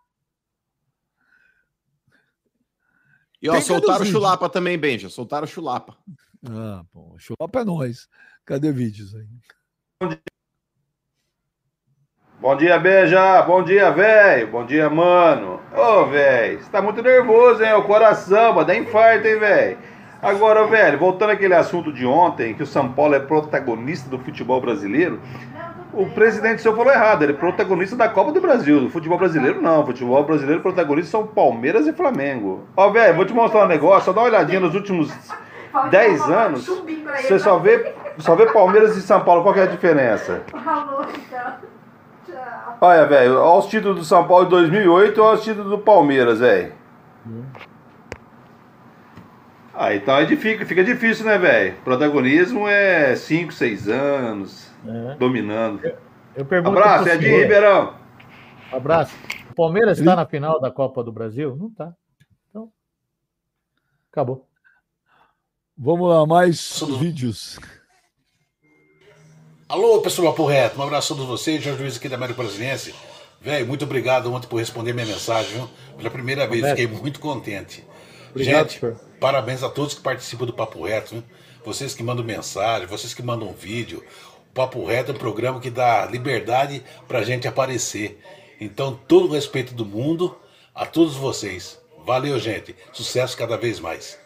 E ó, Tem soltaram o chulapa também, Benja. Soltaram o chulapa. Ah, pô, chulapa é nós. Cadê vídeos aí? Bom dia, Beija. Bom dia, velho. Bom dia, mano. Ô, velho, você tá muito nervoso, hein? O coração, vai dar infarto, hein, velho? Agora, velho, voltando àquele assunto de ontem, que o São Paulo é protagonista do futebol brasileiro, o presidente seu falou errado, ele é protagonista da Copa do Brasil. Do futebol brasileiro, não. O futebol brasileiro, protagonista são Palmeiras e Flamengo. Ó, velho, vou te mostrar um negócio, só dá uma olhadinha nos últimos 10 anos. Você só vê, só vê Palmeiras e São Paulo, qual que é a diferença? Falou, então. Tchau. Olha, velho, olha os títulos do São Paulo de 2008 e olha os títulos do Palmeiras, velho. Ah, então é difícil, fica difícil, né, velho? Protagonismo é 5, 6 anos, É. dominando. Eu pergunto Abraço, Edinho senhor. Ribeirão. Abraço. O Palmeiras está na final da Copa do Brasil? Não tá. Então, acabou. Vamos lá, mais vídeos. Alô, pessoal Papo Reto, um abraço a todos vocês, Jorge Luiz aqui da América Brasiliense. Velho, muito obrigado ontem por responder minha mensagem, viu? Pela primeira vez, Roberto. fiquei muito contente. Obrigado, Gente, senhor. parabéns a todos que participam do Papo Reto? Vocês que mandam mensagem, vocês que mandam vídeo. O Papo Reto é um programa que dá liberdade pra gente aparecer. Então, todo o respeito do mundo a todos vocês. Valeu, gente. Sucesso cada vez mais.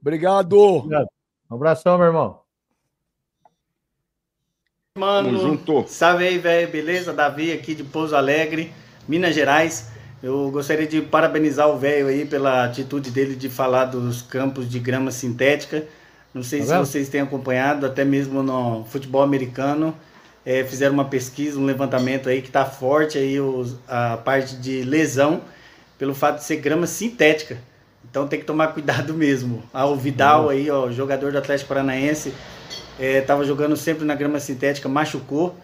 Obrigado. Obrigado. Um abração, meu irmão. Tamo Mano, junto. salve aí, velho, beleza? Davi aqui de Pouso Alegre, Minas Gerais. Eu gostaria de parabenizar o velho aí pela atitude dele de falar dos campos de grama sintética. Não sei Tá se vendo? vocês têm acompanhado, até mesmo no futebol americano. eh, fizeram uma pesquisa, um levantamento aí que tá forte aí os- a parte de lesão pelo fato de ser grama sintética. Então tem que tomar cuidado mesmo. Ah, o Vidal aí, ó, jogador do Atlético Paranaense, é, tava jogando sempre na grama sintética, machucou.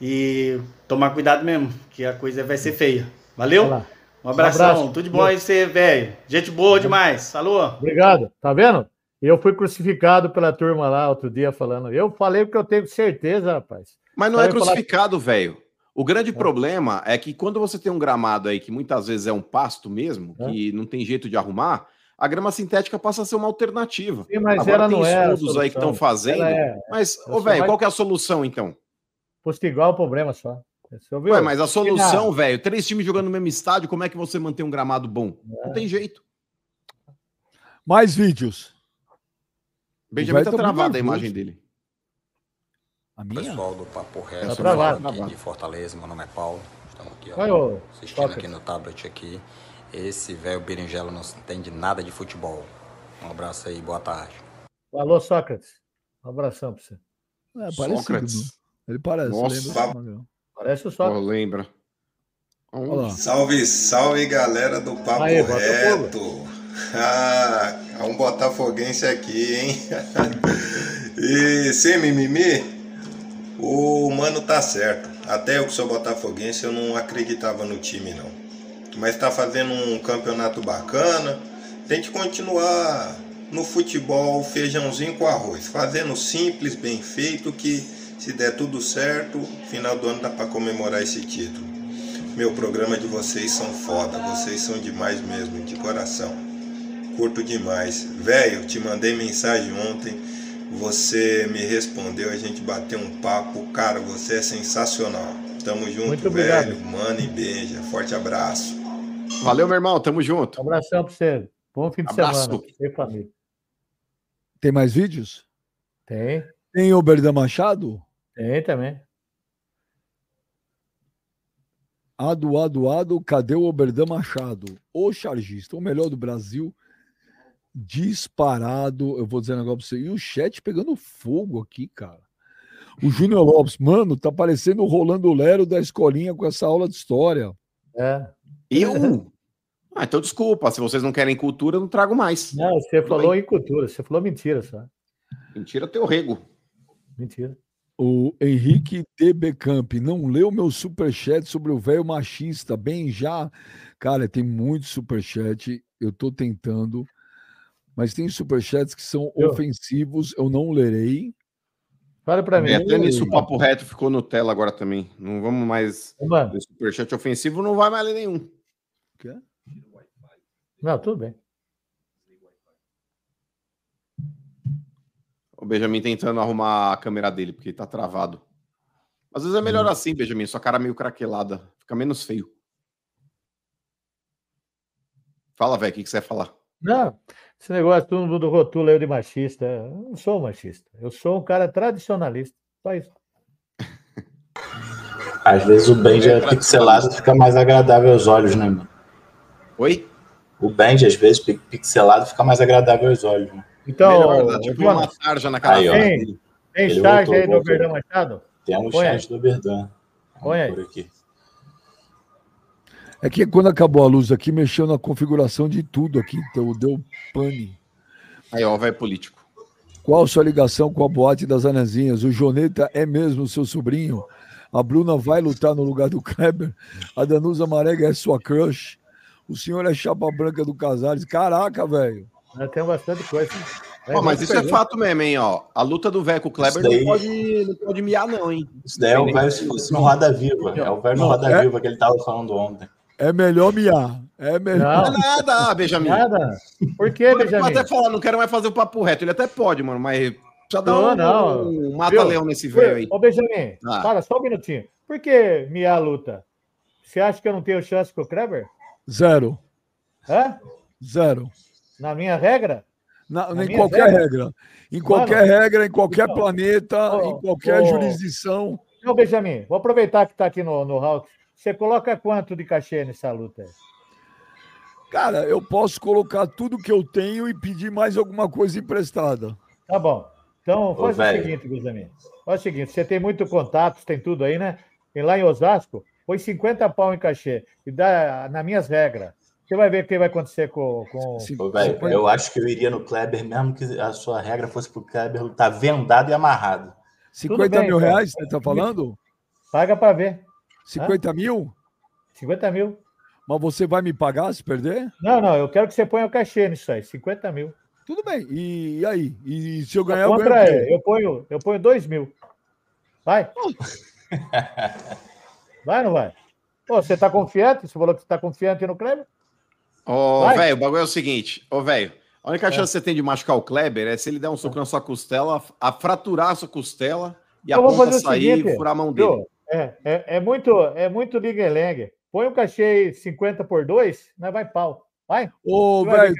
E tomar cuidado mesmo, que a coisa vai ser feia. Valeu? Um abração, abraço. tudo de bom aí você, velho. Gente boa demais. Alô? Obrigado. Tá vendo? Eu fui crucificado pela turma lá outro dia falando. Eu falei porque eu tenho certeza, rapaz. Mas não Só é eu falar- crucificado, velho. O grande problema é que quando você tem um gramado aí que muitas vezes é um pasto mesmo, É. que não tem jeito de arrumar, a grama sintética passa a ser uma alternativa. Sim, mas Agora ela tem não é. estudos aí que estão fazendo. É Mas, ô, velho, vai- qual que é a solução então? postigar o problema só. Você ouviu? Ué, mas a solução, velho, três times jogando no mesmo estádio, como é que você mantém um gramado bom? É. Não tem jeito. Mais vídeos. Benjamin velho tá tá travada a imagem dele. A minha? Pessoal do Papo Reto, Tá eu travado. aqui Travado. de Fortaleza, meu nome é Paulo, estamos aqui ó, Vai, ô, assistindo Sócrates. aqui no tablet aqui. Esse velho berinjela não entende nada de futebol. Um abraço aí, boa tarde. Alô, Sócrates. Um abração pra você. É, parecido, Sócrates. Ele parece. Nossa. lembra? Parece o Pô, Sócrates. lembra. Lá. Salve, salve galera do Papo Botafogo. Reto. Ah, é um botafoguense aqui, hein? e sem mimimi, o mano tá certo. Até eu que sou botafoguense, eu não acreditava no time não. Mas tá fazendo um campeonato bacana. Tem que continuar no futebol feijãozinho com arroz, fazendo simples, bem feito que se der tudo certo, final do ano dá para comemorar esse título. Meu programa de vocês são foda, vocês são demais mesmo, de coração. Curto demais. Velho, te mandei mensagem ontem, você me respondeu, a gente bateu um papo. Cara, você é sensacional. Tamo junto, Muito obrigado. velho. Mano e beija. Forte abraço. Valeu, meu irmão. Tamo junto. Um abração pra você. Bom fim de Abraço. semana. pra Você família. Tem mais vídeos? Tem, Tem o Berdan Machado? Tem também. Ado, ado, ado, cadê o Oberdan Machado? O chargista, o melhor do Brasil, disparado. Eu vou dizer um negócio pra você. E o chat pegando fogo aqui, cara. O Júnior Lopes, mano, tá parecendo o Rolando Lero da escolinha com essa aula de história. É. Eu? Ah, então desculpa. Se vocês não querem cultura, eu não trago mais. Não, você falou em cultura, você falou mentira só. Mentira teu rego. Mentira. O Henrique T. Becamp não leu meu superchat sobre o velho machista. Bem, já. Cara, tem muito superchat. Eu tô tentando. Mas tem superchats que são Eu. ofensivos. Eu não lerei. Fala pra mim. É, até nisso o papo reto ficou no tela agora também. Não vamos mais. Mano, O superchat ofensivo não vai mais ler nenhum. não, tudo bem. O Benjamin tentando arrumar a câmera dele, porque tá travado. Às vezes é melhor assim, Benjamin. Sua cara meio craquelada. Fica menos feio. Fala, velho, o que, que você vai falar? Não, esse negócio, todo mundo rotula eu de machista. Eu não sou machista. Eu sou um cara tradicionalista. Só isso. Às vezes o Benji é pixelado fica mais agradável aos olhos, né, mano? Oi? O Benji, às vezes, pi- pixelado fica mais agradável aos olhos, né? Então, Melhor, tipo uma tarja na cara Aí, ó. dele. tem, tem Ele charge voltou, aí do. Verdão Machado? Tem um Põe aí. chat do Berdan. Põe aí. Aqui. É que quando acabou a luz aqui, mexeu na configuração de tudo aqui. Então deu pane. Aí, ó, velho político. Qual sua ligação com a boate das Anazinhas? O Joneta é mesmo seu sobrinho? A Bruna vai lutar no lugar do Kleber? A Danusa Marega é sua crush? O senhor é chapa branca do Casares? Caraca, velho. Né, Tem bastante coisa. É, Ó, mas isso é fato mesmo, hein, ó. A luta do velho com o Kleber daí- não, pode, não pode miar, não, hein? Isso daí é o velho se fosse no Roda Viva. É o velho no Roda é- Viva que ele tava falando ontem. É melhor miar. É melhor. Não, é nada, ah, Benjamin. nada. Por que, Ele Benjamin? até falar, não quero mais fazer o papo reto. Ele até pode, mano, mas precisa dar Não, um, não. um mata-leão nesse velho aí. Ô, Benjamin, Ah. para só um minutinho. Por que miar a luta? Você acha que eu não tenho chance com o Kleber? Zero. Hã? Zero. Na minha regra? Na, Na em qualquer regra? regra. Em qualquer regra, em qualquer então, planeta, ô, em qualquer ô, jurisdição. Não, Benjamin, vou aproveitar que está aqui no, no Hawks. Você coloca quanto de cachê nessa luta? aí? Cara, eu posso colocar tudo que eu tenho e pedir mais alguma coisa emprestada. Tá bom. Então, faz o velho. seguinte, Benjamin. Faz o seguinte, você tem muito contato, tem tudo aí, né? E lá em Osasco, põe 50 pau em cachê e dá nas minhas regras. Você vai ver o que vai acontecer com... com... Sim, Ô, velho, põe- eu acho que eu iria no Kleber, mesmo que a sua regra fosse pro Kleber lutar vendado e amarrado. 50 bem, mil então. reais, você tá falando? Paga para ver. 50 mil? 50 mil. Mas você vai me pagar se perder? Não, não, eu quero que você ponha o cachê nisso aí, 50 mil. Tudo bem. E, e aí? E se eu ganhar, eu ganho o ele, eu ponho, eu ponho 2 mil. Vai. Vai ou não vai? Pô, você tá confiante? Você falou que você tá confiante no Kleber? Ô, velho, o bagulho é o seguinte. Ô, velho, a única É. chance que você tem de machucar o Kleber é se ele der um soco na sua costela, a fraturar a sua costela e a Eu vou ponta sair e seguinte, furar a mão dele. Viu? É, é, é muito, é muito ligue-lengue. Põe o cachê aí 50 por 2, nós vai pau. Vai. Ô, velho,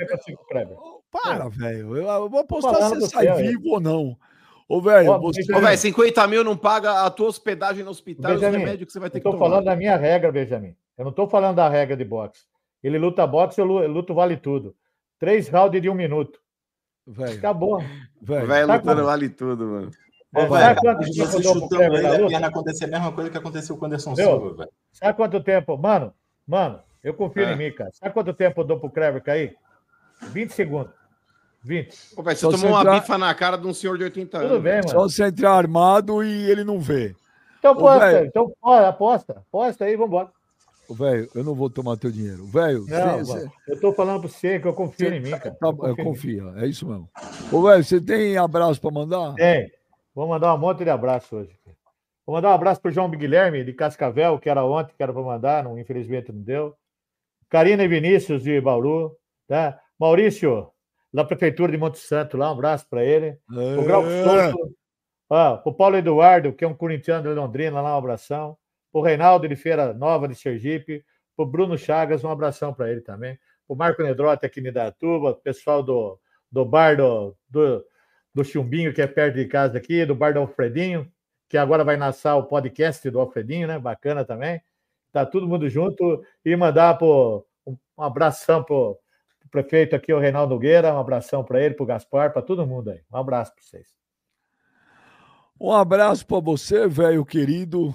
para, velho. Eu, eu vou apostar se você sai céu, é. vivo ou não. Ô, velho, você... Benjamin, Ô, velho, 50 mil não paga a tua hospedagem no hospital e os Benjamin, remédios que você vai ter Eu que tô tomar. falando da minha regra, Benjamin. Eu não tô falando da regra de boxe. Ele luta boxe, eu lu- eu luto vale tudo. Três rounds de um minuto. Velho, Acabou. velho. Vai Sabe lutando quando- vale tudo, mano. É, velho, quanto tempo chutando ele, a perna acontecer a mesma coisa que aconteceu com o Anderson Silva, velho. Sabe quanto tempo? Mano, mano, eu confio É. em mim, cara. Sabe quanto tempo eu dou pro Kleber cair? 20 segundos. 20. Pô, velho, você Só tomou uma entrar- bifa na cara de um senhor de 80 anos. Tudo bem, mano. Só você entrar armado e ele não vê. Então Ô, aposta, velho. então ó, aposta. Aposta aí, vambora. Velho, eu não vou tomar teu dinheiro. Velho, eu tô falando pra você que eu confio em mim, cara. Tá, Eu eu confio é isso mesmo. Ô, velho, você tem abraço pra mandar? Tem. Vou mandar um monte de abraço hoje. Vou mandar um abraço pro João Guilherme, de Cascavel, que era ontem, que era para mandar, não, infelizmente não deu. Karina e Vinícius, de Bauru. Tá? Maurício, da Prefeitura de Monte Santo, lá, um abraço para ele. O Glauco É. Souto. Ah, o Paulo Eduardo, que é um corintiano de Londrina, lá, um abração. O Reinaldo de Feira Nova, de Sergipe. O Bruno Chagas, um abração para ele também. O Marco Nedrota, aqui em Idatuba. Pessoal do, do bar do, do, do Chumbinho, que é perto de casa aqui. Do bar do Alfredinho, que agora vai nascer o podcast do Alfredinho, né? Bacana também. Tá todo mundo junto. E mandar pro, um, um abração pro, pro prefeito aqui, o Reinaldo Nogueira. Um abração para ele, pro Gaspar, para todo mundo aí. Um abraço para vocês. Um abraço pra você, velho querido.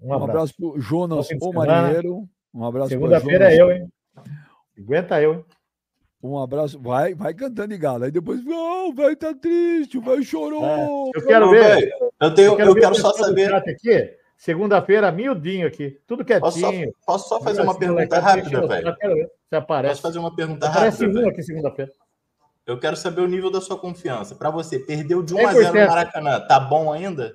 Um Um abraço. abraço pro Jonas, o marinheiro. Um abraço Segunda-feira é eu, hein? Aguenta eu, hein? Um abraço. Vai, vai cantando de galo. Aí depois, não, o velho tá triste, o velho chorou. É, Eu quero Ô, ver. velho, eu tenho, eu ver quero o só pessoal do saber. Aqui, segunda-feira, miudinho aqui. Tudo Posso só, quietinho. posso só fazer uma Assim, pergunta rápida, eu- velho? eu quero ver se aparece. Posso fazer uma pergunta Aparece rápida, um velho? aqui segunda-feira. Eu quero saber o nível da sua confiança. Pra você, perdeu de 1 a 0 no 100%. Maracanã, tá bom ainda?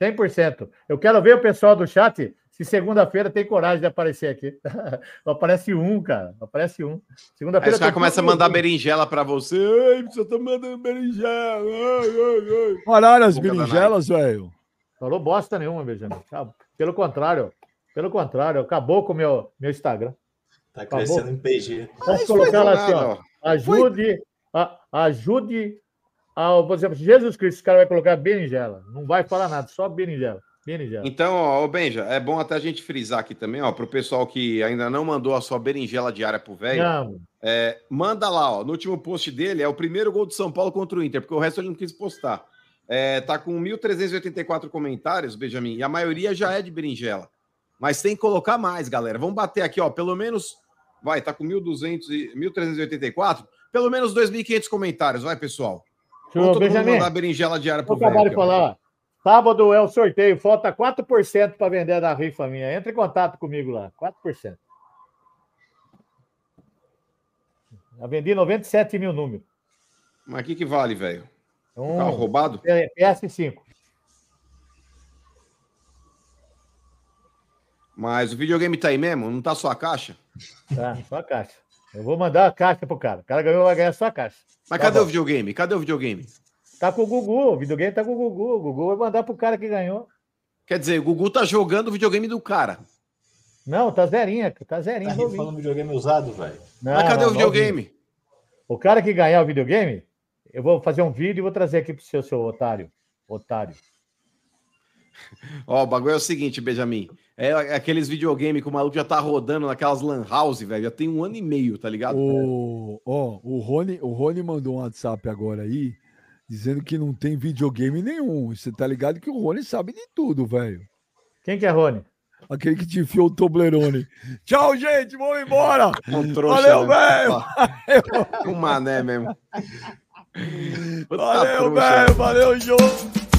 100%. Eu quero ver o pessoal do chat se segunda-feira tem coragem de aparecer aqui. Aparece um, cara. Aparece um. Aí Segunda-feira. os caras começam a mandar aqui. berinjela pra você. Ai, você tá mandando berinjela. Ai, ai, ai. Pararam as berinjelas, velho. Falou bosta nenhuma, Benjamin. Pelo contrário. Pelo contrário. Acabou com o meu, meu Instagram. Tá Acabou. crescendo em PG. Posso colocar lá assim, ó. Ajude, a- ajude ao, por exemplo, Jesus Cristo, o cara vai colocar berinjela. Não vai falar nada, só berinjela. Berinjela. Então, ó, ô Benja, é bom até a gente frisar aqui também, ó, pro pessoal que ainda não mandou a sua berinjela diária pro velho. É, manda lá, ó. No último post dele é o primeiro gol de São Paulo contra o Inter, porque o resto ele não quis postar. É, tá com 1.384 comentários, Benjamin, e a maioria já é de berinjela. Mas tem que colocar mais, galera. Vamos bater aqui, ó. Pelo menos. Vai, tá com 1.200 e 1.384. Pelo menos 2.500 comentários, vai, pessoal. Show, Vamos todo mundo Benjamin. mandar berinjela diária pro velho. acabar de falar. Sábado é o sorteio, falta 4% para vender da rifa minha. Entre em contato comigo lá, 4%. Já vendi 97 mil números. Mas o que, que vale, velho? Um Carro roubado? PS5. Mas o videogame tá aí mesmo? Não tá só a caixa? Tá, só a caixa. Eu vou mandar a caixa pro cara. O cara ganhou, vai ganhar só a caixa. Mas Tá cadê bom. o videogame? Cadê o videogame? Tá com o Gugu, o videogame tá com o Gugu. O Gugu vai mandar pro cara que ganhou. Quer dizer, o Gugu tá jogando o videogame do cara. Não, tá zerinha, tá zerinha. Tá rifando videogame usado, velho. Mas cadê não, o videogame? O cara que ganhar o videogame, eu vou fazer um vídeo e vou trazer aqui pro seu, seu otário. Otário. Ó, o bagulho é o seguinte, Benjamin. É aqueles videogame que o maluco já tá rodando naquelas lan house, velho. Já tem um ano e meio, tá ligado? O, ó, o, Rony, o Rony mandou um WhatsApp agora aí, dizendo que não tem videogame nenhum. Você tá ligado que o Rony sabe de tudo, velho. Quem que é Rony? Aquele que te enfiou o Toblerone. Tchau, gente, vamos embora. Um trouxa, Valeu, né? velho. Um mané mesmo. Valeu, velho. Valeu, João.